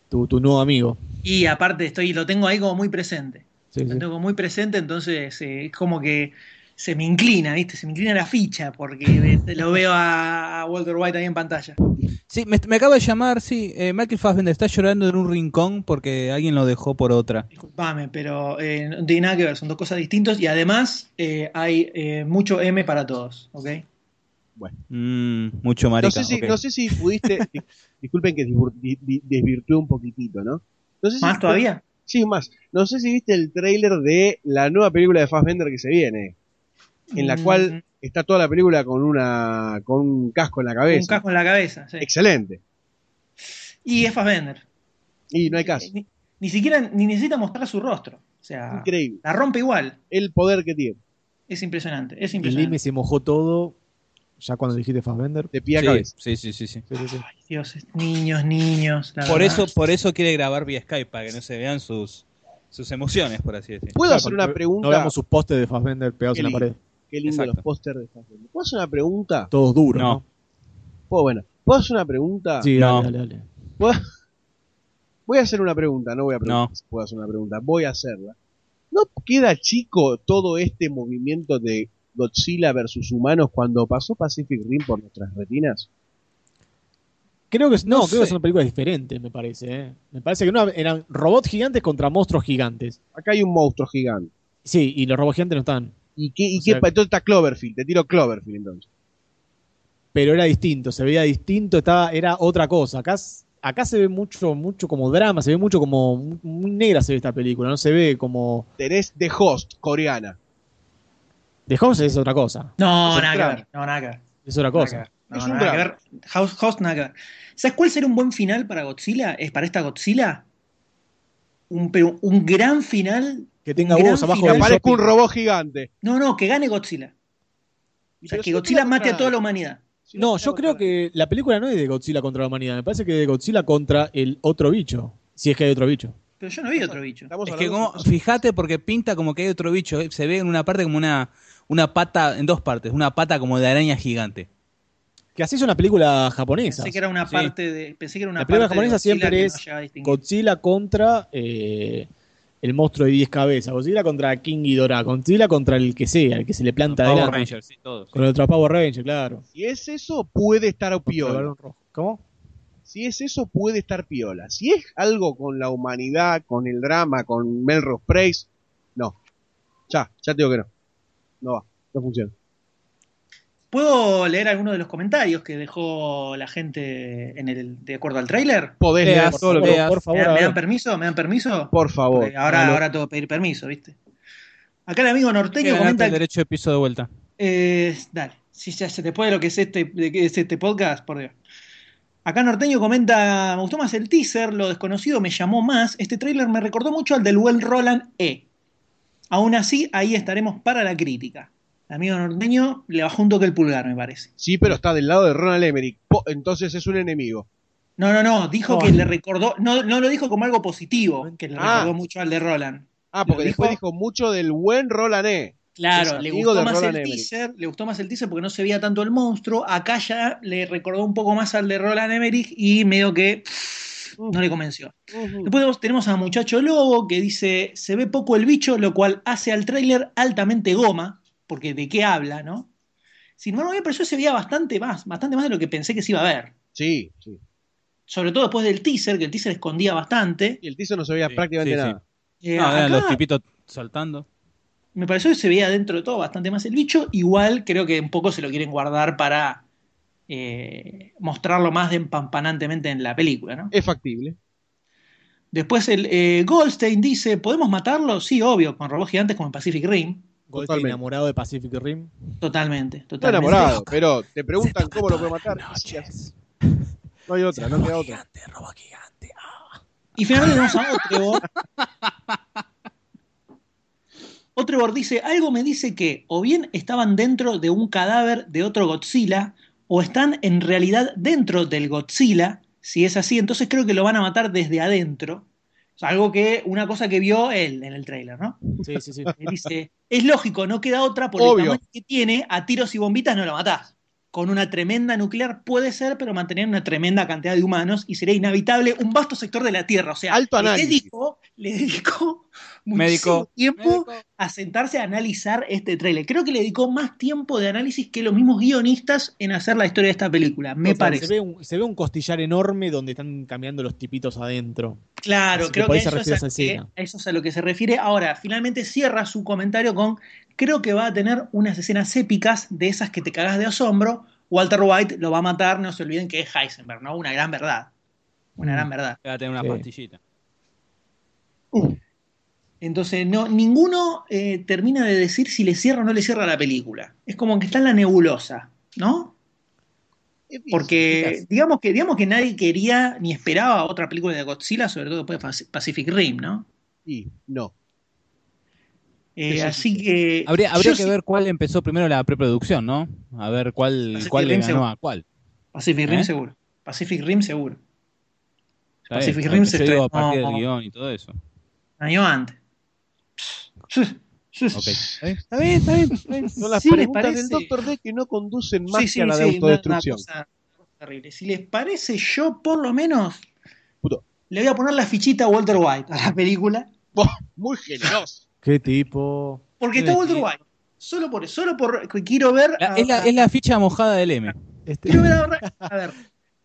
Tu, tu nuevo amigo. Y aparte estoy, lo tengo ahí como muy presente. Sí, Lo sí. tengo muy presente, entonces eh, es como que se me inclina, ¿viste? Se me inclina la ficha porque lo veo a a Walter White ahí en pantalla. Sí, me, me acaba de llamar, sí, eh, Michael Fassbender está llorando en un rincón porque alguien lo dejó por otra. Disculpame, pero eh, no tiene nada que ver, son dos cosas distintas y además eh, hay eh, mucho M para todos, ¿ok? Mm, mucho marica. No sé, si, no sé si pudiste, di- [laughs] disculpen que desvirtué un poquitito, ¿no? No sé si- ¿Más todavía? Sí, más. No sé si viste el tráiler de la nueva película de Fassbender que se viene, en la Mm, cual está toda la película con una con un casco en la Un cabeza. casco en la cabeza, sí. Excelente. Y es Fassbender. Y no hay caso. Ni, ni siquiera ni necesita mostrar su rostro. O sea, Increíble. la rompe igual. El poder que tiene. Es impresionante, es El impresionante. Lime se mojó todo ya cuando dijiste Fassbender. De pie a Sí, cabeza. sí, sí, sí, sí. Ay, Dios, niños, niños. la Por verdad. eso, por eso quiere grabar vía Skype, para que no se vean sus, sus emociones, por así decir. ¿Puedo Claro, hacer una pregunta? No veamos sus postes de Fassbender pegados en la pared. Qué lindo Exacto. los pósters de. ¿Puedo hacer una pregunta? Todos duros, No. ¿no? Pues bueno, ¿puedo hacer una pregunta? Sí, No. dale, dale, dale. ¿Puedo- [laughs] Voy a hacer una pregunta, no voy a preguntar No. si puedo hacer una pregunta, voy a hacerla. ¿No queda chico todo este movimiento de Godzilla versus humanos cuando pasó Pacific Rim por nuestras retinas? Creo que, no, No creo que sé. son películas diferentes, me parece. ¿eh? Me parece que no, eran robots gigantes contra monstruos gigantes. Acá hay un monstruo gigante. Sí, y los robots gigantes no están. ¿Y qué, y qué sea- entonces está Cloverfield? Te tiro Cloverfield entonces. Pero era distinto, se veía distinto, estaba, era otra cosa. Acá, acá se ve mucho, mucho como drama, se ve mucho como muy- negra se ve esta película, no se ve como. Tenés The Host, coreana. The House es otra cosa. No, Es nada que claro. ver. No, nada que ver. Es otra cosa. ver. No, Es un nada que drama. ver. House, Host, nada que ver. ¿Sabes cuál sería un buen final para Godzilla? Es para esta Godzilla. Un, pero un gran final. Que tenga huevos abajo final. del Parezca un robot gigante. No, no, que gane Godzilla. O sea, que Godzilla mate a toda la humanidad. Si No, yo creo que la película no es de Godzilla contra la humanidad, me parece que es de Godzilla contra el otro bicho. Si es que hay otro bicho. Pero yo no vi otro bicho. Estamos Es que como, de- fíjate porque pinta como que hay otro bicho, se ve en una parte como una, una pata, en dos partes, una pata como de araña gigante. Que así es una película japonesa. Pensé que era una Sí. parte de. Pensé que era una La película parte de japonesa siempre que es no. Godzilla contra eh, el monstruo de 10 cabezas. Godzilla contra King Ghidorah. Godzilla contra el que sea, el que se le planta Power adelante. Rangers, sí, todos. Con el otro Power Ranger, claro. Si es eso, puede estar piola. ¿Cómo? Si es eso, puede estar piola. Si es algo con la humanidad, con el drama, con Melrose Place, no. Ya, ya te digo que no. No va, no funciona. ¿Puedo leer algunos de los comentarios que dejó la gente en el, de acuerdo al tráiler? Podés leer Por todo lo favor, que... por ¿Me, favor. dan- me dan permiso? ¿Me dan permiso? Por favor. Porque ahora, Dale. ahora tengo que pedir permiso, ¿viste? Acá el amigo Que norteño comenta. el derecho de piso de vuelta. Eh, dale, si ya se te puede lo que es este, de qué es este podcast, por Dios. Acá Norteño comenta, me gustó más el teaser, lo desconocido me llamó más, este tráiler me recordó mucho al del Well Roland E. Aún así, ahí estaremos para la crítica. El amigo Norteño le bajó un toque el pulgar, me parece. Sí, pero está del lado de Ronald Emmerich. Po- entonces es un enemigo. No, no, no, dijo No. que le recordó, no, no lo dijo como algo positivo, que le Ah. recordó mucho al de Roland. Ah, porque Lo después dijo- dijo mucho del buen Roland E. Claro, le gustó más Roland el Emmerich. teaser, le gustó más el teaser porque no se veía tanto el monstruo. Acá ya le recordó un poco más al de Roland Emmerich y medio que no le convenció. Después tenemos- tenemos a Muchacho Lobo que dice, se ve poco el bicho, lo cual hace al tráiler altamente goma, porque de qué habla, ¿no? Sin embargo, a mí me pareció que se veía bastante más, bastante más de lo que pensé que se iba a ver. Sí, sí. Sobre todo después del teaser, que el teaser escondía bastante. Y el teaser no se veía Sí, prácticamente sí, sí. nada. Eh, No, eran acá los tipitos saltando. me pareció que se veía dentro de todo bastante más el bicho. Igual creo que un poco se lo quieren guardar para eh, mostrarlo más de empampanantemente en la película, ¿no? Es factible. Después el eh, Goldstein dice, ¿podemos matarlo? Sí, obvio, con robots gigantes como en Pacific Rim. Goldstein Totalmente. enamorado de Pacific Rim. Totalmente, Está totalmente. enamorado, pero te preguntan cómo lo puede matar. No hay otra, no queda otra. Y finalmente tenemos a Otrevor. Otrevor dice, algo me dice que o bien estaban dentro de un cadáver de otro Godzilla, o están en realidad dentro del Godzilla. Si es así, entonces creo que lo van a matar desde adentro. O sea, algo que, una cosa que vio él en el trailer, ¿no? Sí, sí, sí. [laughs] Él dice, es lógico, no queda otra por el tamaño que tiene, a tiros y bombitas no lo matás. Con una tremenda nuclear puede ser, pero mantener una tremenda cantidad de humanos y sería inhabitable un vasto sector de la Tierra. O sea, Alto le análisis. dedicó, le dedicó muchísimo Médico. tiempo a sentarse a analizar este tráiler. Creo que le dedicó más tiempo de análisis que los mismos guionistas en hacer la historia de esta película, me O sea, parece. Se ve, un, se ve un costillar enorme donde están cambiando los tipitos adentro. Claro, Así creo que eso, es a que- eso es a lo que se refiere. Ahora, finalmente cierra su comentario con, creo que va a tener unas escenas épicas de esas que te cagas de asombro. Walter White lo va a matar, no se olviden que es Heisenberg, ¿no? Una gran verdad. Una Mm. gran verdad. Va a tener una Sí. pastillita. Entonces, no, ninguno eh, termina de decir si le cierra o no le cierra la película. Es como que está en la nebulosa, ¿no? Porque digamos que, digamos que nadie quería ni esperaba otra película de Godzilla, sobre todo después de Paci- Pacific Rim, ¿no? Y no. Eh, sí. así que. Habría, que sí- ver cuál empezó primero la preproducción, ¿no? A ver cuál, Pacific cuál le Rim ganó seguro. a cuál. Pacific Rim ¿Eh? seguro. Pacific Rim seguro. Ya Pacific Rim se a estrenó- partir del guion y todo eso. Un año antes. Ok. ¿Está bien? Está bien, está bien. Son las Sí, les preguntas del Doctor D que no conducen más Sí, sí, que a la de autodestrucción. Una una terrible. Si les parece, yo por lo menos Puto. le voy a poner la fichita a Walter White a la película. [laughs] Muy generoso. ¿Qué tipo? Porque está Walter. White. Solo por eso, solo por quiero ver. La- a- es, la, es la ficha mojada del M. Este, Quiero ver a, a ver,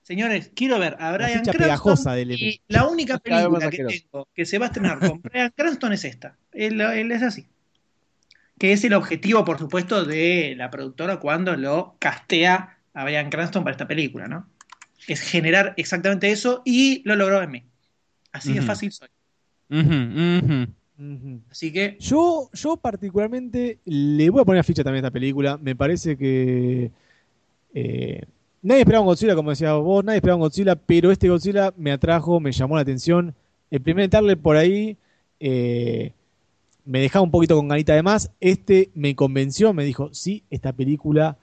señores, quiero ver a la Brian ficha Cranston pegajosa del M. y la única película que asqueroso. tengo que se va a estrenar con [laughs] Brian Cranston es esta. Él, él es así. Que es el objetivo, por supuesto, de la productora cuando lo castea a Brian Cranston para esta película, ¿no? Es generar exactamente eso y lo logró en mí. Así de fácil soy. Ujú, Así que Yo, yo particularmente le voy a poner ficha también a esta película. Me parece que eh, nadie esperaba un Godzilla, como decía vos, nadie esperaba un Godzilla, pero este Godzilla me atrajo, me llamó la atención. El primer trailer por ahí eh, me dejaba un poquito con ganita de más. Este me convenció, me dijo, sí, esta película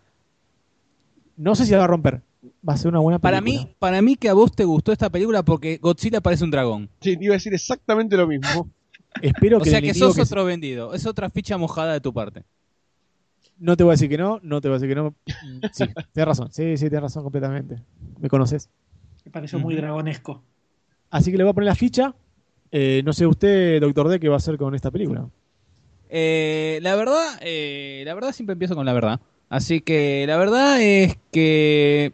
no sé si la va a romper. Va a ser una buena película. Para mí, para mí que a vos te gustó esta película porque Godzilla parece un dragón. Sí, te iba a decir exactamente lo mismo. Espero O que sea que sos que- otro vendido. Es otra ficha mojada de tu parte. No te voy a decir que no, no te voy a decir que no. Sí, tienes razón. Sí, sí, tienes razón completamente. Me conoces. me pareció muy dragonesco. Así que le voy a poner la ficha. Eh, no sé usted, Doctor D, qué va a hacer con esta película. Eh, la verdad, eh, la verdad siempre empiezo con la verdad. Así que la verdad es que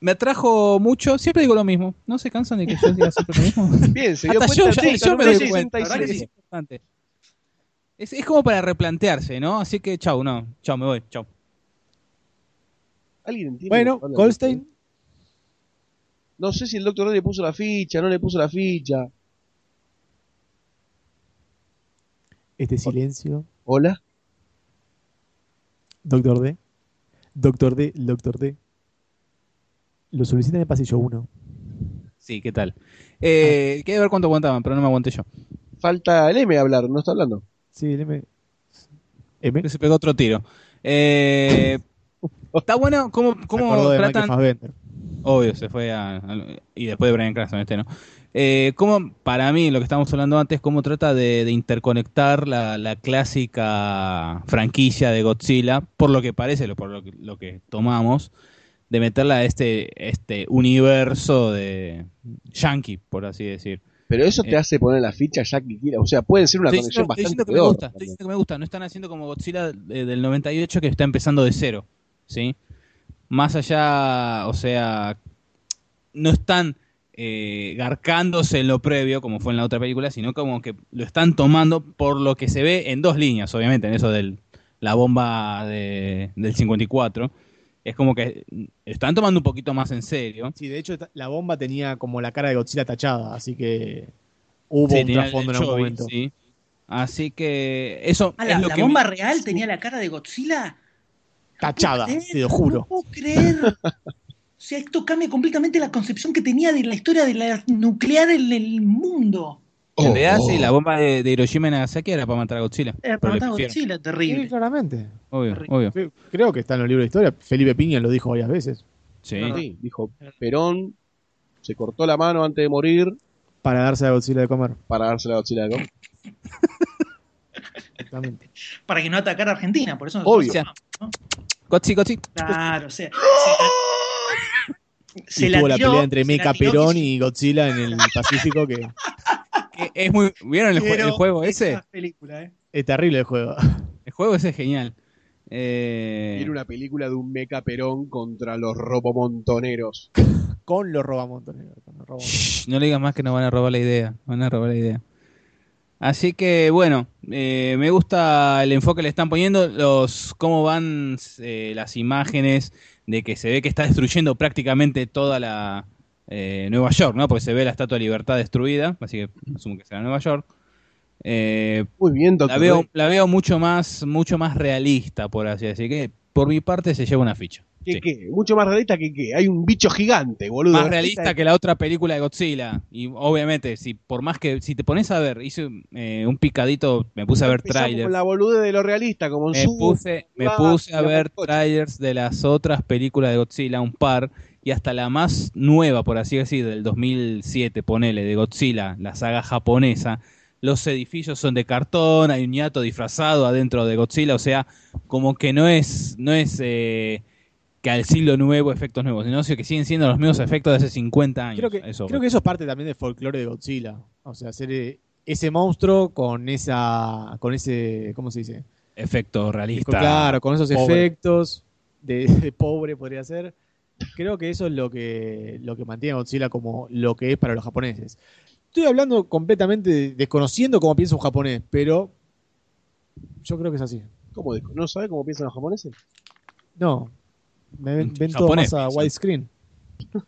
me atrajo mucho. Siempre digo lo mismo. ¿No se cansan de que yo diga siempre lo mismo? [laughs] Bien, se dio Hasta cuenta yo, el yo- me doy cuenta. La verdad que 66. sí, es importante. Es, es como para replantearse, ¿no? Así que chau, no. Chau, me voy. Chau. ¿Alguien entiende? Bueno, Goldstein. No sé si el Doctor D le puso la ficha, no le puso la ficha. este silencio. Hola. Doctor D. Doctor D, Doctor D. Lo solicitan en el pasillo 1. Sí, ¿qué tal? Eh, Quería ver cuánto aguantaban, pero no me aguanté yo. Falta el M hablar, no está hablando. Sí, el M. M. Se pegó otro tiro. Eh, [laughs] está bueno cómo, Se cómo tratan. Obvio, se fue a, a- y después de Brian Cranston, este no. Eh, cómo, para mí, lo que estábamos hablando antes, cómo trata de, de interconectar la, la clásica franquicia de Godzilla, por lo que parece, lo- por lo que, lo que tomamos, de meterla a este, este universo de yankee, por así decir. Pero eso te Eh. hace poner la ficha Jackie Kira. O sea, puede ser una Estoy conexión diciendo, estoy bastante diciendo que me gusta, estoy diciendo que me gusta. No están haciendo como Godzilla de- del 98 que está empezando de cero, ¿sí? Más allá, o sea, no están eh, garcándose en lo previo, como fue en la otra película, sino como que lo están tomando por lo que se ve en dos líneas, obviamente, en eso de la bomba de- del 54. Es como que están tomando un poquito más en serio. Sí, de hecho la bomba tenía como la cara de Godzilla tachada, así que hubo Sí, un trasfondo en algún momento. sí. Así que eso Ah, es la, lo la que bomba me- real tenía la cara de Godzilla. Tachada, No te lo juro. No puedo creer. [laughs] O sea, esto cambia completamente la concepción que tenía de la historia de la nuclear en el mundo. Oh, En realidad, sí, la bomba de, de Hiroshima y Nagasaki era para matar a Godzilla. Era para matar a. Godzilla, Sí, terrible. claramente. Obvio, Terrible. obvio. Creo que está en los libros de historia. Felipe Piña lo dijo varias veces. Sí. Sí, dijo Perón se cortó la mano antes de morir Para darse a Godzilla de comer. para dársela a Godzilla de comer. [laughs] Exactamente. Para que no atacara a Argentina, por eso Obvio. nosotros- ¿no? Gotzi, Gotzi. Claro, o sea. Se y la, tuvo la pelea entre tiró Perón y- Godzilla en el Pacífico, Que [laughs] Es muy, ¿Vieron el, juego ese? película, ¿eh? es terrible el juego. [laughs] El juego ese es genial. Eh, Era una película de un meca Perón contra los robomontoneros. [laughs] Con los robamontoneros. con los robamontoneros. shh, no le digas más que nos van a robar la idea. Van a robar la idea. Así que bueno, eh, me gusta el enfoque que le están poniendo, los cómo van eh, las imágenes de que se ve que está destruyendo prácticamente toda la eh, Nueva York, ¿no? Porque se ve la Estatua de Libertad destruida, así que asumo que será Nueva York. Eh, Muy bien, doctor. la veo, la veo mucho más, mucho más realista, por así decir. Que por mi parte se lleva una ficha. ¿Qué, Sí. qué? Mucho más realista que qué. Hay un bicho gigante, boludo. Más realista que la otra película de Godzilla. Y obviamente, si por más que si te pones a ver, hice eh, un picadito, me puse a ver trailers. con la boludez de lo realista, como en Me puse, me puse a ver trailers de las otras películas de Godzilla, un par, y hasta la más nueva, por así decir, del 2007, ponele, de Godzilla, la saga japonesa. Los edificios son de cartón, hay un ñato disfrazado adentro de Godzilla, o sea, como que no es, no es eh, que al siglo nuevo efectos nuevos, sino que siguen siendo los mismos efectos de hace 50 años. Creo que, Eso, creo que eso es parte también del folclore de Godzilla. O sea, hacer eh, ese monstruo con esa. con ese. ¿cómo se dice? efecto realista. Claro, con esos pobre. efectos de, [laughs] de pobre podría ser. Creo que eso es lo que, lo que mantiene a Godzilla como lo que es para los japoneses. Estoy hablando completamente de- desconociendo cómo piensa un japonés, pero yo creo que es así. ¿Cómo ¿No sabe cómo piensan los japoneses? No, me ven, todo más a widescreen. [laughs]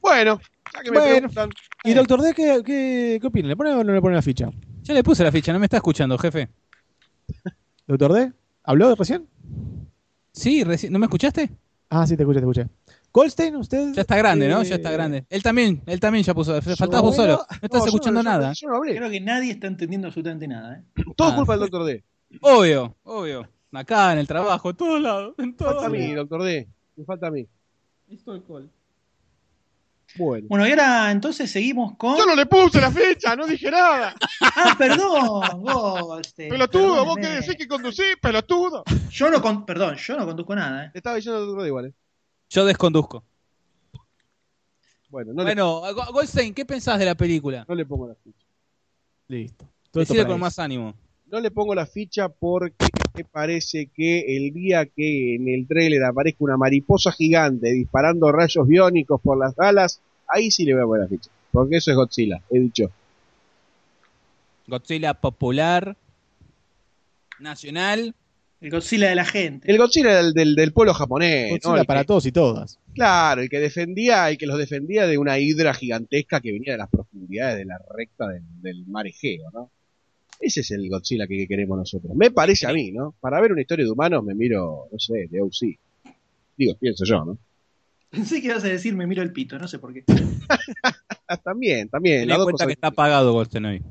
Bueno, ya que me Bueno. preguntan... ¿Y Doctor D qué, qué, qué opina? ¿Le pone o no le pone la ficha? Ya le puse la ficha, no me está escuchando, jefe. [laughs] ¿Doctor D? ¿Habló recién? Sí, reci- ¿no me escuchaste? Ah, sí, te escuché, te escuché. Goldstein, usted. Ya está grande, ¿no? eh, Ya está grande. Él también, él también ya puso. Faltabas vos solo. No estás No, yo escuchando no- yo- nada. Yo no hablé. Creo que nadie está entendiendo absolutamente nada, ¿eh? [coughs] Todo Ah. culpa del doctor D. Obvio, obvio. Acá, en el trabajo, en todos lados. En todos Falta a mí, doctor D. Me falta a mí. Bueno. Bueno, y ahora entonces seguimos con. Yo no le puse la fecha, no dije nada. [laughs] Ah, perdón, Goldstein, Pelotudo, vos perdóneme. que decís que conducís, pelotudo. Yo no con... Perdón, yo no conduzco nada, ¿eh? Le estaba diciendo D igual, ¿eh? Yo desconduzco. Bueno, no, Bueno, Go- Goldstein, ¿qué pensás de la película? no le pongo la ficha. Listo. Todo Decide con eso. más ánimo. No le pongo la ficha porque me parece que el día que en el trailer aparezca una mariposa gigante disparando rayos biónicos por las alas, ahí sí le voy a poner la ficha. Porque eso es Godzilla, he dicho. Godzilla popular, nacional. El Godzilla de la gente. El Godzilla del, del, del pueblo japonés. Godzilla para que- todos y todas. Claro, el que defendía, el que los defendía de una hidra gigantesca que venía de las profundidades de la recta del, del mar Egeo, ¿no? Ese es el Godzilla que, que queremos nosotros. Me parece a mí, ¿no? Para ver una historia de humanos me miro, no sé, de OC. Digo, pienso yo, ¿no? Pensé que ibas a decir me miro el pito, no sé por qué. [laughs] También, también. Ten en cuenta cosas que está apagado hoy.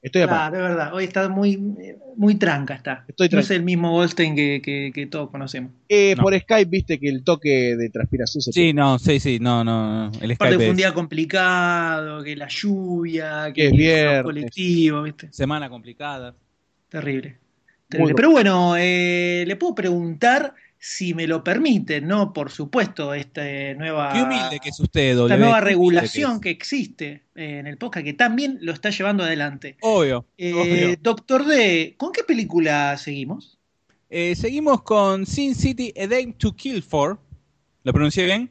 Estoy apagado. Claro, es verdad. Hoy está muy, muy tranca, está. Estoy no es el mismo Goldstein que, que, que todos conocemos. Eh, No. Por Skype viste que el toque de transpiración se Sí, no, sí, sí, no, no. no. El Aparte Skype fue un es día complicado, que la lluvia, Que es que viernes. los colectivos, ¿viste? semana complicada. Terrible. Pero bueno, eh, le puedo preguntar si me lo permiten, ¿no? Por supuesto, esta nueva, Qué humilde que es usted, esta nueva regulación que que existe eh, en el podcast, que también lo está llevando adelante. Obvio. Eh, obvio. Doctor D, ¿con qué película seguimos? Eh, seguimos con Sin City A Dame to Kill For. ¿Lo pronuncié bien?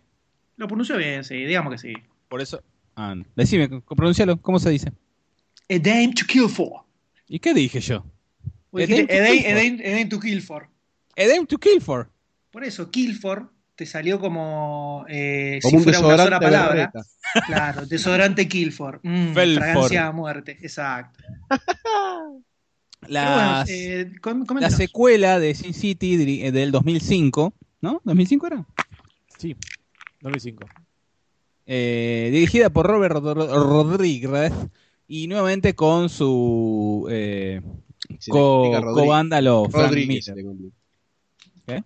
Lo pronunció bien, sí, digamos que sí. Por eso. Ah, no. decime, pronuncialo. ¿Cómo se dice? A Dame to Kill For. ¿Y qué dije yo? A Dame to Kill For. A Dame to Kill For. Por eso, Kill For te salió como eh, Como si un fuera una sola desodorante palabra. Claro, desodorante Kill For. Mm, fragancia a muerte, exacto. Pero bueno, Las- eh, com- la secuela de Sin City eh, del 2005. ¿No? ¿2005 era? Sí, 2005. Eh, dirigida por Robert Rod- Rodríguez y nuevamente con su eh, co-vándalo Frank Miller. ¿Qué?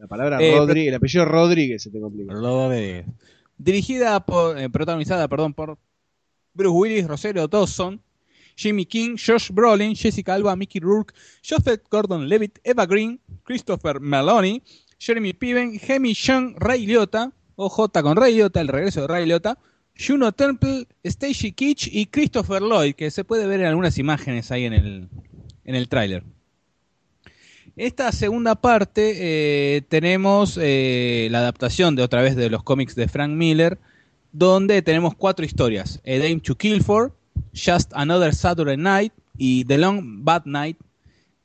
La palabra Eh, Rodríguez, el apellido Rodríguez se te complica. Rodríguez. Dirigida por, eh, protagonizada, perdón, por Bruce Willis, Rosario Dawson, Jimmy King, Josh Brolin, Jessica Alba, Mickey Rourke, Joseph Gordon-Levitt, Eva Green, Christopher Meloni, Jeremy Piven, Hemi Young, Ray Liotta, OJ con Ray Liotta, el regreso de Ray Liotta, Juno Temple, Stacy Kitsch y Christopher Lloyd, que se puede ver en algunas imágenes ahí en el, en el tráiler. Esta segunda parte eh, tenemos eh, la adaptación de otra vez de los cómics de Frank Miller, donde tenemos cuatro historias: A Dame to Kill For, Just Another Saturday Night y The Long Bad Night,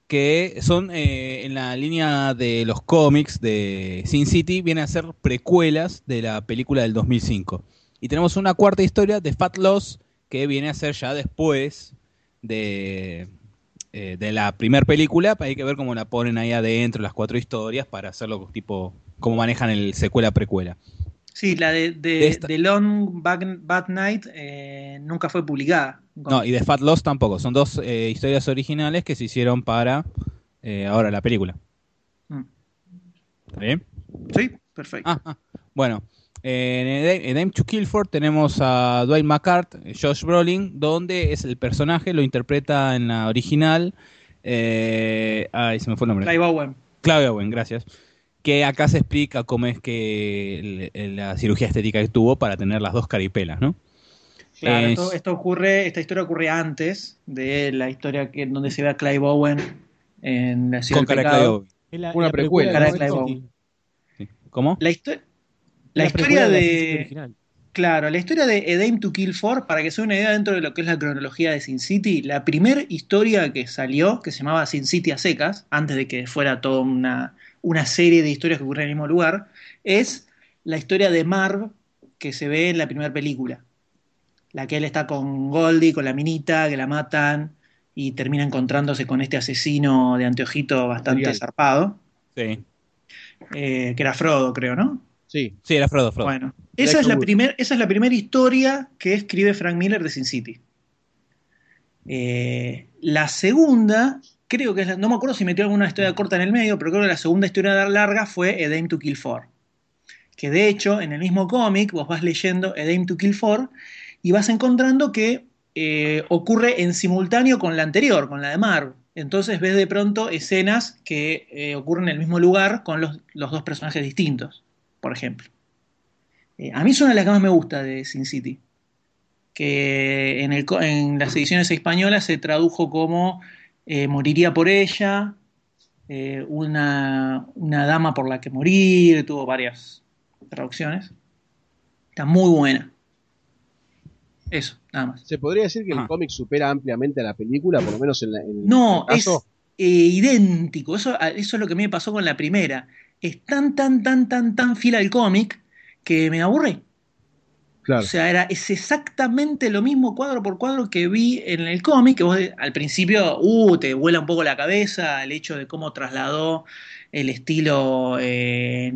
que son eh, en la línea de los cómics de Sin City, vienen a ser precuelas de la película del 2005. Y tenemos una cuarta historia de Fat Loss, que viene a ser ya después de, eh, de la primera película. Hay que ver cómo la ponen ahí adentro, las cuatro historias, para hacerlo tipo, cómo manejan el secuela-precuela. Sí, la de, de, de esta- de Long Bad, Bad Night eh, nunca fue publicada. No, y de Fat Loss tampoco. Son dos eh, historias originales que se hicieron para ahora la película. Mm. ¿Está bien? Sí, perfecto. Ah, ah. Bueno, en Aim to Kill For tenemos a Dwayne McCart, Josh Brolin, donde es el personaje, lo interpreta en la original. eh, ay, se me fue el nombre. Clive Owen. Clive Owen, gracias. Que acá se explica cómo es que el- la cirugía estética que tuvo para tener las dos caripelas, ¿no? Claro, Eh, esto, esto ocurre, esta historia ocurre antes de la historia que, donde se ve a Clive Owen en la ciudad con del cara de pecado. Clive Owen. Una la precuela. Sin Clive. Owen. Sí. ¿Cómo? La, histo- la La historia la de. original. Claro, la historia de A Dame to Kill For, para que se dé una idea dentro de lo que es la cronología de Sin City, la primera historia que salió, que se llamaba Sin City a secas, antes de que fuera toda una, una serie de historias que ocurren en el mismo lugar, es la historia de Marv que se ve en la primera película. La que él está con Goldie, con la minita, que la matan y termina encontrándose con este asesino de anteojito bastante zarpado, Sí. eh, que era Frodo, creo, ¿no? Sí, Sí, era Frodo, Frodo. Bueno, esa es, la primer, esa es la primera historia que escribe Frank Miller de Sin City. Eh, la segunda, creo que es la- no me acuerdo si metió alguna historia corta en el medio, pero creo que la segunda historia larga fue A Dame to Kill For. Que de hecho, en el mismo cómic, vos vas leyendo A Dame to Kill For y vas encontrando que eh, ocurre en simultáneo con la anterior, con la de Marv. Entonces ves de pronto escenas que eh, ocurren en el mismo lugar con los, los dos personajes distintos, por ejemplo. Eh, a mí es una de las que más me gusta de Sin City. Que en, el co- en las ediciones españolas se tradujo como eh, Moriría por ella, eh, una, una dama por la que morir, tuvo varias traducciones. Está muy buena. Eso, nada más. se podría decir que el Ah. cómic supera ampliamente a la película, por lo menos en, la, en No, el es eh, idéntico. Eso, eso es lo que me pasó con la primera. Es tan, tan, tan, tan, tan fiel al cómic que me aburre. Claro. O sea, era, es exactamente lo mismo cuadro por cuadro que vi en el cómic, que vos al principio, uh, te vuela un poco la cabeza el hecho de cómo trasladó el estilo eh,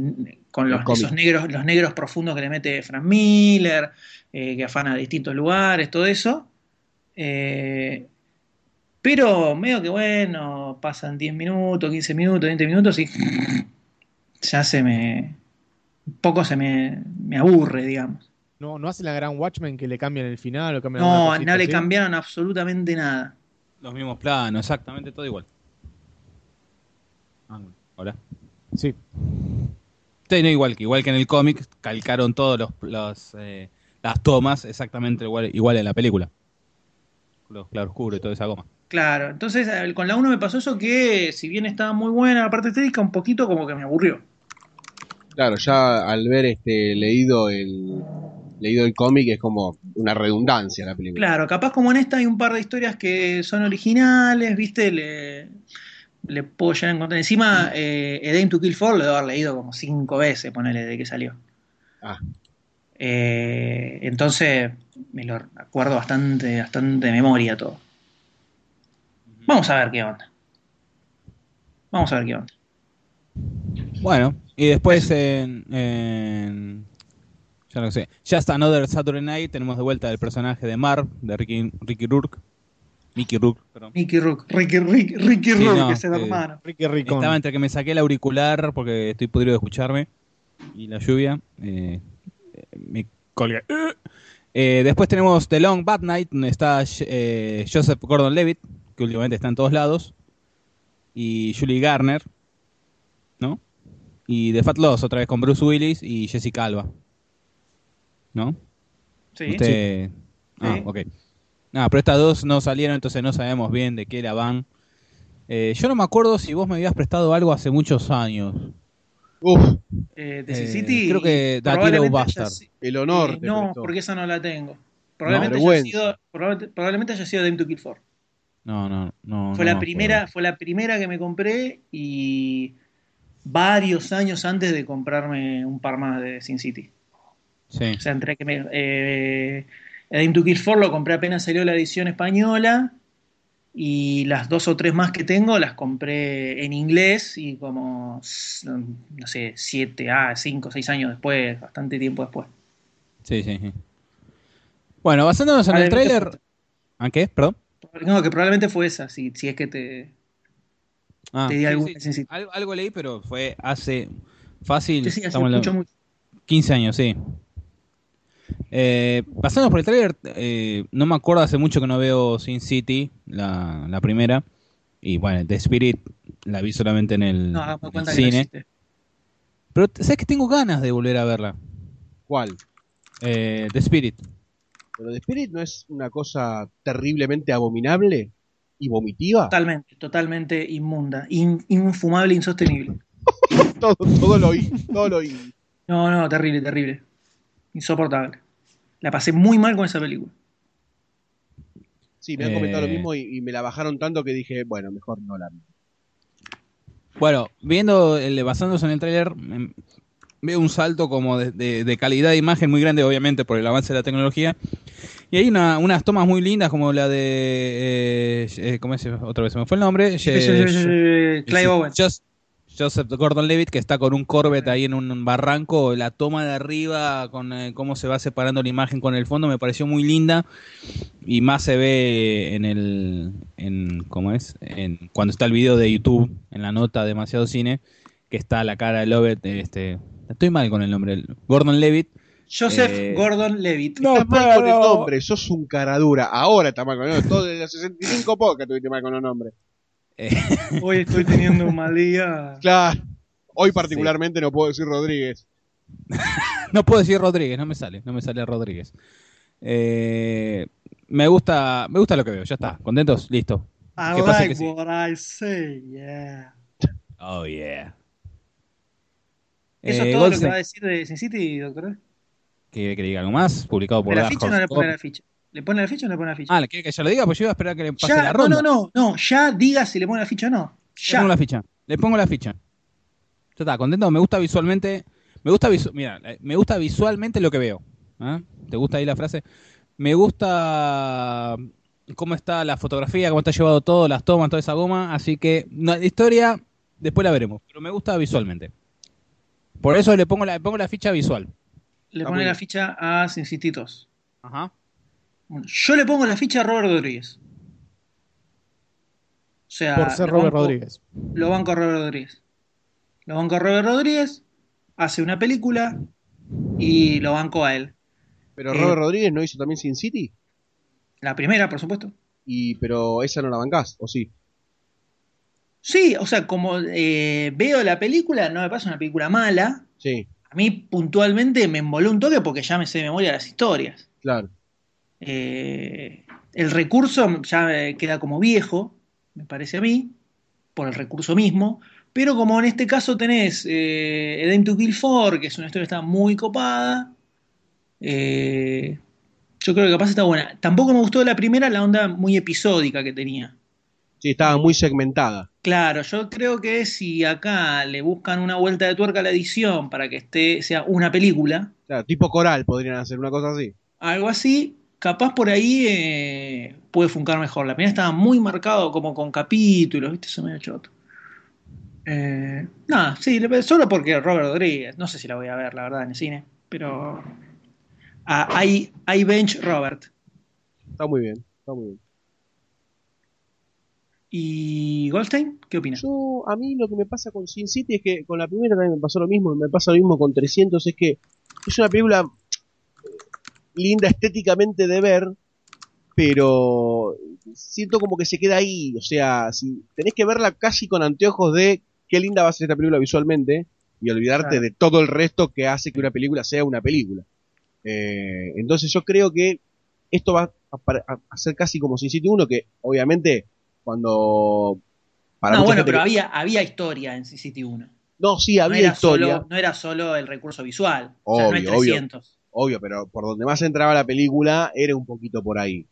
con los, esos negros, los negros profundos que le mete Frank Miller, eh, que afana a distintos lugares, todo eso. Eh, pero medio que bueno, pasan 10 minutos, 15 minutos, 20 minutos y ya se me... Un poco se me, me aburre, digamos. No, no hacen la gran Watchmen que le cambian el final o cambian No, cosita no le cambiaron absolutamente nada. Los mismos planos, exactamente todo igual. Ah, Hola. Sí. Sí, no, igual, que- igual que en el cómic, calcaron todos los, los, eh, las tomas exactamente igual, igual en la película. Los claroscuros y toda esa goma. Claro, entonces eh, con la 1 me pasó eso que, si bien estaba muy buena la parte estética, un poquito como que me aburrió. Claro, ya al ver este leído el leído el cómic es como una redundancia la película. Claro, capaz como en esta hay un par de historias que son originales, ¿viste? Le, le puedo llegar a encontrar. Encima, eh, A Dame to Kill For lo debo haber leído como cinco veces, ponele, de que salió. Ah. Eh, entonces, me lo acuerdo bastante, bastante de memoria todo. Vamos a ver qué onda. Vamos a ver qué onda. Bueno, y después en, en- ya no sé, Just Another Saturday Night tenemos de vuelta el personaje de Marv, de Ricky, Ricky Rourke. Mickey Rourke, perdón. Mickey Rook, Ricky, Ricky, Ricky Sí, Rook, no, que es el eh, hermano. Ricky Ricón. Estaba entre que me saqué el auricular porque estoy podrido de escucharme y la lluvia. eh, eh, me colgué. Eh, después tenemos The Long Bad Night, donde está eh, Joseph Gordon Levitt, que últimamente está en todos lados, y Julie Garner, ¿no? Y The Fat Loss, otra vez con Bruce Willis y Jessica Alba, ¿no? Sí. Usted... Ah, Sí. ok. Ah, pero estas dos no salieron, entonces no sabemos bien de qué la van. Eh, yo no me acuerdo si vos me habías prestado algo hace muchos años. Uf, Eh, Eh, City. creo que haya Bastard. si- el honor eh, no, prestó. porque esa no la tengo. Probablemente, haya sido, probablemente, probablemente haya sido Dame to Kill 4. No, no, no. fue no la me primera, fue la primera que me compré y varios años antes de comprarme un par más de Sin City. Sí. O sea, entre que me eh, Dame to Kill 4 lo compré apenas salió la edición española y las dos o tres más que tengo las compré en inglés y como no sé, siete, ah, cinco, seis años después, bastante tiempo después. Sí, sí, sí. Bueno, basándonos en el Probablemente tráiler... ¿A qué? Perdón. No, que probablemente fue esa, si, si es que te, Ah, te di sí, alguna sí. Sin City. Algo, algo leí, pero fue hace fácil. Sí, sí, hace la- mucho, mucho. 15 años, sí. Eh, pasando por el trailer, eh, no me acuerdo, hace mucho que no veo Sin City, la, la primera. Y bueno, The Spirit la vi solamente en el, No, en el cuenta que no cine. Pero sabes que tengo ganas de volver a verla. ¿Cuál? Eh, The Spirit. Pero The Spirit no es una cosa terriblemente abominable y vomitiva. Totalmente, totalmente inmunda, in- infumable, insostenible. [laughs] Todo, todo lo oí, todo lo oí. No, no, terrible, terrible. Insoportable. La pasé muy mal con esa película. Sí, me han Eh. comentado lo mismo y, y me la bajaron tanto que dije, bueno, mejor no la vi. Bueno, viendo, el, basándose en el tráiler, em, veo un salto como de, de- de calidad de imagen muy grande, obviamente, por el avance de la tecnología. Y hay una- unas tomas muy lindas, como la de... eh, eh, ¿Cómo es? Otra vez se me fue el nombre. Eh, Sí, Owen. Jos- Joseph Gordon Levitt, que está con un Corvette ahí en un barranco, la toma de arriba, con eh, cómo se va separando la imagen con el fondo, me pareció muy linda. Y más se ve en el. En, ¿Cómo es? En, cuando está el video de YouTube, en la nota Demasiado Cine, que está la cara de Lovett. Este, estoy mal con el nombre. Gordon Levitt. Joseph Eh, Gordon Levitt. No, Estás mal con el nombre, sos un caradura. Ahora está mal con el nombre. Todo desde los 65 podcasts tuviste mal con los nombres. eh, Hoy estoy teniendo un mal día. [laughs] Claro. Hoy particularmente no puedo decir Rodríguez. [laughs] no puedo decir Rodríguez, no me sale, no me sale Rodríguez. Eh, me gusta, me gusta lo que veo, ya está. ¿Contentos? Listo. I ¿Qué pasa like que sí? what I say, yeah. Oh yeah. ¿Eso Eh, es todo lo que va a decir de Sin City, doctor? ¿quiere que diga algo más? Publicado por ¿Le la Dark ficha o no le pone la ficha? ¿Le pone la ficha o no le pone la ficha? Ah, ¿le quiere que ya lo diga? Pues yo iba a esperar que le pase ya, la no, ronda. no, no, no, ya diga si le pone la ficha o no. Le Ya. pongo la ficha. Le pongo la ficha. Ya está, contento. Me gusta visualmente. Me gusta visu- Mira, eh, me gusta visualmente lo que veo. ¿Ah? ¿Te gusta ahí la frase? Me gusta cómo está la fotografía, cómo está llevado todo, las tomas, toda esa goma. Así que no, la historia después la veremos. Pero me gusta visualmente. Por eso le pongo la, le pongo la ficha visual. Le pone la ficha a Sin City 2. Ajá. Bueno, yo le pongo la ficha a Robert Rodríguez. O sea, Por ser Robert banco- Rodríguez. Lo banco a Robert Rodríguez. Lo banco a Robert Rodríguez, hace una película y lo banco a él. Pero Eh. Robert Rodríguez no hizo también Sin City. La primera, por supuesto. Y, pero esa no la bancás, ¿o sí? Sí, o sea, como eh, veo la película, no me pasa una película mala. Sí, A mí puntualmente me emboló un toque porque ya me sé de memoria las historias. claro. Eh, el recurso ya queda como viejo, me parece a mí, por el recurso mismo. Pero como en este caso tenés eh, Edem to Kill 4, que es una historia que está muy copada, eh, yo creo que capaz está buena. Tampoco me gustó la primera, la onda muy episódica que tenía. Sí, estaba muy segmentada. Claro, yo creo que si acá le buscan una vuelta de tuerca a la edición para que esté, sea una película, Claro, tipo coral podrían hacer una cosa así. algo así, capaz por ahí eh, puede funcionar mejor. La primera estaba muy marcado como con capítulos, ¿viste? Eso medio choto. Eh, nada, sí, solo porque Robert Rodríguez, no sé si la voy a ver, la verdad, en el cine, pero ah, hay, hay Bench Robert. Está muy bien, está muy bien. ¿Y Goldstein? ¿Qué opinas? Yo, a mí lo que me pasa con Sin City es que con la primera también me pasó lo mismo, me pasa lo mismo con 300, es que es una película eh, linda estéticamente de ver, pero siento como que se queda ahí, o sea, si tenés que verla casi con anteojos de qué linda va a ser esta película visualmente y olvidarte Claro. de todo el resto que hace que una película sea una película. Eh, entonces yo creo que esto va a, a- a ser casi como Sin City 1, que obviamente cuando... Para no, bueno, pero que- había, había historia en City 1. No, sí, No había era, historia. solo, no era solo el recurso visual. o sea, no hay Obvio, obvio. 300. Obvio, pero por donde más entraba la película era un poquito por ahí.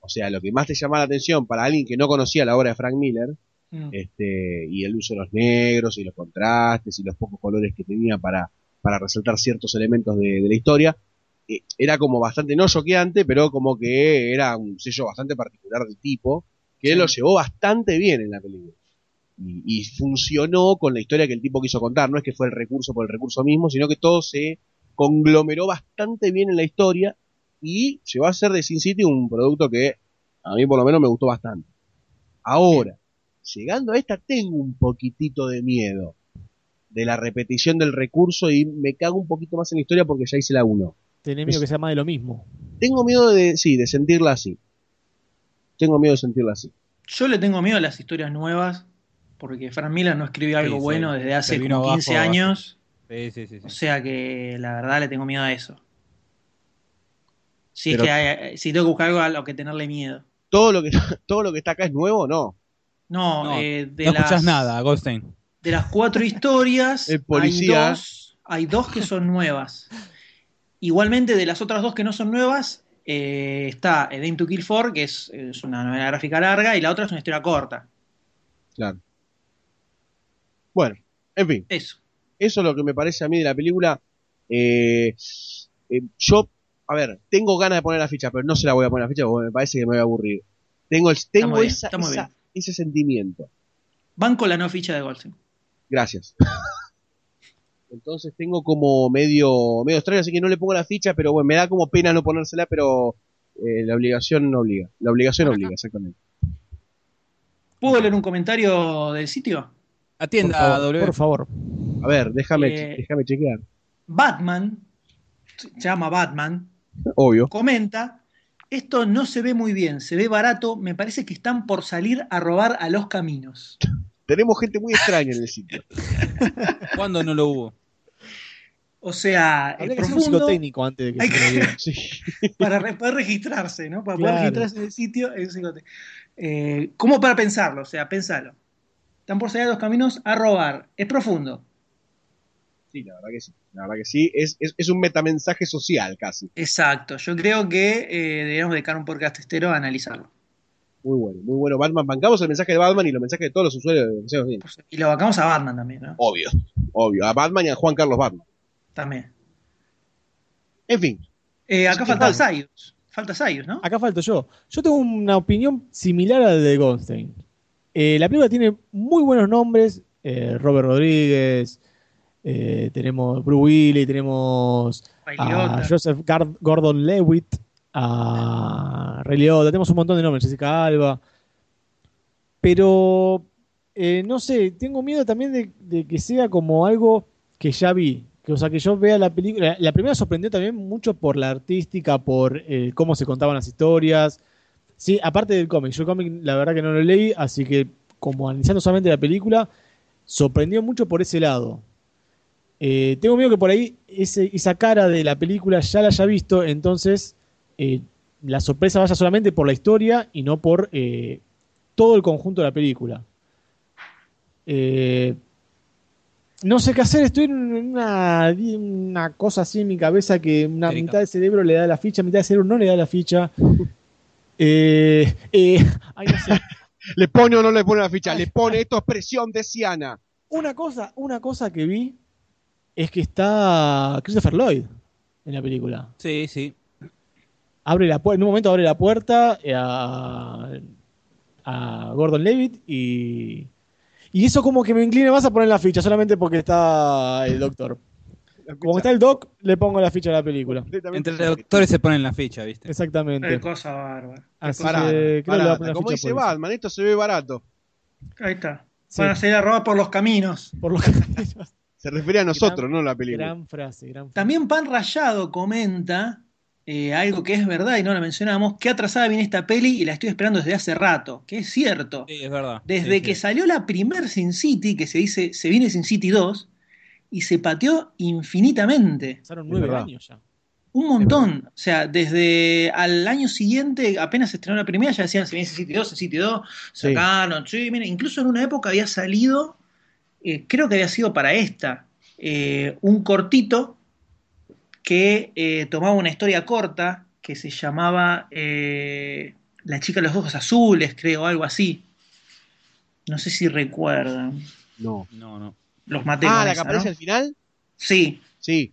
O sea, lo que más te llamaba la atención para alguien que no conocía la obra de Frank Miller, Mm. este, y el uso de los negros y los contrastes y los pocos colores que tenía para, para resaltar ciertos elementos de, de la historia, eh, era como bastante no choqueante, pero como que era un sello bastante particular del tipo, que Sí. lo llevó bastante bien en la película. Y, y funcionó con la historia que el tipo quiso contar, no es que fue el recurso por el recurso mismo, sino que todo se conglomeró bastante bien en la historia y llegó a ser de Sin City un producto que a mí por lo menos me gustó bastante. Ahora, llegando a esta tengo un poquitito de miedo de la repetición del recurso y me cago un poquito más en la historia porque ya hice la 1. Tenés miedo Es- que sea más de lo mismo. Tengo miedo de, sí, de sentirla así. Tengo miedo de sentirla así. Yo le tengo miedo a las historias nuevas, porque Frank Miller no escribió algo Sí, sí. bueno desde hace como 15 abajo, años. Sí, sí, sí. sí. O sea que la verdad le tengo miedo a eso. Si Pero- es que hay- si tengo que buscar algo a lo que tenerle miedo. Todo lo que [laughs] todo lo que está acá es nuevo, no. No, No, eh, de, no las, escuchás nada, Goldstein. de las cuatro [laughs] historias, El policía. Hay, dos, hay dos que son nuevas. Igualmente, de las otras dos que no son nuevas, eh, está Edem to Kill 4, que es, es una novela gráfica larga, y la otra es una historia corta. Claro. Bueno, en fin. Eso. Eso es lo que me parece a mí de la película. Eh, eh, yo, a ver, tengo ganas de poner la ficha, pero no se la voy a poner la ficha porque me parece que me voy a aburrir. Tengo, el, tengo bien, esa- ese sentimiento. Van con la no ficha de Goldstein. Gracias. [laughs] Entonces tengo como medio, medio extraño, así que no le pongo la ficha, pero bueno, me da como pena no ponérsela, pero eh, la obligación no obliga. La obligación obliga, [laughs] exactamente. ¿Puedo leer un comentario del sitio? Por Atienda, favor, W. por favor. A ver, déjame, Eh, déjame chequear. Batman, se llama Batman, Obvio. comenta, esto no se ve muy bien, se ve barato, me parece que están por salir a robar a los caminos. [laughs] Tenemos gente muy extraña en el sitio. [laughs] ¿Cuándo no lo hubo? O sea, es Habría que hacer un profundo psicotécnico antes de que Hay se que-. [laughs] Sí. para re- poder registrarse, ¿no? Para poder registrarse en el sitio. es. Eh, ¿Cómo para pensarlo? O sea, pensalo. Están por salir los caminos a robar. Es profundo. Sí, la verdad que sí. La verdad que sí. Es, es, es un metamensaje social casi. Exacto. Yo creo que eh, deberíamos dedicar un podcast estero a analizarlo. Muy bueno, muy bueno. Batman, bancamos el mensaje de Batman y los mensajes de todos los usuarios de. Y lo vacamos a Batman también, ¿no? Obvio, obvio. A Batman y a Juan Carlos Batman. También. En fin, Eh, acá falta. Sayus. Falta Sayus, ¿no? Acá falto yo. Yo tengo una opinión similar a la de Goldstein. Eh, la película tiene muy buenos nombres. eh, Robert Rodríguez, eh, tenemos Bruce Willis, tenemos a. Joseph Gordon Lewitt, a Ray Liotta, tenemos un montón de nombres, Jessica Alba. Pero, no sé, tengo miedo también de, de que sea como algo que ya vi. Que, o sea, que yo vea la película. La primera sorprendió también mucho por la artística, por cómo se contaban las historias. Sí, aparte del cómic. Yo el cómic, la verdad que no lo leí, así que como analizando solamente la película, sorprendió mucho por ese lado. Eh, tengo miedo que por ahí ese- esa cara de la película ya la haya visto, entonces eh, la sorpresa vaya solamente por la historia y no por eh, todo el conjunto de la película. Eh, no sé qué hacer, estoy en una, una cosa así en mi cabeza que una Erika. mitad del cerebro le da la ficha, mitad del cerebro no le da la ficha. Eh, eh, [laughs] ay, no sé. ¿Le pone o no le pone la ficha? Le pone, esto es presión de Siana. Una cosa, una cosa que vi es que está Christopher Lloyd en la película. Sí, sí. Abre la en un momento abre la puerta eh, a, a Gordon Levitt y y eso como que me incline más a poner la ficha solamente porque está el doctor. Como está el doc, le pongo la ficha a la película. Entre los doctores se ponen la ficha, ¿viste? Exactamente. Qué cosa bárbara. Así que Barata, creo que le Como dice. Batman, esto se ve barato. Ahí está. Sí. Van a salir a robar por los caminos. Por lo que Se refiere a nosotros, no a la película. gran frase, gran frase. También Pan Rayado comenta eh, algo que es verdad y no lo mencionamos, que atrasada viene esta peli y la estoy esperando desde hace rato, que es cierto. Sí, es verdad. Desde Sí, que sí. salió la primer Sin City, que se dice, se viene Sin City 2, y se pateó infinitamente. Pasaron nueve años ya. Un montón. O sea, desde al año siguiente, apenas se estrenó la primera, ya decían se viene Sin City 2, Sin City 2, Sí. sacaron. Sí, mira, incluso en una época había salido, eh, creo que había sido para esta, eh, un cortito que eh, tomaba una historia corta que se llamaba eh, La chica de los ojos azules, creo, algo así. No sé si recuerdan. No. No, no. Los maté Ah, la que esa, aparece ¿no? al final. Sí. Sí.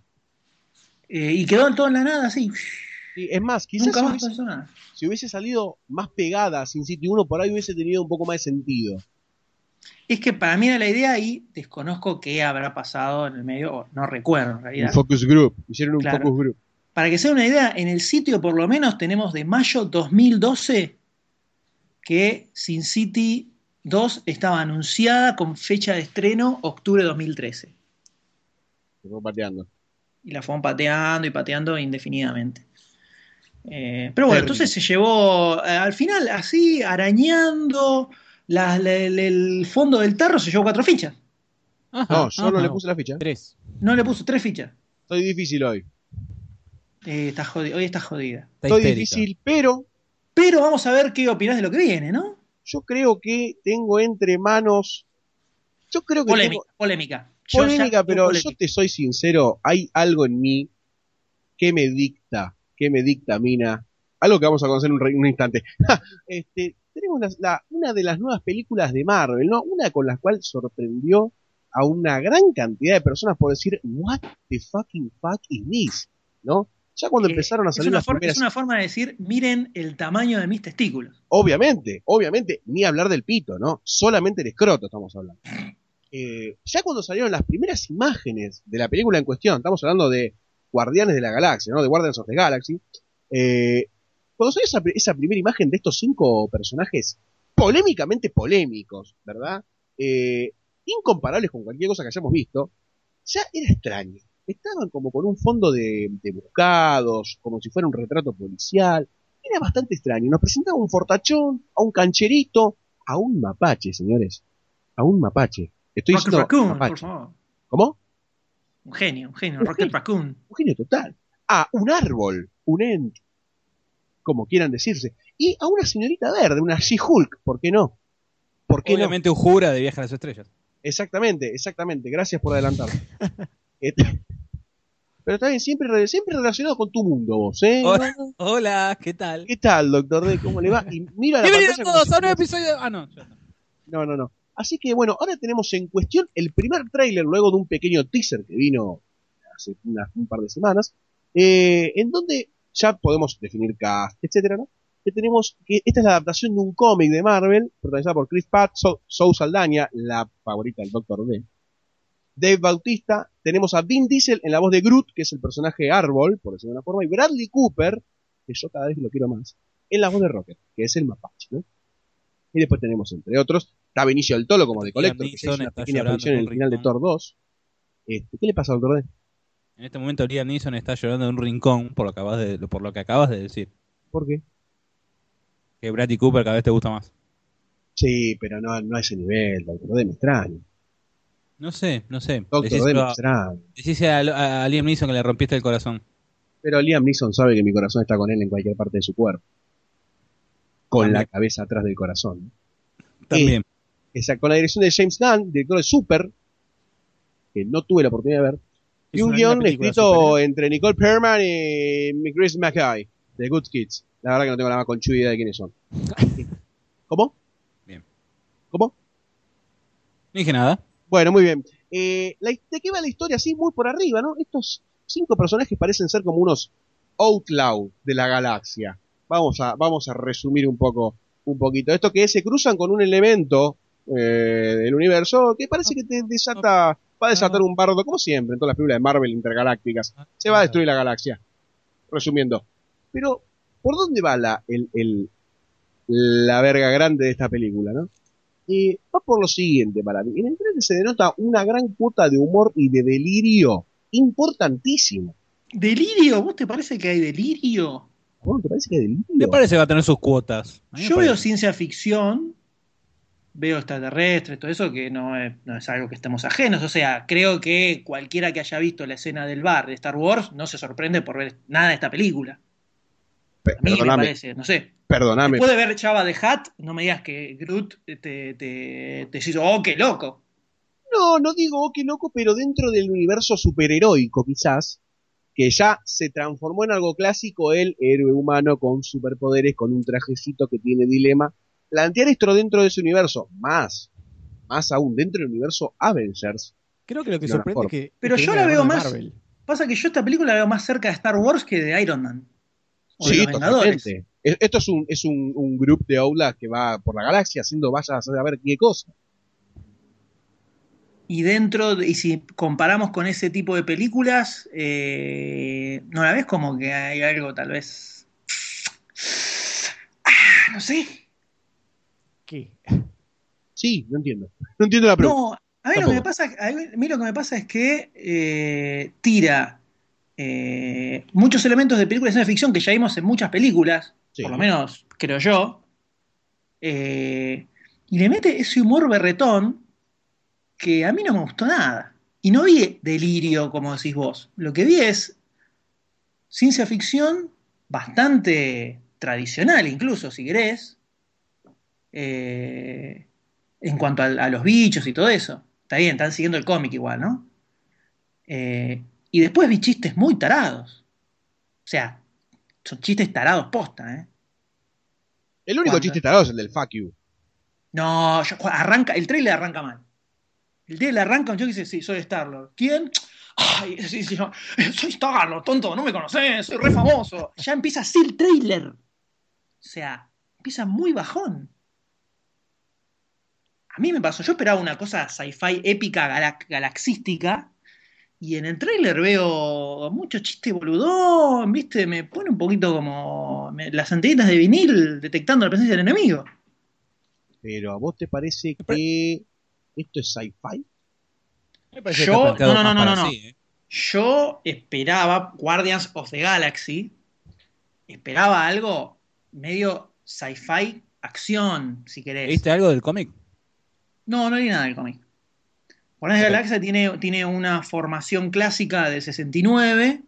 Eh, y quedó todo en la nada, así. Sí, Es más, quizás Nunca si más hubiese, nada. si hubiese salido más pegada Sin City 1, por ahí hubiese tenido un poco más de sentido. Es que para mí era la idea y desconozco qué habrá pasado en el medio, o no recuerdo en Un realidad. focus group. Hicieron un Claro. focus group. Para que se den una idea, en el sitio por lo menos tenemos de mayo 2012 que Sin City 2 estaba anunciada con fecha de estreno octubre de 2013. Se fue pateando. Y la fueron pateando y pateando indefinidamente. Eh, pero bueno, Terrible. entonces se llevó, eh, al final, así, arañando la- la- el, el fondo del tarro, se llevó cuatro fichas. Ajá, No, yo no le puse la ficha. Tres. No le puso tres fichas. Estoy difícil hoy. Eh, está hoy está jodida. Está Estoy histérica. difícil, pero Pero vamos a ver qué opinás de lo que viene, ¿no? yo creo que tengo entre manos. Yo creo que Polémica, tengo polémica. Polémica, pero polémica. yo te soy sincero, hay algo en mí que me dicta, que me dictamina, algo que vamos a conocer en un, re- un instante. [laughs] este, tenemos la- una de las nuevas películas de Marvel, ¿no? Una con la cual sorprendió a una gran cantidad de personas por decir, what the fucking fuck is this? ¿No? Ya cuando Eh, empezaron a es salir una, las for- primeras es una forma de decir, miren el tamaño de mis testículos. Obviamente, obviamente, ni hablar del pito, ¿no? Solamente el escroto estamos hablando. Eh, ya cuando salieron las primeras imágenes de la película en cuestión, estamos hablando de Guardianes de la Galaxia, ¿no? De Guardians of the Galaxy. eh, cuando salió esa, esa primera imagen de estos cinco personajes polémicamente polémicos, ¿verdad? Eh, incomparables con cualquier cosa que hayamos visto, ya era extraño. Estaban como con un fondo de, de buscados, como si fuera un retrato policial. Era bastante extraño. Nos presentaba un fortachón, a un cancherito, a un mapache, señores. A un mapache. Estoy Rocket diciendo Raccoon, mapache. por favor. ¿Cómo? Un genio, un genio. Un Rocket genio. Raccoon. Un genio total. A un árbol, un ent, como quieran decirse. Y a una señorita verde, una She-Hulk, ¿por qué no? ¿Por qué no? Obviamente un jura de viaje a las estrellas. Exactamente, exactamente. Gracias por adelantar. [laughs] Este, Pero está bien, siempre, re- siempre relacionado con tu mundo vos, ¿eh? Hola. No, no. Hola, ¿qué tal? ¿Qué tal, doctor D? ¿Cómo le va? Y mira la Bienvenidos pantalla todos si a un episodio. Ah, no. ya está. No, no, no. Así que bueno, ahora tenemos en cuestión el primer tráiler luego de un pequeño teaser que vino hace unas- un par de semanas, eh, en donde ya podemos definir cast, etcétera, ¿no? Que tenemos que esta es la adaptación de un cómic de Marvel, protagonizada por Chris Pratt, So- Zoe Saldaña, la favorita del Doctor D. Dave Bautista, tenemos a Vin Diesel en la voz de Groot, que es el personaje árbol, por decirlo de una forma, y Bradley Cooper, que yo cada vez lo quiero más, en la voz de Rocket, que es el mapache, ¿no? Y después tenemos, entre otros, está Benicio del Tolo como de Collector, que Neeson una pequeña aparición en el final de. Thor 2. Este, ¿Qué le pasa, Doctor D? En este momento Liam Neeson está llorando en un rincón por lo, que acabas de, por lo que acabas de decir. ¿Por qué? Que Bradley Cooper cada vez te gusta más. Sí, pero no, no a ese nivel, Doctor D me extraño. No sé, no sé. Doctor a- extraño. decíse a, a Liam Neeson que le rompiste el corazón. Pero Liam Neeson sabe que mi corazón está con él en cualquier parte de su cuerpo. Con También. la cabeza atrás del corazón. También. Esa, con la dirección de James Gunn, director de Super, que no tuve la oportunidad de ver, y un guion escrito entre Nicole Perman y Chris McKay, de Good Kids. La verdad que no tengo la más conchuda idea de quiénes son. [laughs] ¿Cómo? Bien. ¿Cómo? No dije nada. Bueno, muy bien. Eh, la- ¿De qué va la historia? Así, muy por arriba, ¿no? Estos cinco personajes parecen ser como unos outlaw de la galaxia. Vamos a, vamos a resumir un poco, un poquito. Esto que se cruzan con un elemento eh, del universo que parece que te desata, va a desatar un bardo, como siempre, en todas las películas de Marvel intergalácticas. Se va a destruir la galaxia. Resumiendo. Pero, ¿por dónde va la, el, el- la verga grande de esta película, no? Eh, va por lo siguiente para mí. En el trailer se denota una gran cuota de humor y de delirio importantísimo. ¿Delirio? ¿Vos te parece que hay delirio? ¿Cómo te parece que hay delirio? Me parece que va a tener sus cuotas. Yo parece. veo ciencia ficción, veo extraterrestres, todo eso, que no es, no es algo que estemos ajenos. O sea, creo que cualquiera que haya visto la escena del bar de Star Wars no se sorprende por ver nada de esta película. Pe- A mí me perdóname, parece, no sé. perdóname. Después de ver Chava de Hat, no me digas que Groot te, te, te, te hizo, oh, qué loco. No, no digo oh, qué loco, pero dentro del universo superheroico quizás, que ya se transformó en algo clásico, el héroe humano con superpoderes, con un trajecito que tiene dilema. Plantear esto dentro de ese universo, más, más aún, dentro del universo Avengers, Creo que lo que No, sorprende es que. Pero que yo la de veo de más- Marvel. Pasa que yo esta película la veo más cerca de Star Wars que de Iron Man. O de Sí, los Vengadores. totalmente. E- Esto es un, es un, un grupo de Outlaws que va por la galaxia haciendo vaya a saber qué cosa. Y dentro, de- y si comparamos con ese tipo de películas, eh, ¿no la ves como que hay algo tal vez... Ah, no sé. ¿Qué? Sí, no entiendo. No entiendo la pregunta. No, a mí, lo que me pasa, a mí lo que me pasa es que eh, tira eh, muchos elementos de películas de ciencia ficción que ya vimos en muchas películas, Sí. por lo menos creo yo, eh, y le mete ese humor berretón que a mí no me gustó nada. Y no vi delirio, como decís vos. Lo que vi es ciencia ficción bastante tradicional, incluso, si querés, eh, en cuanto a, a los bichos y todo eso. Está bien, están siguiendo el cómic igual, ¿no? Eh, y después vi chistes muy tarados. O sea, son chistes tarados posta, ¿eh? El único chiste tarado es el del fuck you. No, yo- arranca, el trailer arranca mal. El trailer arranca, yo dice, sí, soy Star-Lord. ¿Quién? Ay, sí, sí, soy Star-Lord, tonto, no me conoces, soy re famoso. Ya empieza así el trailer. O sea, empieza muy bajón. A mí me pasó, yo esperaba una cosa sci-fi épica, galaxística, y en el trailer veo mucho chiste boludón, ¿viste? Me pone un poquito como me- las antenitas de vinil detectando la presencia del enemigo. Pero ¿a vos te parece que esto es sci-fi? Me parece que Yo- no, no, no, no, no. ¿eh? Yo esperaba Guardians of the Galaxy, esperaba algo medio sci-fi, acción, si querés. ¿Viste algo del cómic? No, no hay nada del cómic. Ok. the Galaxy tiene, tiene una formación clásica de 69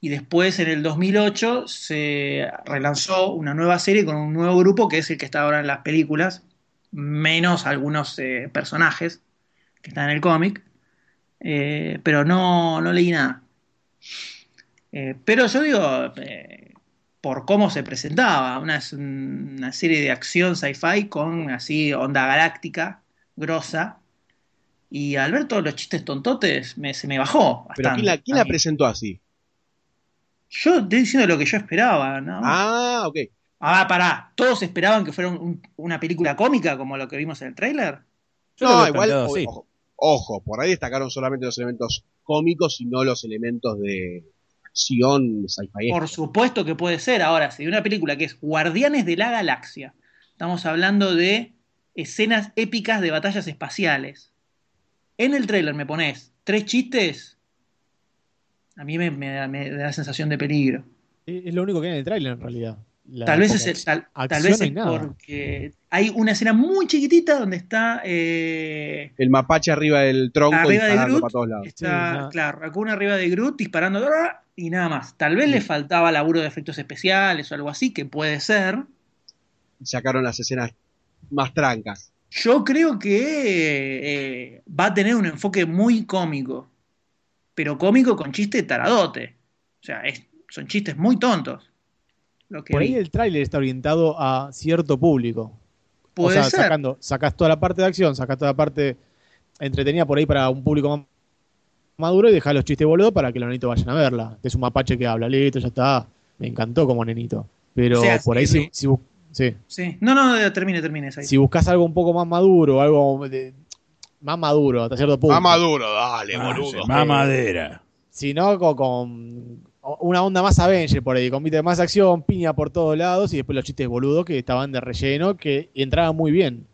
y después en el 2008 se relanzó una nueva serie con un nuevo grupo que es el que está ahora en las películas, menos algunos eh, personajes que están en el cómic, eh, pero no, no leí nada. Eh, pero yo digo, por cómo se presentaba, una, una serie de acción sci-fi con así onda galáctica, grosa, y al ver todos los chistes tontotes me- se me bajó. Pero ¿quién la, quién la presentó así? Yo estoy diciendo lo que yo esperaba, ¿no? Ah, ok. Ah, pará, ¿todos esperaban que fuera un- una película cómica como lo que vimos en el tráiler? No, veo igual, o- ojo, ojo, por ahí destacaron solamente los elementos cómicos y no los elementos de acción sci-fi. Por supuesto que puede ser. Ahora, si de una película que es Guardianes de la Galaxia, estamos hablando de escenas épicas de batallas espaciales. En el tráiler me pones tres chistes, a mí me, me da, me da sensación de peligro. Es lo único que hay en el tráiler en realidad. la- Tal vez es, el- tal, tal vez es nada. porque hay una escena muy chiquitita donde está eh, El mapache arriba del tronco Arriba de disparando Groot. para todos lados. está, Sí, claro, Raccoon arriba de Groot disparando ¡ah! y nada más. Tal vez le faltaba laburo de efectos especiales o algo así, que puede ser. Sacaron las escenas más trancas. Yo creo que eh, va a tener un enfoque muy cómico, pero cómico con chiste taradote. O sea, es- son chistes muy tontos. Lo que Por ahí vi. el tráiler está orientado a cierto público. Puede o sea, ser. sacando, sacás toda la parte de acción, sacás toda la parte entretenida por ahí para un público más maduro y dejás los chistes boludos para que los nenitos vayan a verla. Este es un mapache que habla, listo, ya está. Me encantó como nenito. Pero O sea, por ahí sí, si, si, sí. Sí. No, no, termine, termine. esa. si buscas algo un poco más maduro, algo de- más maduro hasta cierto punto. Más maduro, dale, Ah, boludo. sí, Mamadera. Si no, con, con una onda más Avenger por ahí, con más acción, piña por todos lados y después los chistes boludos que estaban de relleno que entraban muy bien.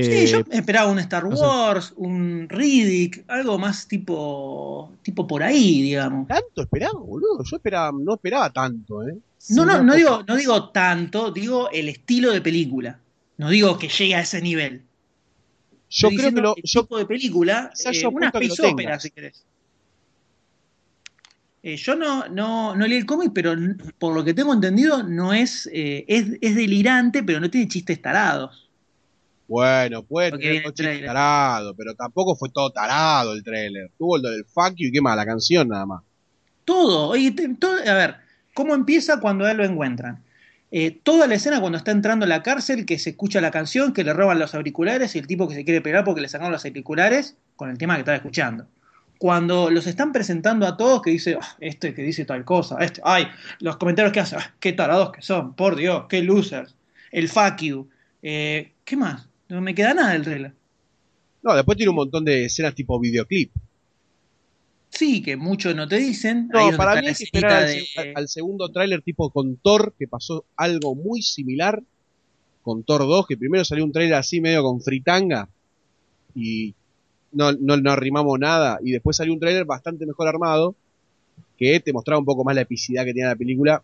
Sí, Eh, yo esperaba un Star no sé. Wars, un Riddick, algo más tipo, tipo por ahí, digamos. ¿Tanto esperaba, boludo? Yo esperaba, no esperaba tanto, ¿eh? No, no, no digo, no digo tanto, digo el estilo de película. No digo que llegue a ese nivel. Yo Estoy creo que lo. el Yo, tipo de película, eh, yo una apunto a que lo space tenga. opera, si querés. Eh, yo no, no, no leí el cómic, pero por lo que tengo entendido, no es, eh, es, es delirante, pero no tiene chistes tarados. Bueno, puede Porque tener coche tarado, pero tampoco fue todo tarado el trailer. Tuvo el del fuck you y qué más, la canción nada más. Todo, oye, todo- a ver, ¿cómo empieza cuando a él lo encuentran? Eh, toda la escena cuando está entrando a la cárcel, que se escucha la canción, que le roban los auriculares y el tipo que se quiere pegar porque le sacaron los auriculares con el tema que estaba escuchando. Cuando los están presentando a todos, que dice, "Ah, este que dice tal cosa, este, ay, los comentarios que hace, "Ah, qué tarados que son, por Dios, qué losers, el fuck you, eh, ¿qué más? No me queda nada del trailer. No, después tiene un montón de escenas tipo videoclip. Sí, que muchos no te dicen. No, para mí hay que esperar de- al segundo tráiler tipo con Thor, que pasó algo muy similar con Thor 2, que primero salió un tráiler así medio con fritanga y no, no, no arrimamos nada, y después salió un tráiler bastante mejor armado, que te mostraba un poco más la epicidad que tenía la película.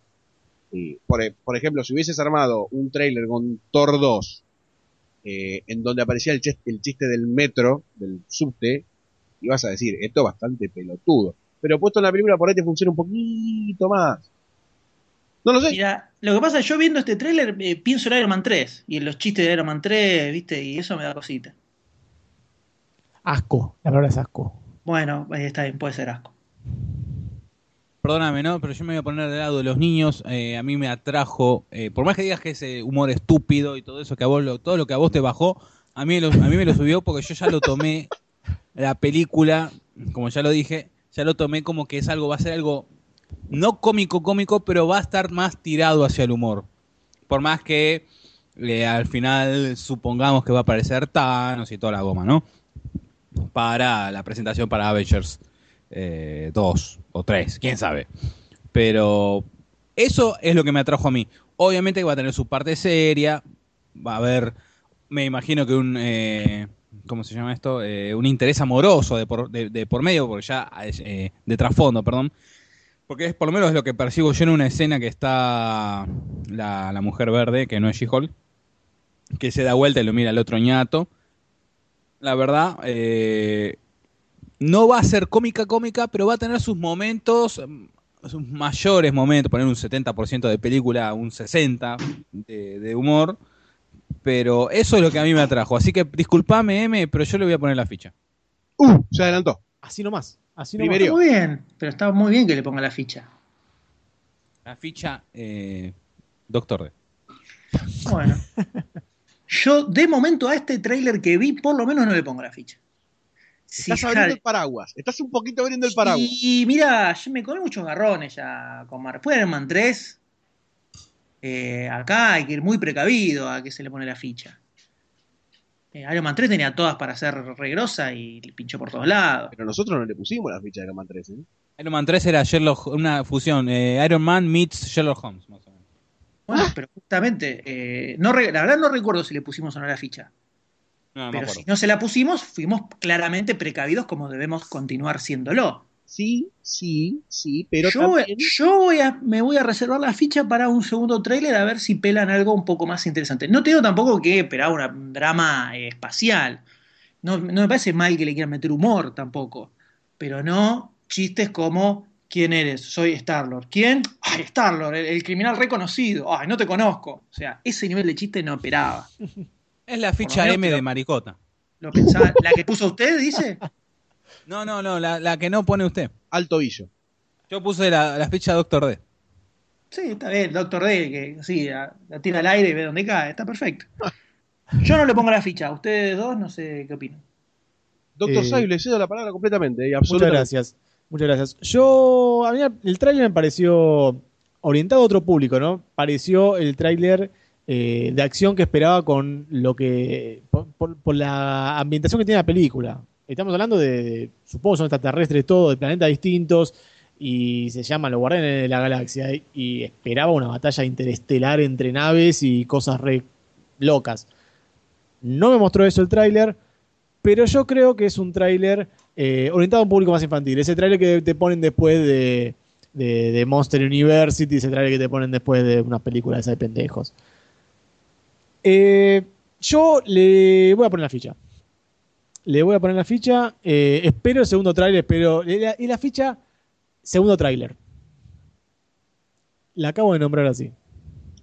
Y, por, e- por ejemplo, si hubieses armado un tráiler con Thor 2, eh, en donde aparecía el chiste, el chiste del metro, del subte, ibas a decir, esto es bastante pelotudo. Pero puesto en la película por ahí te funciona un poquito más. No lo sé. Mira, lo que pasa es que yo viendo este tráiler eh, pienso en Iron Man 3 y en los chistes de Iron Man 3, ¿viste? Y eso me da cosita. Asco, la palabra es asco. Bueno, ahí está bien, puede ser asco. Perdóname, ¿no? Pero yo me voy a poner del lado de los niños. eh, a mí me atrajo, eh, por más que digas que ese humor estúpido y todo eso que a vos, lo- todo lo que a vos te bajó, a mí, a mí me lo subió porque yo ya lo tomé, la película, como ya lo dije, ya lo tomé como que es algo, va a ser algo no cómico, cómico, pero va a estar más tirado hacia el humor. Por más que eh, al final supongamos que va a aparecer Thanos y toda la goma, ¿no? Para la presentación para Avengers eh, 2 o 3, quién sabe. Pero eso es lo que me atrajo a mí. Obviamente que va a tener su parte seria, va a haber, me imagino que un, eh, ¿cómo se llama esto? Eh, un interés amoroso de por, medio, porque ya, de trasfondo, perdón. Porque es por lo menos lo que percibo yo en una escena que está la, mujer verde, que no es She-Hulk, que se da vuelta y lo mira al otro ñato. La verdad, no va a ser cómica cómica, pero va a tener sus momentos, mm, sus mayores momentos, poner un 70% de película, un 60% de, de humor. Pero eso es lo que a mí me atrajo. Así que disculpame, M, pero yo le voy a poner la ficha. Uh, se adelantó. Así nomás. Así nomás. Está muy bien, pero está muy bien que le ponga la ficha. La ficha, eh, Doctor D. Bueno. [laughs] Yo, de momento, a este tráiler que vi, por lo menos no le pongo la ficha. Estás abriendo sale- el paraguas. Estás un poquito abriendo el paraguas. Y mira, yo me comí muchos garrones ya con Mar. Después de Iron Man 3, eh, acá hay que ir muy precavido a que se le pone la ficha. Eh, Iron Man 3 tenía todas para ser regrosa y le pinchó por todos lados. Pero nosotros no le pusimos la ficha de Iron Man 3, ¿eh? Iron Man 3 era Sherlock, una fusión, eh, Iron Man meets Sherlock Holmes, más o menos. Bueno, pero justamente, eh, no la verdad no recuerdo si le pusimos o no la ficha. No, Pero si no se la pusimos, fuimos claramente precavidos como debemos continuar siéndolo. Sí, sí, sí, pero yo, también... yo voy a, me voy a reservar la ficha para un segundo tráiler a ver si pelan algo un poco más interesante. No te digo tampoco que esperaba una- un drama eh, espacial. No, no me parece mal que le quieran meter humor tampoco. Pero no chistes como ¿quién eres? Soy Starlord. ¿Quién? Ay, Starlord, el, el criminal reconocido. Ay, no te conozco. O sea, ese nivel de chiste no esperaba. [laughs] Es la ficha menos M de maricota. Lo pensaba. ¿La que puso usted, dice? [laughs] No, no, no, la, la que no pone usted. Alto Villo. Yo puse la, la ficha Doctor D. Sí, está bien, Doctor D, que sí, la, la tira al aire y ve dónde cae, está perfecto. Yo no le pongo la ficha, ustedes dos no sé qué opinan. Doctor Eh, Saib, le cedo la palabra completamente. y Muchas absolutamente. gracias. Muchas gracias. Yo, a mí el tráiler me pareció orientado a otro público, ¿no? Pareció el tráiler eh, de acción que esperaba con lo que, por, la ambientación que tiene la película. Estamos hablando de, supongo son extraterrestres todo, de planetas distintos, y se llama Los Guardianes de la Galaxia, y, esperaba una batalla interestelar entre naves y cosas re locas. No me mostró eso el tráiler, pero yo creo que es un tráiler eh, orientado a un público más infantil. Ese tráiler que te ponen después de, de- de Monster University, ese tráiler que te ponen después de una película de esa de pendejos. Eh, yo le voy a poner la ficha. Le voy a poner la ficha. eh, espero el segundo tráiler, espero. Y la, ficha, segundo tráiler. La acabo de nombrar así.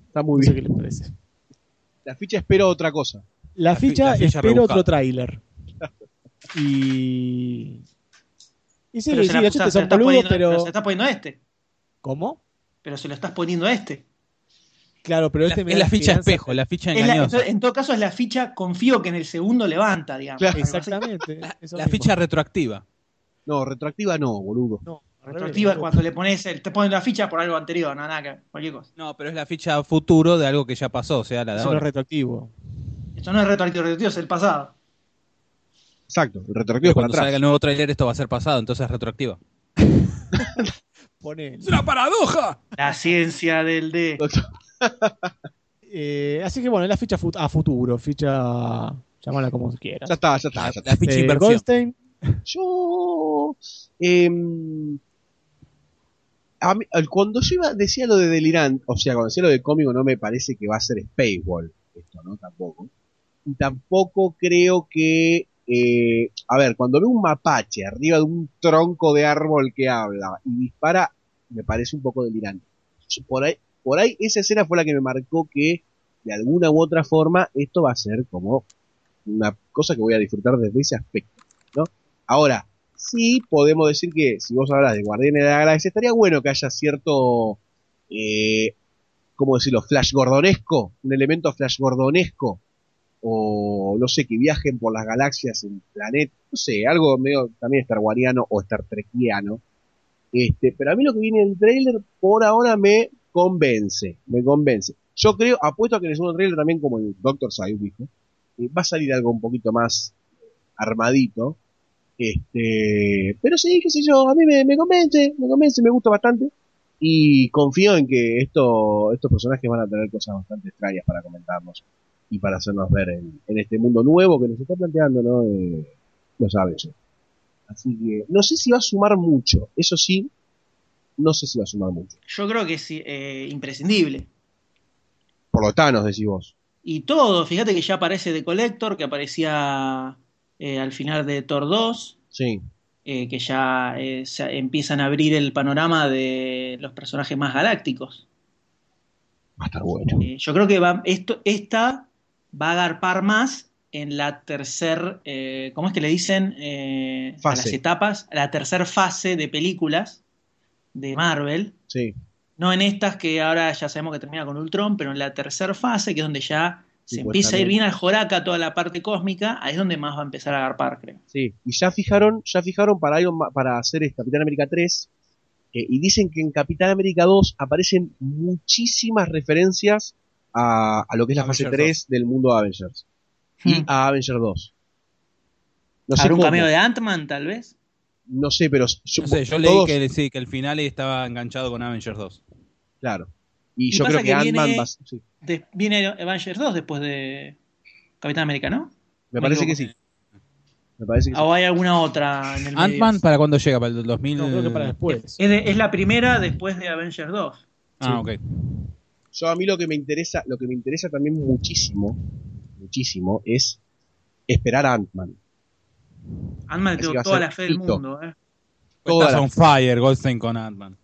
Está muy No sé bien. qué les parece. La ficha espero otra cosa. La, La fi- ficha, la ficha espero otro tráiler. [laughs] Y. Y sí, Pero sí, se, la- los se- está poniendo, pero. pero se está poniendo a este. ¿Cómo? Pero se lo estás poniendo a este. Claro, pero La- este me es la ficha espejo, la ficha Es la- engañosa. entonces, en todo caso es la ficha, confío que en el segundo levanta, digamos. Claro. Exactamente. La ficha retroactiva. No, retroactiva no, boludo. No, Retroactiva es cuando le pones, el- te ponen la ficha por algo anterior, no, nada que cualquier cosa. No, pero es la ficha futuro de algo que ya pasó, o sea, la de Eso no es retroactivo. Esto no es retroactivo, retroactivo es el pasado. Exacto, el retroactivo Pero es para cuando salga atrás. el nuevo tráiler esto va a ser pasado, entonces es retroactiva. [laughs] Pone. una paradoja! La ciencia del D. [laughs] [laughs] Eh, así que bueno, la ficha fut- a futuro, ficha. llámala como quieras. Ya está, ya está, La, ya está. la ficha Eh, inversión. Goldstein, Yo. em, a mí- al- cuando yo iba, decía lo de Delirant, o sea, cuando decía lo de cómico, no me parece que va a ser Spacewall. Esto, ¿no? Tampoco. Y tampoco creo que. eh, a ver, cuando veo un mapache arriba de un tronco de árbol que habla y dispara, me parece un poco delirante. Por ahí, por ahí, esa escena fue la que me marcó que, de alguna u otra forma, esto va a ser como una cosa que voy a disfrutar desde ese aspecto, ¿no? Ahora, sí podemos decir que si vos hablas de Guardianes de la Galaxia, estaría bueno que haya cierto, eh, ¿cómo decirlo? Flash gordonesco, un elemento flash gordonesco, o no sé, que viajen por las galaxias en planetas, no sé, algo medio también Star Wariano o Star Trekiano. Este, pero a mí lo que viene en el trailer por ahora me convence, me convence. Yo creo, apuesto a que en el segundo trailer también como el Doctor Sayus dijo, eh, va a salir algo un poquito más armadito. Este, pero sí, qué sé yo, a mí me, me convence, me convence, me gusta bastante. Y confío en que esto, estos personajes van a tener cosas bastante extrañas para comentarnos y para hacernos ver en, este mundo nuevo que nos está planteando, ¿no? Eh, los Avengers. Así que no sé si va a sumar mucho, eso sí, no sé si va a sumar mucho. Yo creo que es eh, imprescindible. Por lo Thanos, decís vos. Y todo, fíjate que ya aparece The Collector, que aparecía eh, al final de Thor 2, Sí, eh, que ya se empiezan a abrir el panorama de los personajes más galácticos. va a estar bueno. Yo creo que va, esto, esta va a agarpar más en la tercer, eh, ¿cómo es que le dicen? A las etapas, a la tercer fase de películas de Marvel. Sí, No en estas que ahora ya sabemos que termina con Ultron, pero en la tercera fase, que es donde ya se empieza a ir bien al Joraca toda la parte cósmica, ahí es donde más va a empezar a agarpar, creo. sí. Y ya fijaron, ya fijaron para, Iron para hacer este Capitán América 3, eh, y dicen que en Capitán América 2 aparecen muchísimas referencias a, a lo que es la fase Avengers 3 del mundo de Avengers. Y Hmm. a Avengers 2. No sé ¿Habrá un cómo, cameo de Ant-Man, tal vez? No sé, pero yo, No sé, yo todos- leí que, sí, que el final estaba enganchado con Avengers 2. Claro. Y, Y yo creo que, que Ant-Man viene- va a- sí, De- viene Avengers 2 después de Capitán América, ¿no? me parece que sí. Me parece que sí. ¿O hay alguna otra en el? Ant-Man, ¿para cuándo llega? ¿Para el 2000? No, creo que para después. Es, de- es la primera después de Avengers 2. Ah, ok. Yo a mí lo que me interesa, lo que me interesa también muchísimo, muchísimo, es esperar a Ant-Man. Ant-Man tengo toda la fe del mundo. ¿eh? Estás la- on fire, Goldstein con Ant-Man.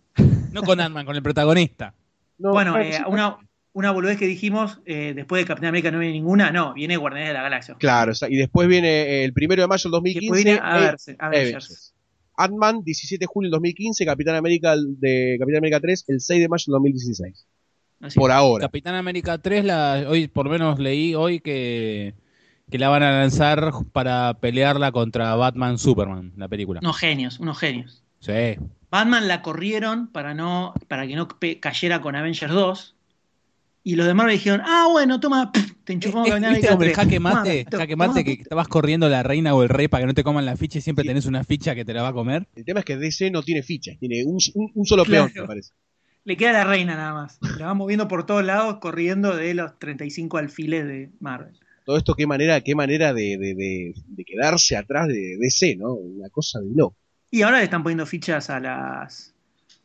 No con Ant-Man, con el protagonista. No, Bueno, eh, una, una boludez que dijimos, eh, después de Capitán América no viene ninguna, no, viene Guardianes de la Galaxia. Claro, o sea, y después viene eh, el primero de mayo del Y 2015. después viene a verse, Avengers. Avengers. Ant-Man, 17 de julio del 2015, Capitán América de Capitán América 3, el 6 de mayo del 2016. Así. Por ahora. Capitán América 3, la, hoy por lo menos leí hoy que, que la van a lanzar para pelearla contra Batman Superman, la película. Unos genios, unos genios. Sí. Batman la corrieron para no para que no cayera con Avengers 2. Y los demás le dijeron, ah, bueno, toma, pff, te enchufamos Es- Capitán ¿Viste América como el 3. jaque mate? to- Jaque mate que estabas corriendo la reina o el rey para que no te coman la ficha y siempre Sí. tenés una ficha que te la va a comer. El tema es que DC no tiene fichas, tiene un, un- un solo Claro. peón, me parece. Le queda la reina nada más. La va moviendo por todos lados, corriendo de los 35 alfiles de Marvel. Todo esto, qué manera, qué manera de, de- de- de quedarse atrás de DC, ¿no? Una cosa de loco. Y ahora le están poniendo fichas a las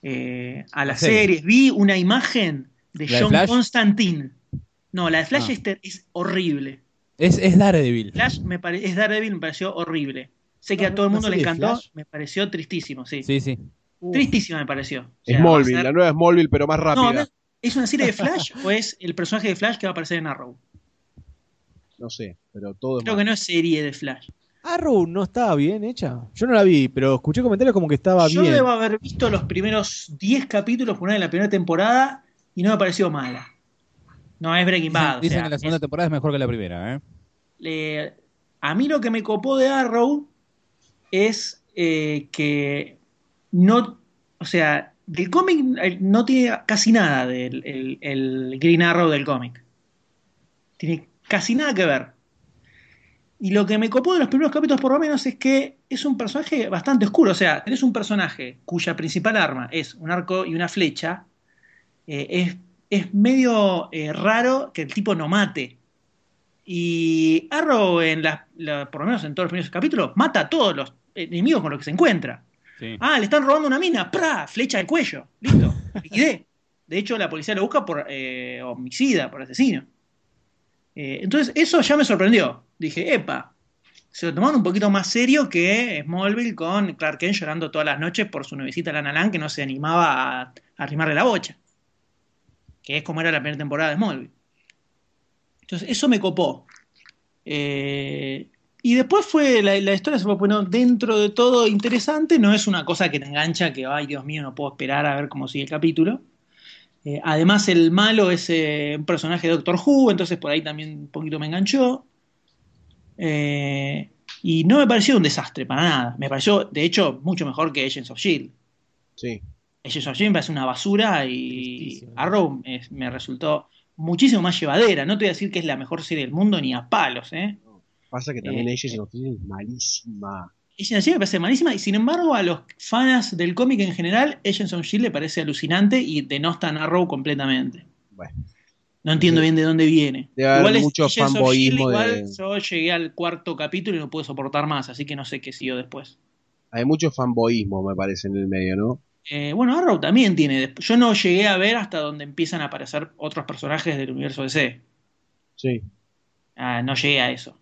eh, a las series. series. Vi una imagen de ¿La de John Flash? Constantine. No, la de Flash Ah. es, ter- es horrible. Es, es Daredevil. Flash me pare- es Daredevil, me pareció horrible. Sé que Ah, a todo el ¿una mundo le encantó, Flash? me pareció tristísimo, sí. Sí, sí. Uh, Tristísima me pareció. O sea, Smallville, ser- la nueva Smallville, pero más rápida. No, No, no, ¿es una serie de Flash o es el personaje de Flash que va a aparecer en Arrow? Sé, pero todo Creo que no es serie de Flash. Arrow no estaba bien hecha. Yo no la vi, pero escuché comentarios como que estaba Yo bien. debo haber visto los primeros 10 capítulos por una de la primera temporada y no me pareció mala. No es Breaking Dicen, Bad. o dicen sea, que la segunda es- temporada es mejor que la primera, ¿eh? le- a mí lo que me copó de Arrow es eh, que no, o sea, del cómic eh, no tiene casi nada del el, el Green Arrow del cómic. Tiene casi nada que ver. Y lo que me copó de los primeros capítulos por lo menos es que es un personaje bastante oscuro. O sea, tenés un personaje cuya principal arma es un arco y una flecha. eh, es, es medio eh, raro que el tipo no mate. Y Arrow, en las- la- por lo menos en todos los primeros capítulos, mata a todos los enemigos con los que se encuentra. Sí. Ah, le están robando una mina, ¡pra! Flecha al cuello, listo, [laughs] liquidé. De hecho, la policía lo busca por eh, homicida, por asesino. Eh, entonces, eso ya me sorprendió. Dije, epa, se lo tomaron un poquito más serio que Smallville con Clark Kent llorando todas las noches por su nuevecita Lana Lang que no se animaba a, a arrimarle la bocha. Que es como era la primera temporada de Smallville. Entonces, eso me copó. Eh, y después fue, la, la historia se fue poniendo dentro de todo interesante, no es una cosa que te engancha, que, ay Dios mío, no puedo esperar a ver cómo sigue el capítulo. Eh, además, el malo es eh, un personaje de Doctor Who, entonces por ahí también un poquito me enganchó. Eh, y no me pareció un desastre, para nada. Me pareció, de hecho, mucho mejor que Agents of Shield. Sí. Agents of Shield me parece una basura y Tristísimo. Arrow me, me resultó muchísimo más llevadera. No te voy a decir que es la mejor serie del mundo ni a palos, ¿eh? Pasa que también Eh, Agents of Shield es malísima. Agents of Shield me parece malísima y sin embargo a los fans del cómic en general, Agents of Shield le parece alucinante y denostan a Arrow completamente. Bueno, No entiendo Sí. bien de dónde viene. Debe igual es- mucho of fanboyismo de- igual yo llegué al cuarto capítulo y no pude soportar más, así que no sé qué siguió después. hay mucho fanboyismo, me parece, en el medio, ¿no? Eh, bueno, Arrow también tiene. Yo no llegué a ver hasta donde empiezan a aparecer otros personajes del universo DC. Sí. Ah, no llegué a eso.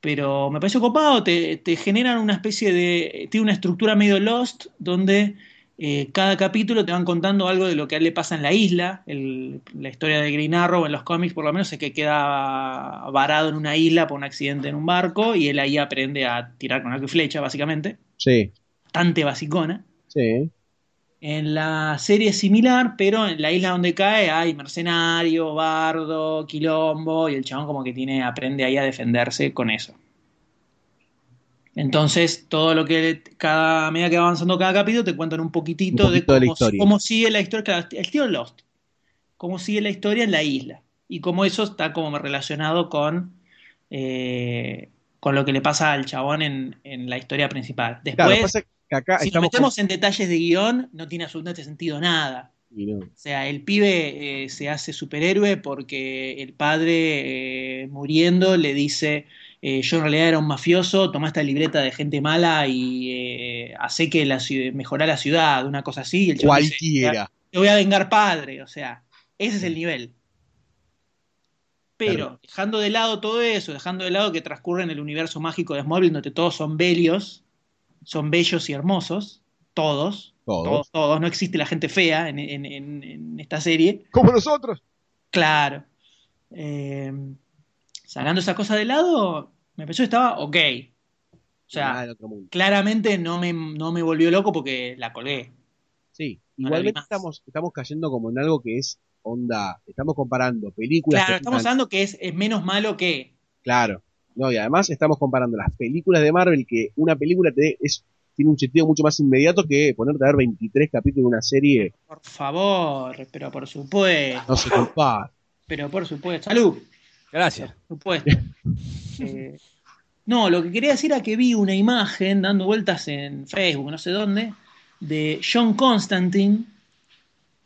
Pero me pareció copado, te, te generan una especie de. Tiene una estructura medio Lost, donde eh, cada capítulo te van contando algo de lo que a él le pasa en la isla. El- la historia de Green Arrow en los cómics, por lo menos, es que queda varado en una isla por un accidente en un barco y él ahí aprende a tirar con arco y flecha, básicamente. Sí. Bastante basicona. Sí. En la serie es similar, pero en la isla donde cae hay mercenario, bardo, quilombo, y el chabón como que tiene, aprende ahí a defenderse con eso. Entonces, todo lo que cada medida que va avanzando cada capítulo te cuentan un poquitito, Un de cómo, sigue la historia, claro, el tío Lost, cómo sigue la historia en la isla y cómo eso está como relacionado con, eh, con lo que le pasa al chabón en, en la historia principal. Después, que acá si nos metemos en detalles de guion, no tiene absolutamente sentido nada. no. O sea, el pibe eh, se hace superhéroe porque el padre, eh, muriendo, le dice: eh, yo en realidad era un mafioso, tomá esta libreta de gente mala y hace que la ciudad, mejorar la ciudad, una cosa así. El dice, Cualquiera. te voy a vengar padre, o sea, ese es el nivel. Pero Claro. dejando de lado todo eso, dejando de lado que transcurre en el universo mágico de Smallville, donde todos son bellos, son bellos y hermosos, todos, Todos. todos, todos, no existe la gente fea en, en- en- en esta serie, Como nosotros. claro. Eh, sacando esa cosa de lado, me pensó que estaba ok. O sea, claramente no me, no me volvió loco porque la colgué. Sí. No Igualmente estamos, estamos cayendo como en algo que es onda. Estamos comparando películas. Claro, estamos hablando que es, es menos malo que. Claro. No, y además estamos comparando las películas de Marvel, que una película te es, tiene un sentido mucho más inmediato que ponerte a ver 23 capítulos de una serie. Por favor, pero por supuesto. No se compara. Pero por supuesto. Salud. Gracias. Por supuesto. [laughs] Eh, no, lo que quería decir era que vi una imagen dando vueltas en Facebook, no sé dónde, de John Constantine.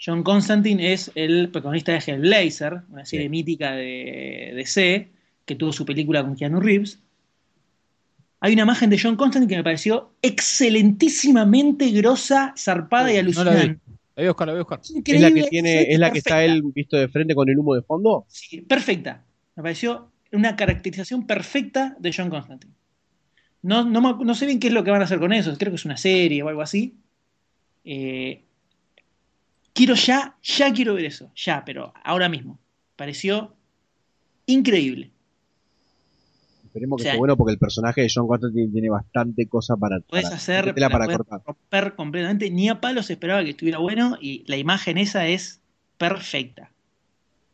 John Constantine es el protagonista de Hellblazer, una serie Sí. mítica de DC, que tuvo su película con Keanu Reeves. Hay una imagen de John Constantine que me pareció excelentísimamente grosa, zarpada y No la vi. alucinante. La voy a buscar, la voy a buscar. Es la que tiene, es la que está él visto de frente con el humo de fondo. Sí, perfecta. Me pareció una caracterización perfecta de John Constantine. No, no, no sé bien qué es lo que van a hacer con eso. Creo que es una serie o algo así. Eh, quiero ya, ya quiero ver eso. Ya, pero ahora mismo. Pareció increíble. Esperemos que O sea, esté bueno porque el personaje de John Constantine tiene bastante cosa para, Puedes para- hacer, para cortar. romper completamente. Ni a palos esperaba que estuviera bueno y la imagen esa es perfecta.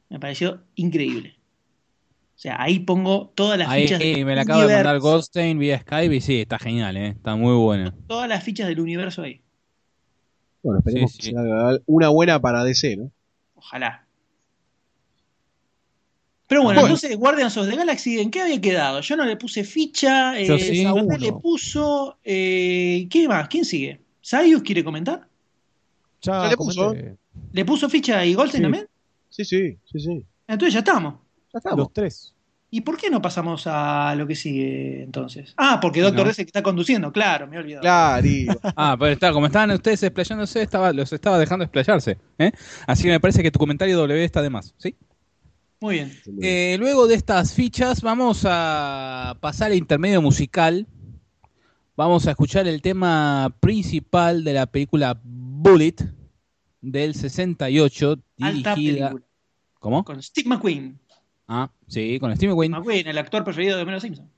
Me pareció increíble. O sea, ahí pongo todas las Ahí fichas del me la acaba de mandar universo. Goldstein vía Skype y sí, está genial, ¿eh? está muy buena. todas las fichas del universo ahí. Bueno, esperemos Sí, que sí. sea una buena para DC, ¿no? Ojalá. Pero bueno, Bueno. entonces Guardians of the Galaxy, ¿en qué había quedado? Yo no le puse ficha, eh, sí. Samuel Uno. le puso. eh, ¿Qué más? ¿Quién sigue? ¿Sayus quiere comentar? Ya, Ya le puso. comenté. ¿Le puso ficha y Goldstein Sí. también? Sí, sí, sí, sí. Entonces ya estamos. Ya estamos. Los tres. ¿Y por qué no pasamos a lo que sigue entonces? Ah, porque Doctor No. D es el que está conduciendo, claro, me he olvidado. Claro, [laughs] Ah, pero está, como estaban ustedes explayándose, estaba, los estaba dejando explayarse. ¿eh? Así que me parece que tu comentario W está de más. ¿sí? Muy bien. Eh, luego de estas fichas, vamos a pasar al intermedio musical. Vamos a escuchar el tema principal de la película Bullet del 68, Alta dirigida. película. ¿Cómo? Con Steve McQueen. Ah, sí, con Steve McQueen. McQueen, el actor preferido de Homero Simpson.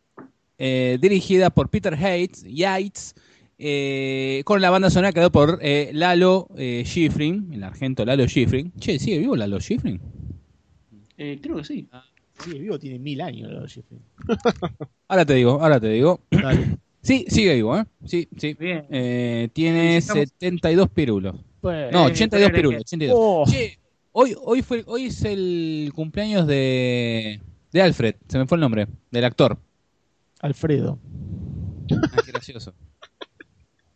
eh, dirigida por Peter Yates, Yates eh, con la banda sonora creada por eh, Lalo eh, Schifrin, el argento Lalo Schifrin. Che, ¿sigue vivo Lalo Schifrin? Eh, creo que sí. Sí, el vivo tiene mil años. [laughs] Ahora te digo, ahora te digo. Dale. [clears throat] Sí, sigue vivo, ¿eh? Sí, sí. Bien. Eh, tiene Felicitamos. 72 pirulos. Pues, No, Eh, 82 pero pirulos, que- 82. Oh. Che, hoy, hoy, fue, hoy es el cumpleaños de, de Alfred, se me fue el nombre, del actor. Alfredo. Ah, qué gracioso.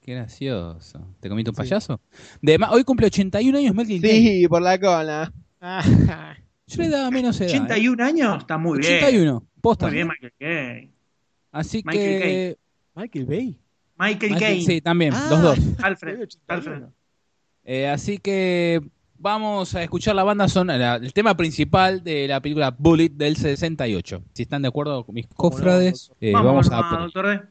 Qué gracioso. ¿Te comiste un payaso? De, hoy cumple 81 años Mel Gibson. sí, por la cola. Yo le daba menos edad. ¿eh? 81 años, está muy bien. 81, posta. Muy bien, Michael Caine. Así Michael que... Michael Bay. Michael Michael- Caine. Sí, también, Ah. los dos. Alfred. Alfred. Eh, así que vamos a escuchar la banda sonora, el tema principal de la película Bullet del 68. Si están de acuerdo con mis ¿Cómo no, cofrades, eh, Vamos, vamos, vamos, a poner.